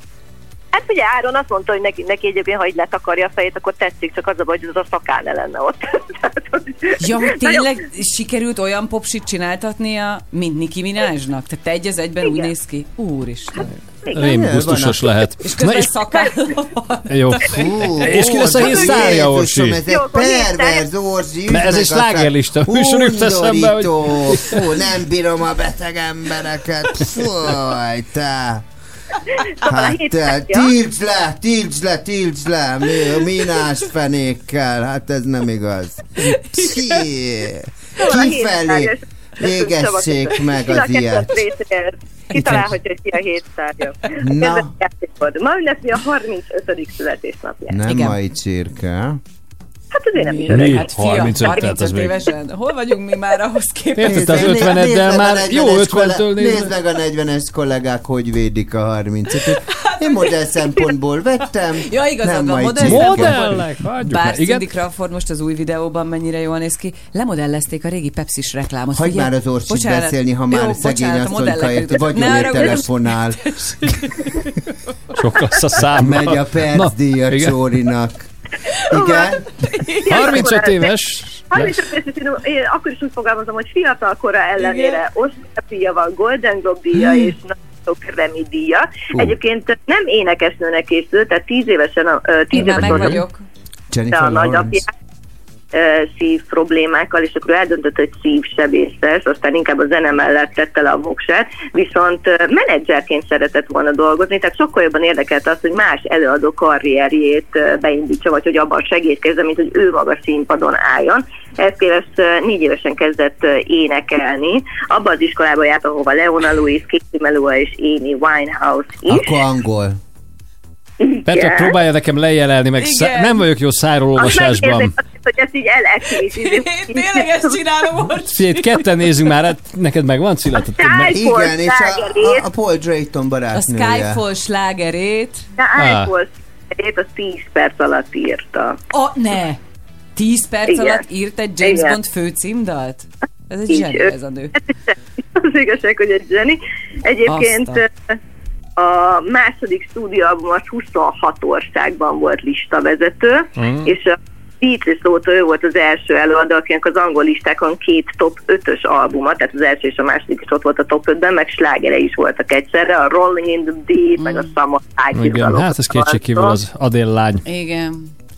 Hát ugye Áron azt mondta, hogy neki, neki egyébként, ha így letakarja a fejét, akkor tetszik, csak az a baj, hogy az a szakál ne lenne ott. Tehát, hogy- Ja, hogy Nagyon- tényleg sikerült olyan popsit csináltatnia, mint Nicki Minajnak? Tehát te egy az egyben úgy Igen. néz ki? Úristen. Rém gusztusos lehet. És Na közben és, szakálla van. jó. Fú, És ki lesz a Jézusom, sztárja, Orsi? Ez egy Jó, perverz Orsi. Mert ez egy slágerlista. Műsor jut eszembe, hogy-. Fú, nem bírom a beteg embereket. Fúj, te. Szóval Hát hét te, tárgya- tiltsd le, tiltsd le, tiltsd le, mi, minás fenékkel, hát ez nem igaz. Pszi. Kifelé, végessék meg az ilyet. Kitalálhatja, hogy ki a hét szárja. Na. Ma ünnepli a 35. születésnapját. Nem Igen. mai csirke. Hát azért nem is Mi? öreg. Hát fia, 35, 35, tehát az még- évesen. Hol vagyunk mi már ahhoz képest? Az Nézd meg, 50-eddel nézd meg a már 40-es jó 50-től kollé- nézve. Nézd meg a 40-es kollégák, hogy védik a 30-et. Én modell szempontból vettem. Ja, igazad nem van, modell. Modellek, hagyjuk Bár? Cindy Crawford most az új videóban mennyire jól néz ki, lemodellezték a régi Pepsi-s reklámot. Figyelj, már az orsit bocsánat. beszélni, ha már Jó, szegény bocsánat, a asszonyka modellek ért, ütött. vagy hogy- telefonál. Sok lesz a szám. Megy a percdíja igen. Csórinak. Igen? 35 éves. 35 éves, és én, én akkor is úgy fogalmazom, hogy fiatal kora ellenére Oscar díja van, Golden Globe díja és nagyon sok Grammy díja. Hú. Egyébként nem énekesnőnek készült, tehát 10 évesen, a- ö, 10 Én már éves meg volt vagyok. Jennifer a Lawrence. nagyapját szív problémákkal, és akkor eldöntött, hogy szívsebészes, aztán inkább a zene mellett tette le a voksát, viszont menedzserként szeretett volna dolgozni, tehát sokkal jobban érdekelt az, hogy más előadó karrierjét beindítsa, vagy hogy abban segítkezze, mint hogy ő maga színpadon álljon. Ezt ö, négy évesen kezdett énekelni. Abban az iskolába járt, ahova Leona Lewis, Katie Melua és Amy Winehouse is. Akkor angol. Petra, próbálja nekem lejelelni, meg szá- Igen. nem vagyok jó szájról olvasásban. hogy ezt így elekvít. Tényleg ezt csinálom most. Figyelj, ketten nézzünk már, hát neked megvan Cilla? Igen, és a, a, a Paul Drayton A barátnője. Skyfall slágerét. De Ah. Ájfol a 10 perc alatt írta. A, ne! 10 perc Igen. alatt írt egy James Igen. Bond főcímdalt? Ez egy zseni ez a nő. Az igazság, hogy egy zseni. Egyébként Aztán. A második stúdióalbum az 26 országban volt listavezető, Mhm. és a Beatles óta ő volt az első előadó, akinek az angol listákon két top 5-ös albuma, tehát az első és a második is ott volt a top 5-ben, meg slágere is voltak egyszerre, a Rolling in the Deep, meg a Summer Night Igen, hát ez kétségkívül az Adél lány. Igen.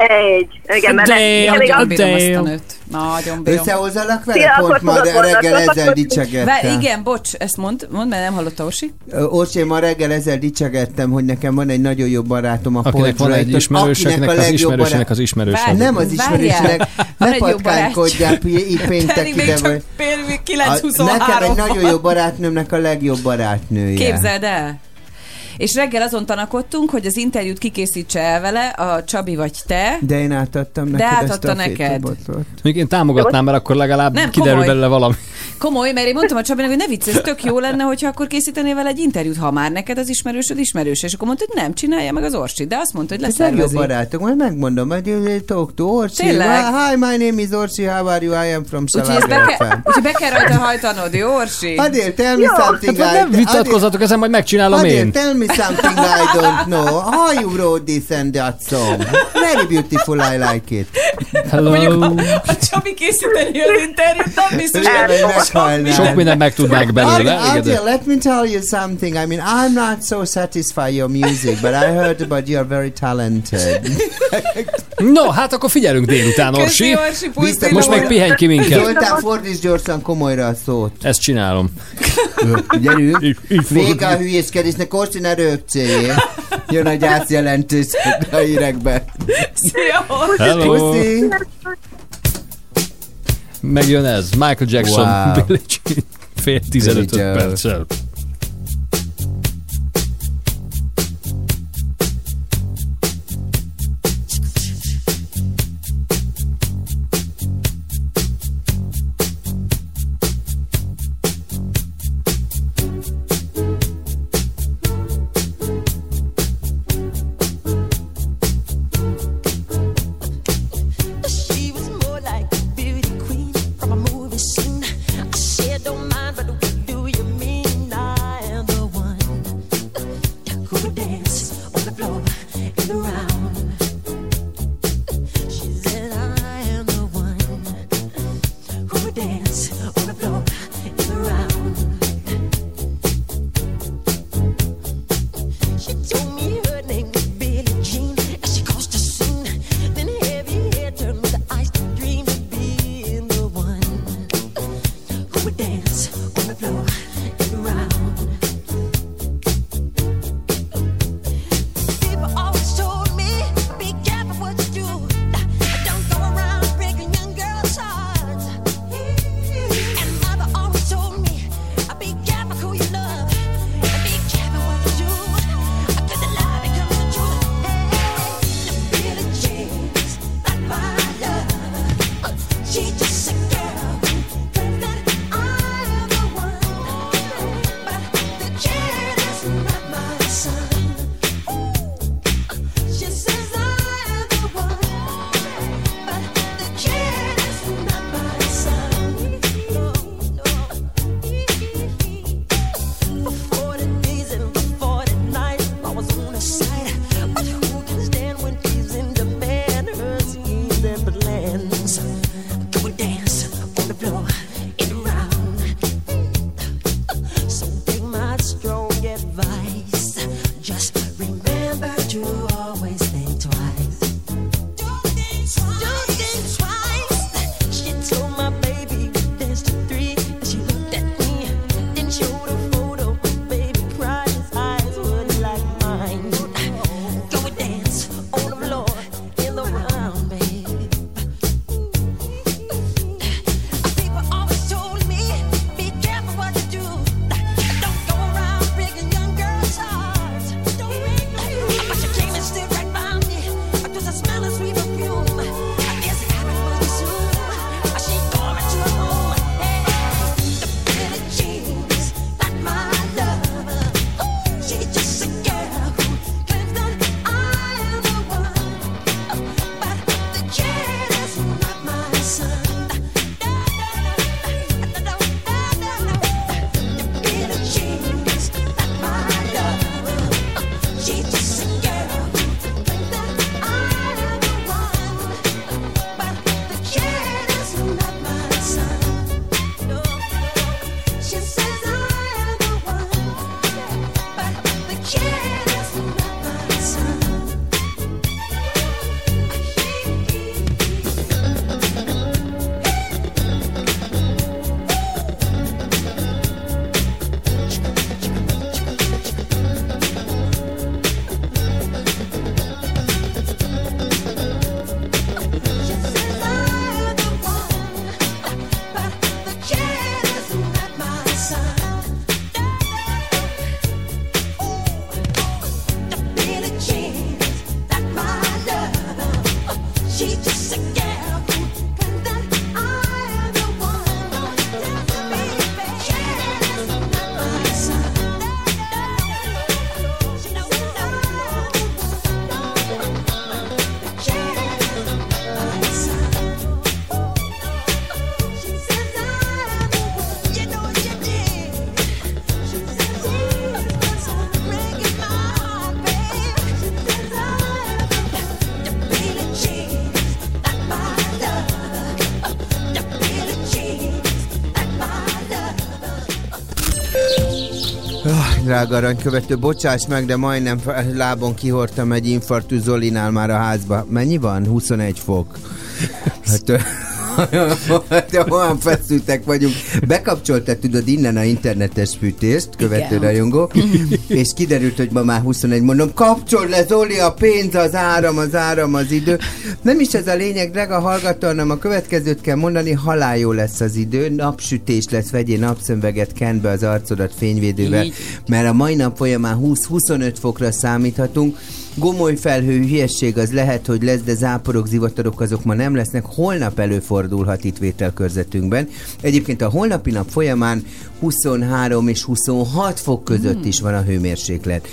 Egy. Igen, mert Damn, még Nagyon az- bírom ezt a nőt. Nagyon bírom. Összehozzanak vele? Szia, Pont ma reggel ezzel dicsegettem. Igen, bocs, ezt mond, mondd, mert nem hallotta Osi. Ö, Orsi, én ma reggel ezzel dicsegettem, hogy nekem van egy nagyon jó barátom, a Akinek van egy ismerős, akinek a az barát- az ismerőse. Nem az ismerősnek, Van ne így péntek még ide, csak vagy... fél- A, 923 nekem egy nagyon jó barátnőmnek a legjobb barátnője. Képzeld el. És reggel azon tanakodtunk, hogy az interjút kikészítse el vele, a Csabi vagy te. De én átadtam De neked átadta ezt a neked. Még én támogatnám, mert akkor legalább Nem, kiderül komoly. belőle valami. Komoly, mert én mondtam a Csabinak, hogy ne vicc, ez tök jó lenne, hogyha akkor készítenél vele egy interjút, ha már neked az ismerősöd ismerős. És akkor mondta, hogy nem, csinálja meg az Orsi. De azt mondta, hogy Ez legjobb leszervezi. barátok, majd megmondom, hogy talk to Orsi. Tényleg? Hi, my name is Orsi, how are you? I am from Úgyhogy, be kell, úgyhogy be kell rajta hajtanod, jó, Orsi? Adél, tell me something Hát I... nem vitatkozzatok, ezen majd megcsinálom Adél, én. tell me something I don't know. How you wrote this and that song? Very beautiful, I like it. Hello. A Csabi készíteni az interjút, nem biztos, hogy. Sok mindent megtudnák belőle. Adél, let me tell you something. I mean, I'm not so satisfied your music, but I heard about you are very talented. No, hát akkor figyelünk délután, Orsi. Orsi, Biztos- Most meg pihenj ki minket. Zoltán, fordíts gyorsan komolyra a szót. Ezt csinálom. Gyerünk. Vége a hülyéskedésnek, Orsi ne röpcéljél. Jön a gyászjelentős a hírekbe. Szia. Hello. Puszi. Megjön ez. Michael Jackson. Wow. Billie Jean. Fél 15 Billie Joe. perccel. Drága aranykövető, bocsáss meg, de majdnem lábon kihordtam egy infarktus Zolinál már a házba. Mennyi van? 21 fok. Hát, olyan feszültek vagyunk. Bekapcsolta, tudod, innen a internetes fűtést, követő Igen. rajongó, és kiderült, hogy ma már 21. Mondom, kapcsold le, Zoli, a pénz, az áram, az áram, az idő. Nem is ez a lényeg, drága hallgató, hanem a következőt kell mondani, halál jó lesz az idő, napsütés lesz, vegyél napszemüveget, kend be az arcodat fényvédővel, Így. mert a mai nap folyamán 20-25 fokra számíthatunk. Gomoly felhő hülyesség az lehet, hogy lesz, de záporok, zivatarok azok ma nem lesznek. Holnap előfordulhat itt vételkörzetünkben. Egyébként a holnapi nap folyamán 23 és 26 fok között Hmm. is van a hőmérséklet.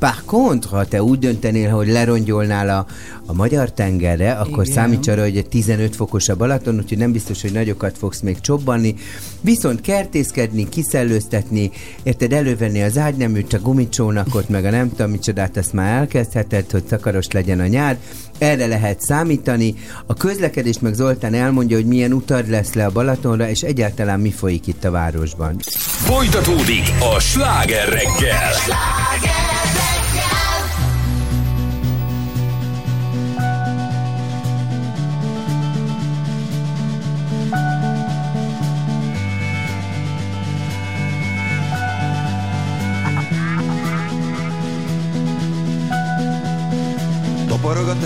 Par contre, ha te úgy döntenél, hogy lerongyolnál a, a magyar tengerre, akkor Igen. számíts arra, hogy 15 fokos a Balaton, úgyhogy nem biztos, hogy nagyokat fogsz még csobbanni. Viszont kertészkedni, kiszellőztetni, érted, elővenni az ágyneműt, a gumicsónakot, meg a nem tudom micsodát, azt már elkezdheted, hogy szakaros legyen a nyár. Erre lehet számítani. A közlekedést meg Zoltán elmondja, hogy milyen utad lesz le a Balatonra, és egyáltalán mi folyik itt a városban. Folytatódik a sláger reggel. Toporog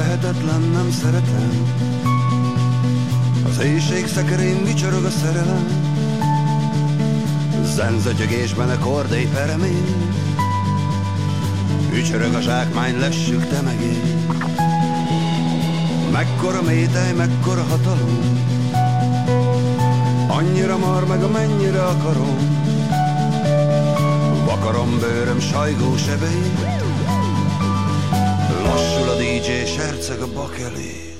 a tehetetlen, nem szeretem. Az éjség szekerén vicsorog a szerelem. Zenzötyögésben a kordai peremény Ücsörög a zsákmány, lessük te meg én. Mekkora métej, mekkora hatalom. Annyira mar meg, amennyire akarom. Vakarom bőröm sajgó sebeit Lassul a DJ, serceg a bakelé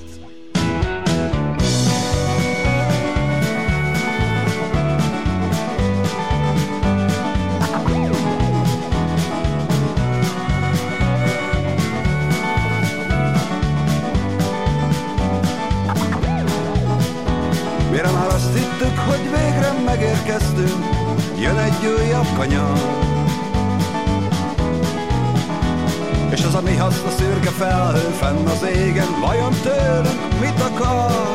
Mire már azt hittük, hogy végre megérkeztünk? Jön egy újabb kanyar az a mi haszna szürke felhő fenn az égen. Vajon tőlünk mit akar?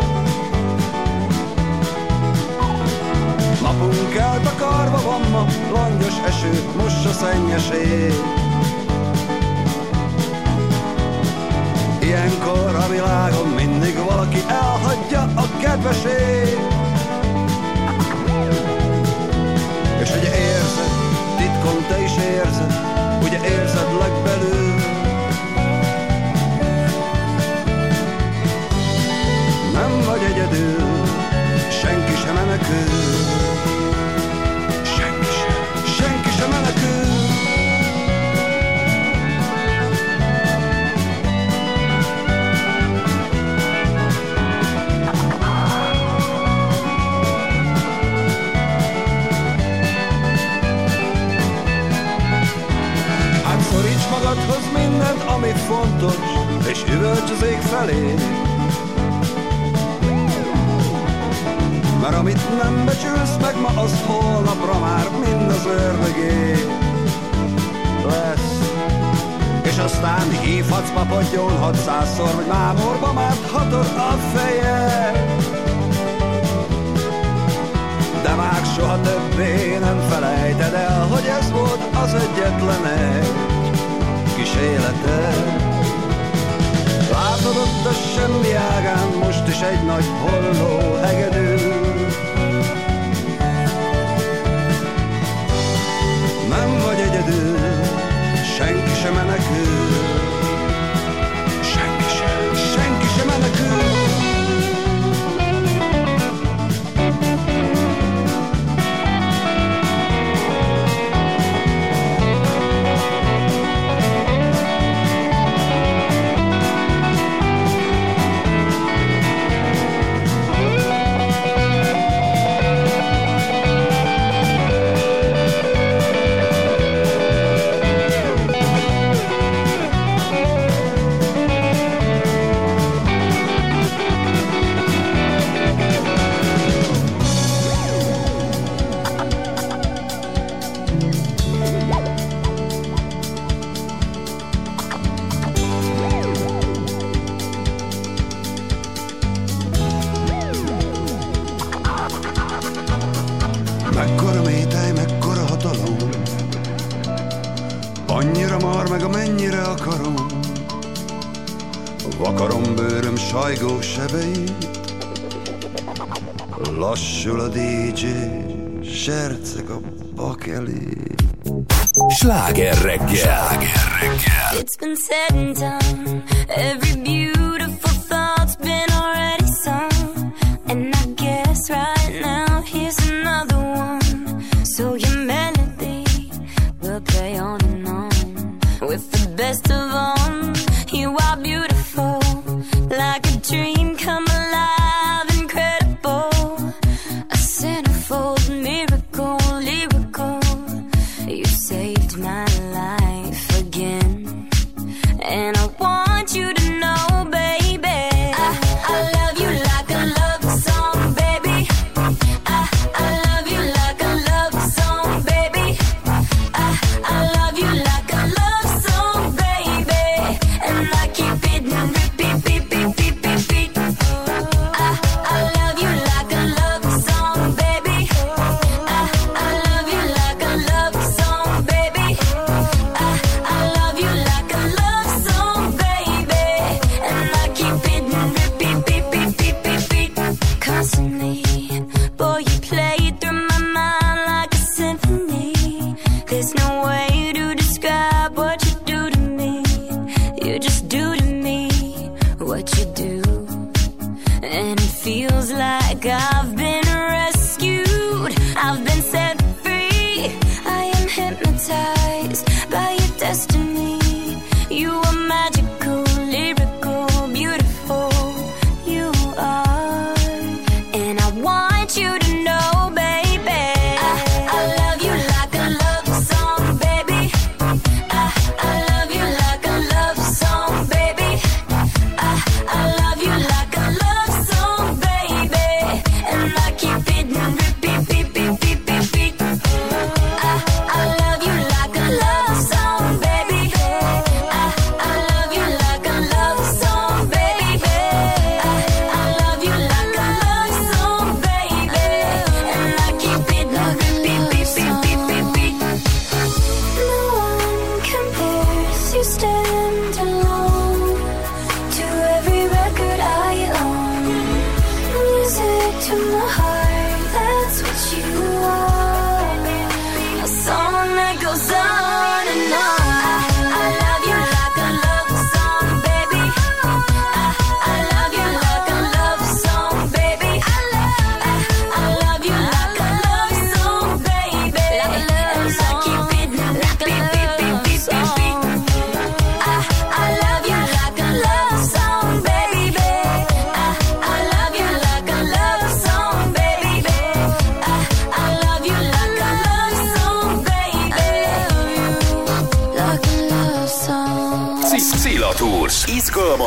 Napunk eltakarva van ma Langyos eső, mossa szennyes ég Ilyenkor a világon mindig valaki elhagyja a kedvesét És ugye érzed, titkon te is érzed Ugye érzed legbelül amit nem becsülsz meg ma, az holnapra már mind az ördögé lesz. És aztán hívhatsz papot, gyónhatsz százszor, hogy mámorba máthatod a fejed. De már soha többé nem felejted el, hogy ez volt az egyetlen egy kis életed. Látod ott a semmi ágán most is egy nagy holló hegedű. Nem vagy egyedül, serceg a bakelé Sláger reggel. It's been said and done.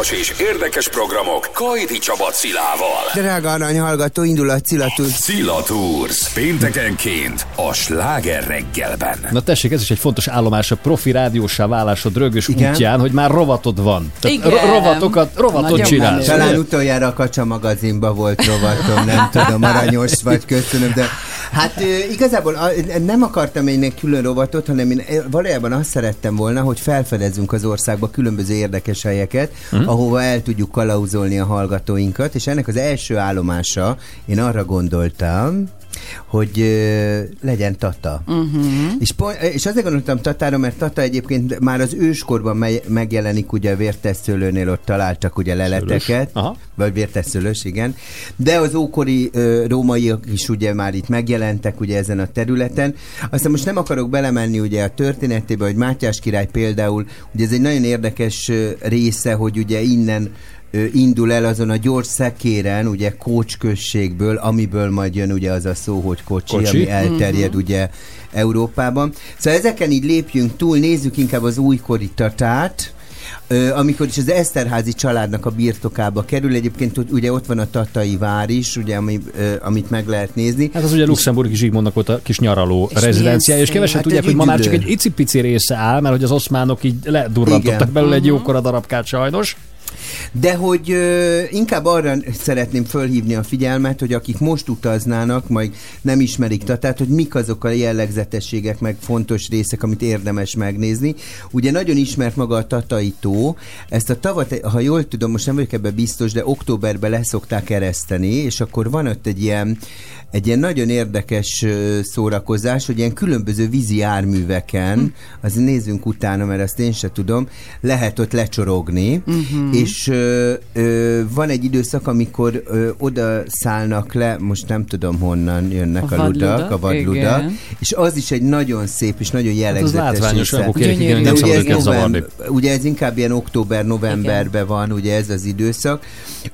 Izgalmas és érdekes programok Kajdi Csaba Cilával. Drága arany hallgató, indul a Cilatus. Szila Tours. Péntekenként a Sláger reggelben. Na tessék, ez is egy fontos állomás a profi rádiósá válásod rögös Igen. útján, hogy már rovatod van. Tehát Igen. ro- rovatokat, rovatot Nagyon csinálsz. Talán ugye? utoljára a Kacsa magazinban volt rovatom, nem tudom, aranyos vagy, köszönöm, de hát igazából nem akartam én egy külön rovatot, hanem én valójában azt szerettem volna, hogy felfedezzünk az országba különböző érdekes helyeket, Mhm. ahova el tudjuk kalauzolni a hallgatóinkat, és ennek az első állomása, én arra gondoltam, hogy ö, legyen Tata. Uh-huh. És, és azért gondoltam Tatára, mert Tata egyébként már az őskorban me- megjelenik, ugye a vértesszőlőnél ott találtak ugye leleteket, vagy vértesszőlős, igen. De az ókori ö, rómaiak is ugye már itt megjelentek ugye ezen a területen. Aztán most nem akarok belemenni ugye a történetébe, hogy Mátyás király például, ugye ez egy nagyon érdekes része, hogy ugye innen indul el azon a gyors szekéren, ugye Kócs községből, amiből majd jön ugye az a szó, hogy kocsi, Kocsi. ami elterjed Mhm. ugye Európában. Szóval ezeken így lépjünk túl, nézzük inkább az újkori tatát, amikor is az Eszterházi családnak a birtokába kerül, egyébként ugye ott van a Tatai vár is, ugye, ami, amit meg lehet nézni. Hát az ugye Luxemburgi Zsigmondnak volt a kis nyaraló És rezidencia, milyen és kevesen szép. tudják, Hát hogy ma már csak egy icipici része áll, mert hogy az oszmánok így ledurrantottak belőle egy jókora darabkát sajnos. De hogy ö, inkább arra szeretném fölhívni a figyelmet, hogy akik most utaznának, majd nem ismerik Tatát, hogy mik azok a jellegzetességek, meg fontos részek, amit érdemes megnézni. Ugye nagyon ismert maga a Tatai tó, ezt a tavat, ha jól tudom, most nem vagyok ebben biztos, de októberben leszokták ereszteni, és akkor van ott egy ilyen, egy ilyen nagyon érdekes szórakozás, hogy ilyen különböző vízi járműveken, hm. az nézzünk utána, mert azt én se tudom, lehet ott lecsorogni, Mhm. és ö, ö, van egy időszak, amikor ö, oda szállnak le, most nem tudom honnan jönnek A a, ludak, a vadludak, igen. és az is egy nagyon szép és nagyon jellegzetes látványos, része. akkor kérek, igen, De nem ugye ez, november, ugye ez inkább ilyen október-novemberben van, ugye ez az időszak.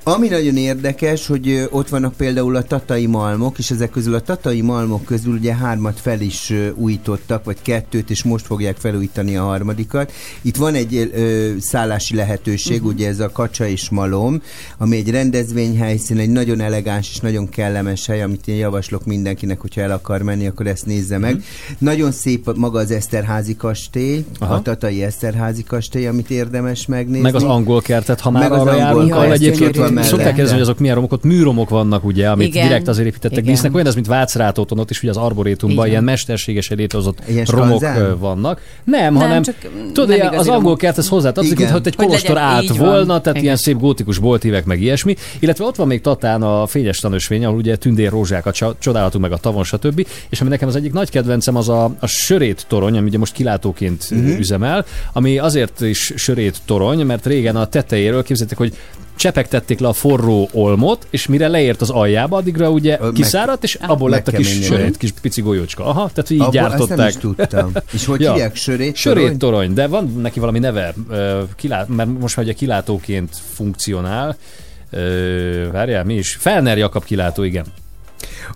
Ami nagyon érdekes, hogy ott vannak például a tatai malmok, és ezek közül a tatai malmok közül ugye hármat fel is újítottak, vagy kettőt, és most fogják felújítani a harmadikat. Itt van egy ö, szállási lehetőség, uh-huh. ugye ez a Kacsa és Malom, ami egy rendezvényhelyszín, egy nagyon elegáns és nagyon kellemes hely, amit én javaslok mindenkinek, hogyha el akar menni, akkor ezt nézze meg. Nagyon szép maga az Eszterházi kastély. Aha. a tatai Eszterházi kastély, amit érdemes megnézni. Meg az angol kertet, ha már Meg az arra angol járunk, ahol egyébként szokták kérdezni, hogy azok milyen romok, ott műromok vannak, ugye, amit Igen. direkt azért építettek Igen. dísznek. Olyan ez, mint Vácrátóton, ott is ugye az arborétumban Igen. ilyen mesterségesen létrehozott Ilyen romok vannak. Nem, Nem, hanem csak tudod, nem az angol kert ez hozzátartozik, mintha egy kolostor át van. Volna, tehát Igen. ilyen szép gótikus boltívek, meg ilyesmi. Illetve ott van még Tatán a fényes tanösvény, ahol ugye tündér rózsákat csodálhatunk meg a tavon, stb. És ami nekem az egyik nagy kedvencem, az a, a sörét torony, ami ugye most kilátóként uh-huh. üzemel, ami azért is sörét torony, mert régen a tetejéről képzeltek, hogy csepegtették le a forró olmot, és mire leért az aljába, addigra ugye meg- kiszáradt, és abból lett a kis sörét, kis pici golyócska. Aha, tehát így Abból- gyártották. azt nem is tudtam. És hogy hívják? Sörét Sörét torony? de van neki valami neve, ö, kilát, mert most már ugye kilátóként funkcionál. Ö, várjál, mi is? Felner Jakab kilátó, igen.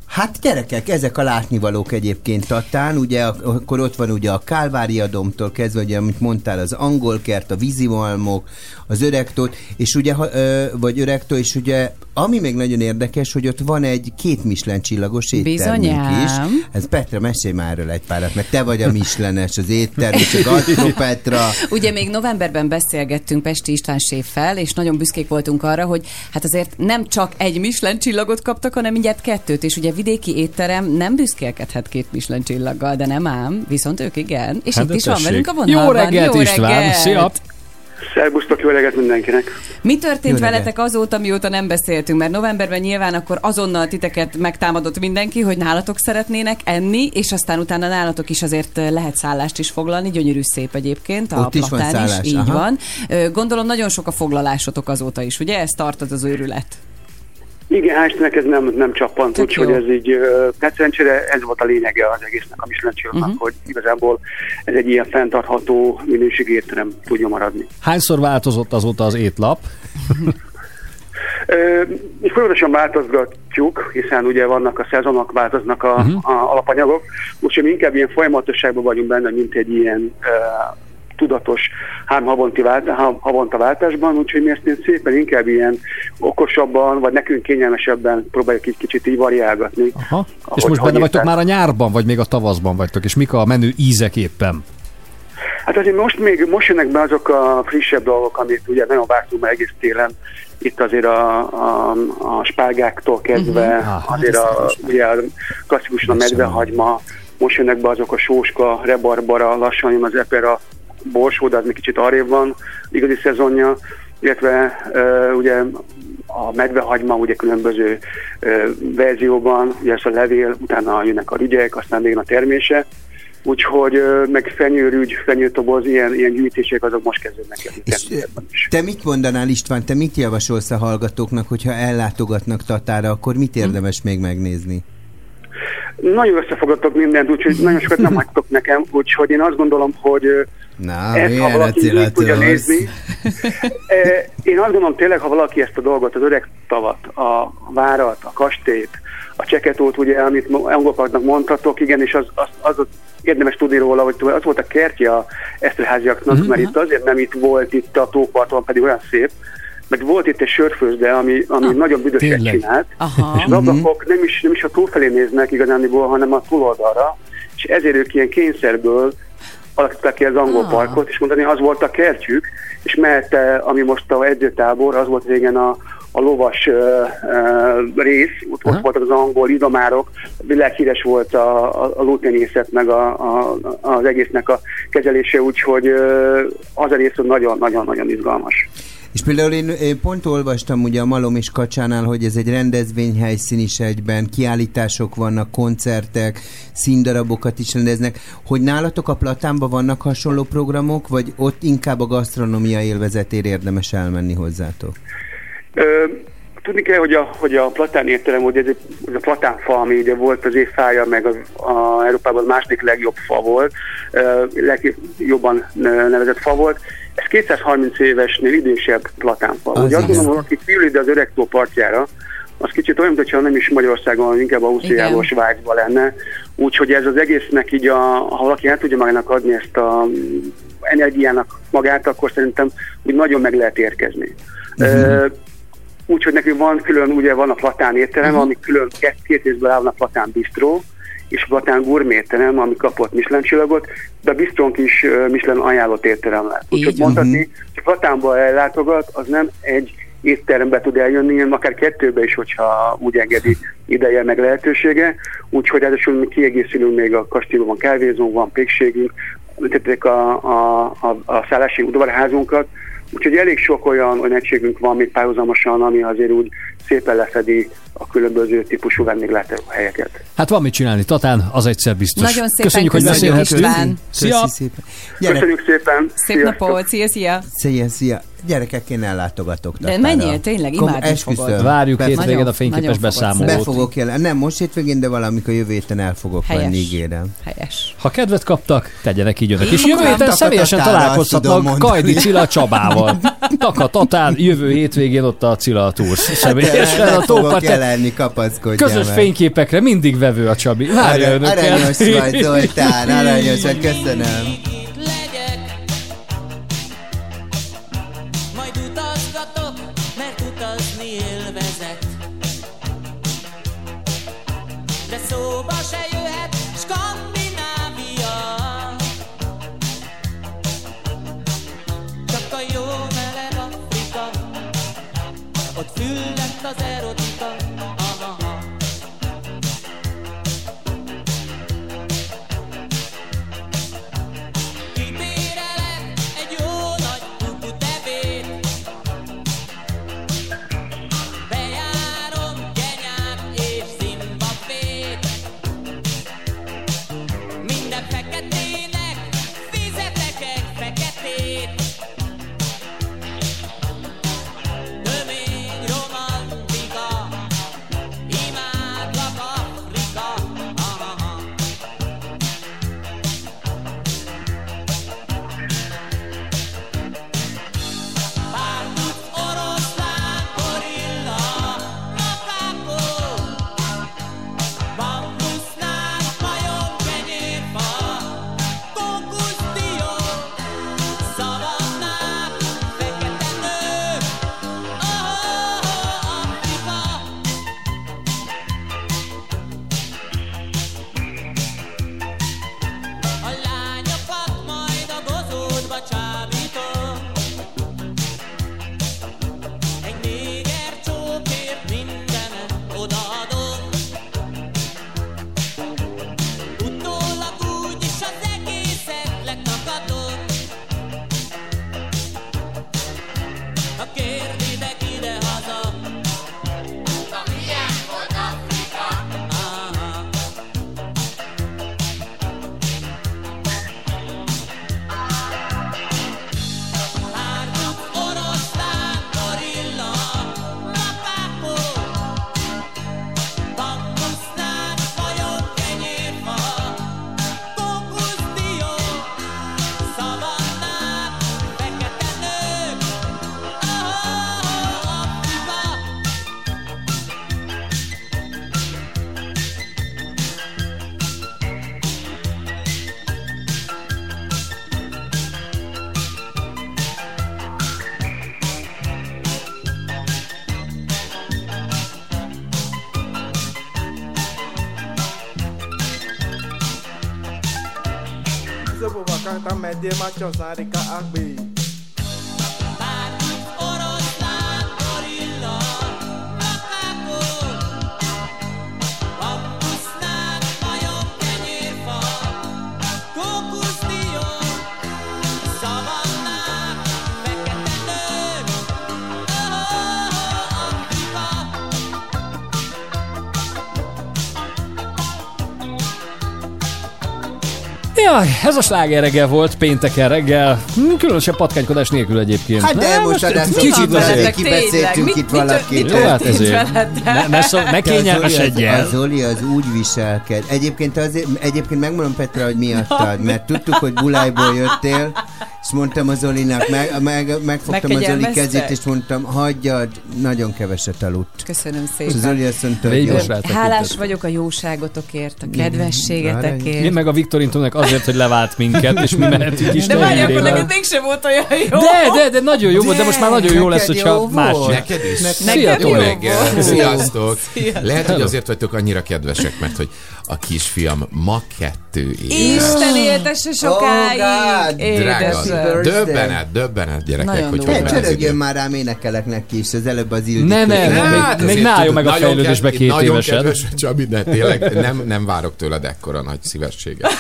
Hát gyerekek, ezek a látnivalók egyébként Tatán, ugye ak- akkor ott van ugye a Kálvária domtól kezdve, ugye, amit mondtál, az angol kert, a vízimalmok, az öregtó, és ugye, vagy öregtó, és ugye, ami még nagyon érdekes, hogy ott van egy két Michelin csillagos éttermünk Bizonyám. is. Ez Petra, mesélj már erről egy párat, mert te vagy a Michelenes, az étterm, csak adjuk Petra. Ugye még novemberben beszélgettünk Pesti István séffel, és nagyon büszkék voltunk arra, hogy hát azért nem csak egy Michelin csillagot kaptak, hanem mindjárt kettőt, és ugye vidéki étterem nem büszkélkedhet két Michelin csillaggal, de nem ám, viszont ők igen. És Hát itt is van tessék. velünk a vonalban. Jó reggelt, István! Szia! Szerbusztok, jó reggelt mindenkinek! Mi történt Jó veletek azóta, mióta nem beszéltünk? Mert novemberben nyilván akkor azonnal titeket megtámadott mindenki, hogy nálatok szeretnének enni, és aztán utána nálatok is azért lehet szállást is foglalni. Gyönyörű szép egyébként, a Ott is van platán szállás, így aha. van. Gondolom nagyon sok a foglalásotok azóta is, ugye? Ez tartod az őrület. Igen, hál' Istennek ez nem, nem csappant, úgyhogy ez így, hát szerencsére ez volt a lényege az egésznek, a Michelin csillagnak, Mhm. hogy igazából ez egy ilyen fenntartható minőségi étterem tudja maradni. Hányszor változott azóta az étlap? Mi folyamatosan változgatjuk, hiszen ugye vannak a szezonok, változnak a, Mhm. a alapanyagok, úgyhogy inkább ilyen folyamatosságban vagyunk benne, mint egy ilyen ö, tudatos három havonti vált, ha- havonta váltásban, úgyhogy mi ezt ilyen szépen inkább ilyen okosabban, vagy nekünk kényelmesebben próbáljuk egy kicsit így variálgatni. Aha. és most benne vagytok már a nyárban, vagy még a tavaszban vagytok, és mik a menő ízek éppen? Hát azért most még most jönnek be azok a frissebb dolgok, amit ugye nagyon vártunk már egész télen. Itt azért a, a, a spárgáktól kezdve, uh-huh. Azért a, ugye a klasszikusan a medvehagyma, most jönnek be azok a sóska, rebarbara, lassan jön az epera, borsó, de az még kicsit arrébb van, igazi szezonja, illetve uh, ugye a medvehagyma ugye különböző uh, verzióban, ugye ez a levél, utána jönnek a rügyek, aztán még a termése, úgyhogy ö, meg fenyőrügy, fenyőtoboz, ilyen, ilyen gyűjtések azok most kezdődnek És te mit mondanál István, te mit javasolsz a hallgatóknak, hogyha ellátogatnak Tatára, akkor mit érdemes még megnézni? Nagyon összefogadtok mindent, úgyhogy nagyon sokat nem hagytok nekem, úgyhogy én azt gondolom, hogy Na, ezt, ha valaki így tudja nézni, Eh, Én azt gondolom tényleg, ha valaki ezt a dolgot, az öreg tavat, a várat, a kastélyt, a cseketót, ugye, amit angolparknak mondhatok, igen, és az, az, az, az érdemes tudni róla, hogy az volt a kertje a Eszterháziaknak, Mhm. mert itt azért nem itt volt itt a tóparton, pedig olyan szép, mert volt itt egy sörfőzde, ami, ami Ah, nagyon büdöset csinált, Aha. és az ablakok nem is, nem is a túl felé néznek igazániból, hanem a túloldalra, és ezért ők ilyen kényszerből alakították ki az angol Ah. parkot, és mondani, az volt a kertjük, és mellette, ami most a edzőtábor, az volt régen a, a lovas uh, uh, rész, ott, ott voltak az angol idomárok, világhíres volt a, a, a lótenészet, meg a, a, az egésznek a kezelése, úgyhogy uh, az a rész nagyon-nagyon-nagyon izgalmas. És például én, én pont olvastam ugye a Malom és Kacsánál, hogy ez egy rendezvényhelyszín is egyben, kiállítások vannak, koncertek, színdarabokat is rendeznek, hogy nálatok a Platánban vannak hasonló programok, vagy ott inkább a gasztronómia élvezetére érdemes elmenni hozzátok? Ö, tudni kell, hogy a, hogy a platán értelem, hogy ez, ez a platán fa, ami ugye volt az év fája, meg a, a Európában a második legjobb fa volt, legjobban nevezett fa volt, ez 230 évesnél idősebb platánfa. Az Ugye azt gondolom, valaki kiül ide az öreg tó partjára, az kicsit olyan, mintha nem is Magyarországon, hanem inkább Ausztriában. Svájcban lenne. Úgyhogy ez az egésznek így, a, ha valaki el tudja magának adni ezt a energiának magát, akkor szerintem úgy nagyon meg lehet érkezni. Ö, Úgyhogy nekünk van külön, ugye van a Platán étterem, uh-huh. ami külön két, két részből áll a Platán Bistró, és Gourmet étterem, ami kapott Michelin csillagot, de a bistrónk is Michelin ajánlott étterem lett. Úgyhogy mondhatni, hogy Platánba ellátogat, az nem egy étterembe tud eljönni, hanem akár kettőbe is, hogyha úgy engedi ideje meg lehetősége. Úgyhogy ráadásul mi kiegészülünk még a kastélyban, kávézónk, van pékségünk, tették a, a, a, a szállási udvarházunkat, Úgyhogy elég sok olyan, olyan egységünk van még párhuzamosan, ami azért úgy szépen lefedi a különböző típusú vendéglátóhelyeket. Hát van mit csinálni, Tatán, az egyszer biztos. Nagyon szépen Köszönjük, hogy köszönjük, beszélhetünk. István. Szia! Köszi szépen. Gyere, Köszönjük szépen! Szép Sziasztok! napot, szia, szia! szia, szia. Gyerekek, én ellátogatok. De menjél, tényleg, imádni esküszöm. fogod. Várjuk Be- hétvégén a fényképes beszámolót. Be fogok jelen. Nem most hétvégén, de valamikor jövő héten el fogok Helyes. venni, ígérem. Helyes. Ha kedvet kaptak, tegyenek így önök. Én És jövő héten személyesen találkozhatnak. Kajdi Cilla Csabával. Taka Tatán, jövő hétvégén ott a Cilla Tours. Személyesen Nem a jelenni, kapaszkodjál Közös fényképekre mindig vevő a Csabi. Várja önöket. Aranyos vagy, Zoltán, aranyos vagy, köszönöm. kang ta mẹ đi mà cho ra đi cả ác Jaj, ez a sláger reggel volt, pénteken reggel. Különösebb patkánykodás nélkül egyébként. Hát de Nem, most adás kicsit azért. Kibeszéltünk itt valakit. Jó, hát ezért. Ne, ne, szó, ne kényelmesedjen. Az Zoli az úgy viselked. Egyébként, azért, egyébként megmondom Petra, hogy miattad, mert tudtuk, hogy Bulájból jöttél, és mondtam az Zolinak, meg, meg, megfogtam az Zoli kezét, és mondtam, hagyjad, nagyon keveset aludt. Köszönöm szépen. Tekintet. Hálás vagyok a jóságotokért, a kedvességetekért. Én meg a Viktorintónak azért, hogy levált minket, és mi mehetünk is De várj, akkor neked mégsem volt olyan jó. De, de, de nagyon jó volt, de most már nagyon jó lesz, neked hogyha más. Neked is? Szia, Jó reggel. Sziasztok. Lehet, hogy azért vagytok annyira kedvesek, mert hogy a kisfiam ma kettő éves. Isten éltesse sokáig. Oh, God. Drága, Édesem. döbbenet, döbbenet gyerekek, Nagyon hogy hogy már rám, énekelek neki is, az előbb az Ildikő. Ne, ne, ne, Hát még ne álljon meg a nagyon fejlődésbe két nagyon évesen. kedves, Csabi, de tényleg nem, nem várok tőled ekkora nagy szívességet.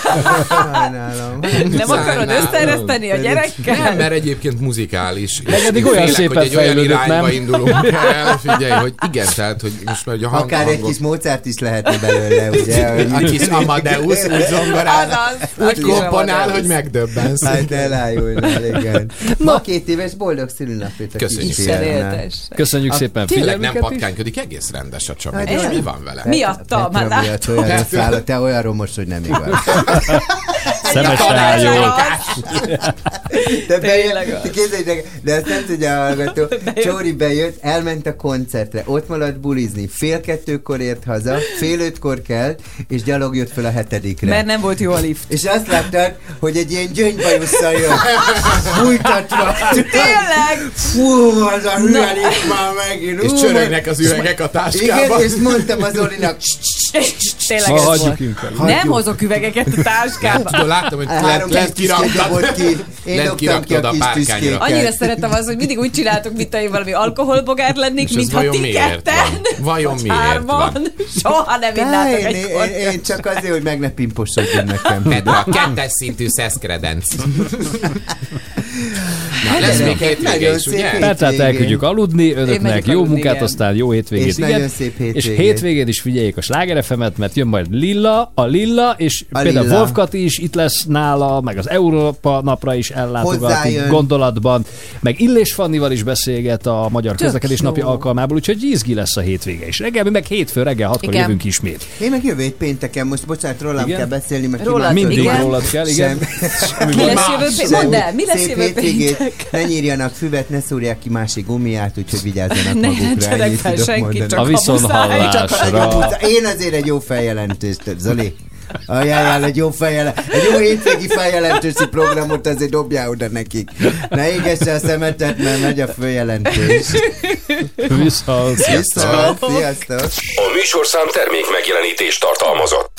Sajnálom. Nem akarod összereszteni a Nem, gyerekkel? mert egyébként muzikális. Meg és eddig én olyan szépen hogy egy olyan irányba nem? indulunk el, figyelj, hogy igen, tehát, hogy most már hogy a hang, Akár egy hangok- kis Mozart is lehetne belőle, ugye? A kis Amadeus úgy zongorál, úgy komponál, hogy megdöbbensz. Hát elájulnál, igen. Ma két éves boldog szülőnapét a Köszönjük Isten kisfiamnak. Köszönjük A- szépen Tényleg nem patkánykodik, egész rendes a Csabi. Hát olyan. mi van vele? Miatta, már rossz áll, te olyan romos, hogy nem igaz. Szemes rájól. De bejött, képzeljétek, de ezt nem tudja a hallgató. Csóri bejött, elment a koncertre, ott maradt bulizni, fél kettőkor ért haza, fél ötkor kelt, és gyalog jött fel a hetedikre. Mert nem volt jó a lift. És azt láttad, hogy egy ilyen gyöngybajusszal jön. Fújtatva. Tényleg? Fú, az a hülyelés már megint. És csörögnek az üvegek a táskába. Igen, és mondtam az Olinak, Tényleg ez volt. Nem hozok üvegeket a táskába. Láttam, hogy lent, lent kiraktad. ki. Én Lent a kiraktad a kis párkányra. Annyira szeretem az, hogy mindig úgy csináltok, mint én valami alkoholbogár lennék, És mintha vajon ti miért ketten. van? Vajon miért hárman. van? Soha nem De innátok én, egy én, én, csak azért, hogy meg ne pimposodjon nekem. Petra, kettes szintű szeszkredenc. Na, lesz még hétvége Nagyon is, ugye? Petrát elküldjük aludni, önöknek jó aludni, munkát, igen. aztán jó hétvégét. És igen. nagyon szép És hétvégét. hétvégén is figyeljék a Sláger fm mert jön majd Lilla, a Lilla, és A például Lilla. Wolf Kati is itt lesz nála, meg az Európa napra is ellátogat Hozzájön. itt gondolatban, meg Illés Fannival is beszélget a Magyar Tök Közlekedés jó. Napja alkalmából, úgyhogy izgi lesz a hétvége is. Reggel, mi meg hétfő reggel hatkor Igen. jövünk ismét. Én meg jövő hét pénteken, most bocsánat, rólam Igen? kell beszélni, mert Rólad Mindig Igen. rólad kell, igen. Mi lesz jövő? Mondd el, mi lesz jövő hétvégét, péntek? Ne nyírjanak füvet, ne szúrják ki másik gumiját, úgyhogy vigyázzanak Ne magukra. jelentsenek ennyit tudok mondani. csak A ha viszonthallásra. Csak a nagyobb utca. Én azért egy jó feljelentést, Zoli. Ajánlál egy jó feljelent, egy jó hétvégi feljelentési programot azért dobjál oda nekik. Ne égesse a szemetet, mert megy a följelentés. Viszont. Viszont, sziasztok! A műsorszám termék megjelenítést tartalmazott.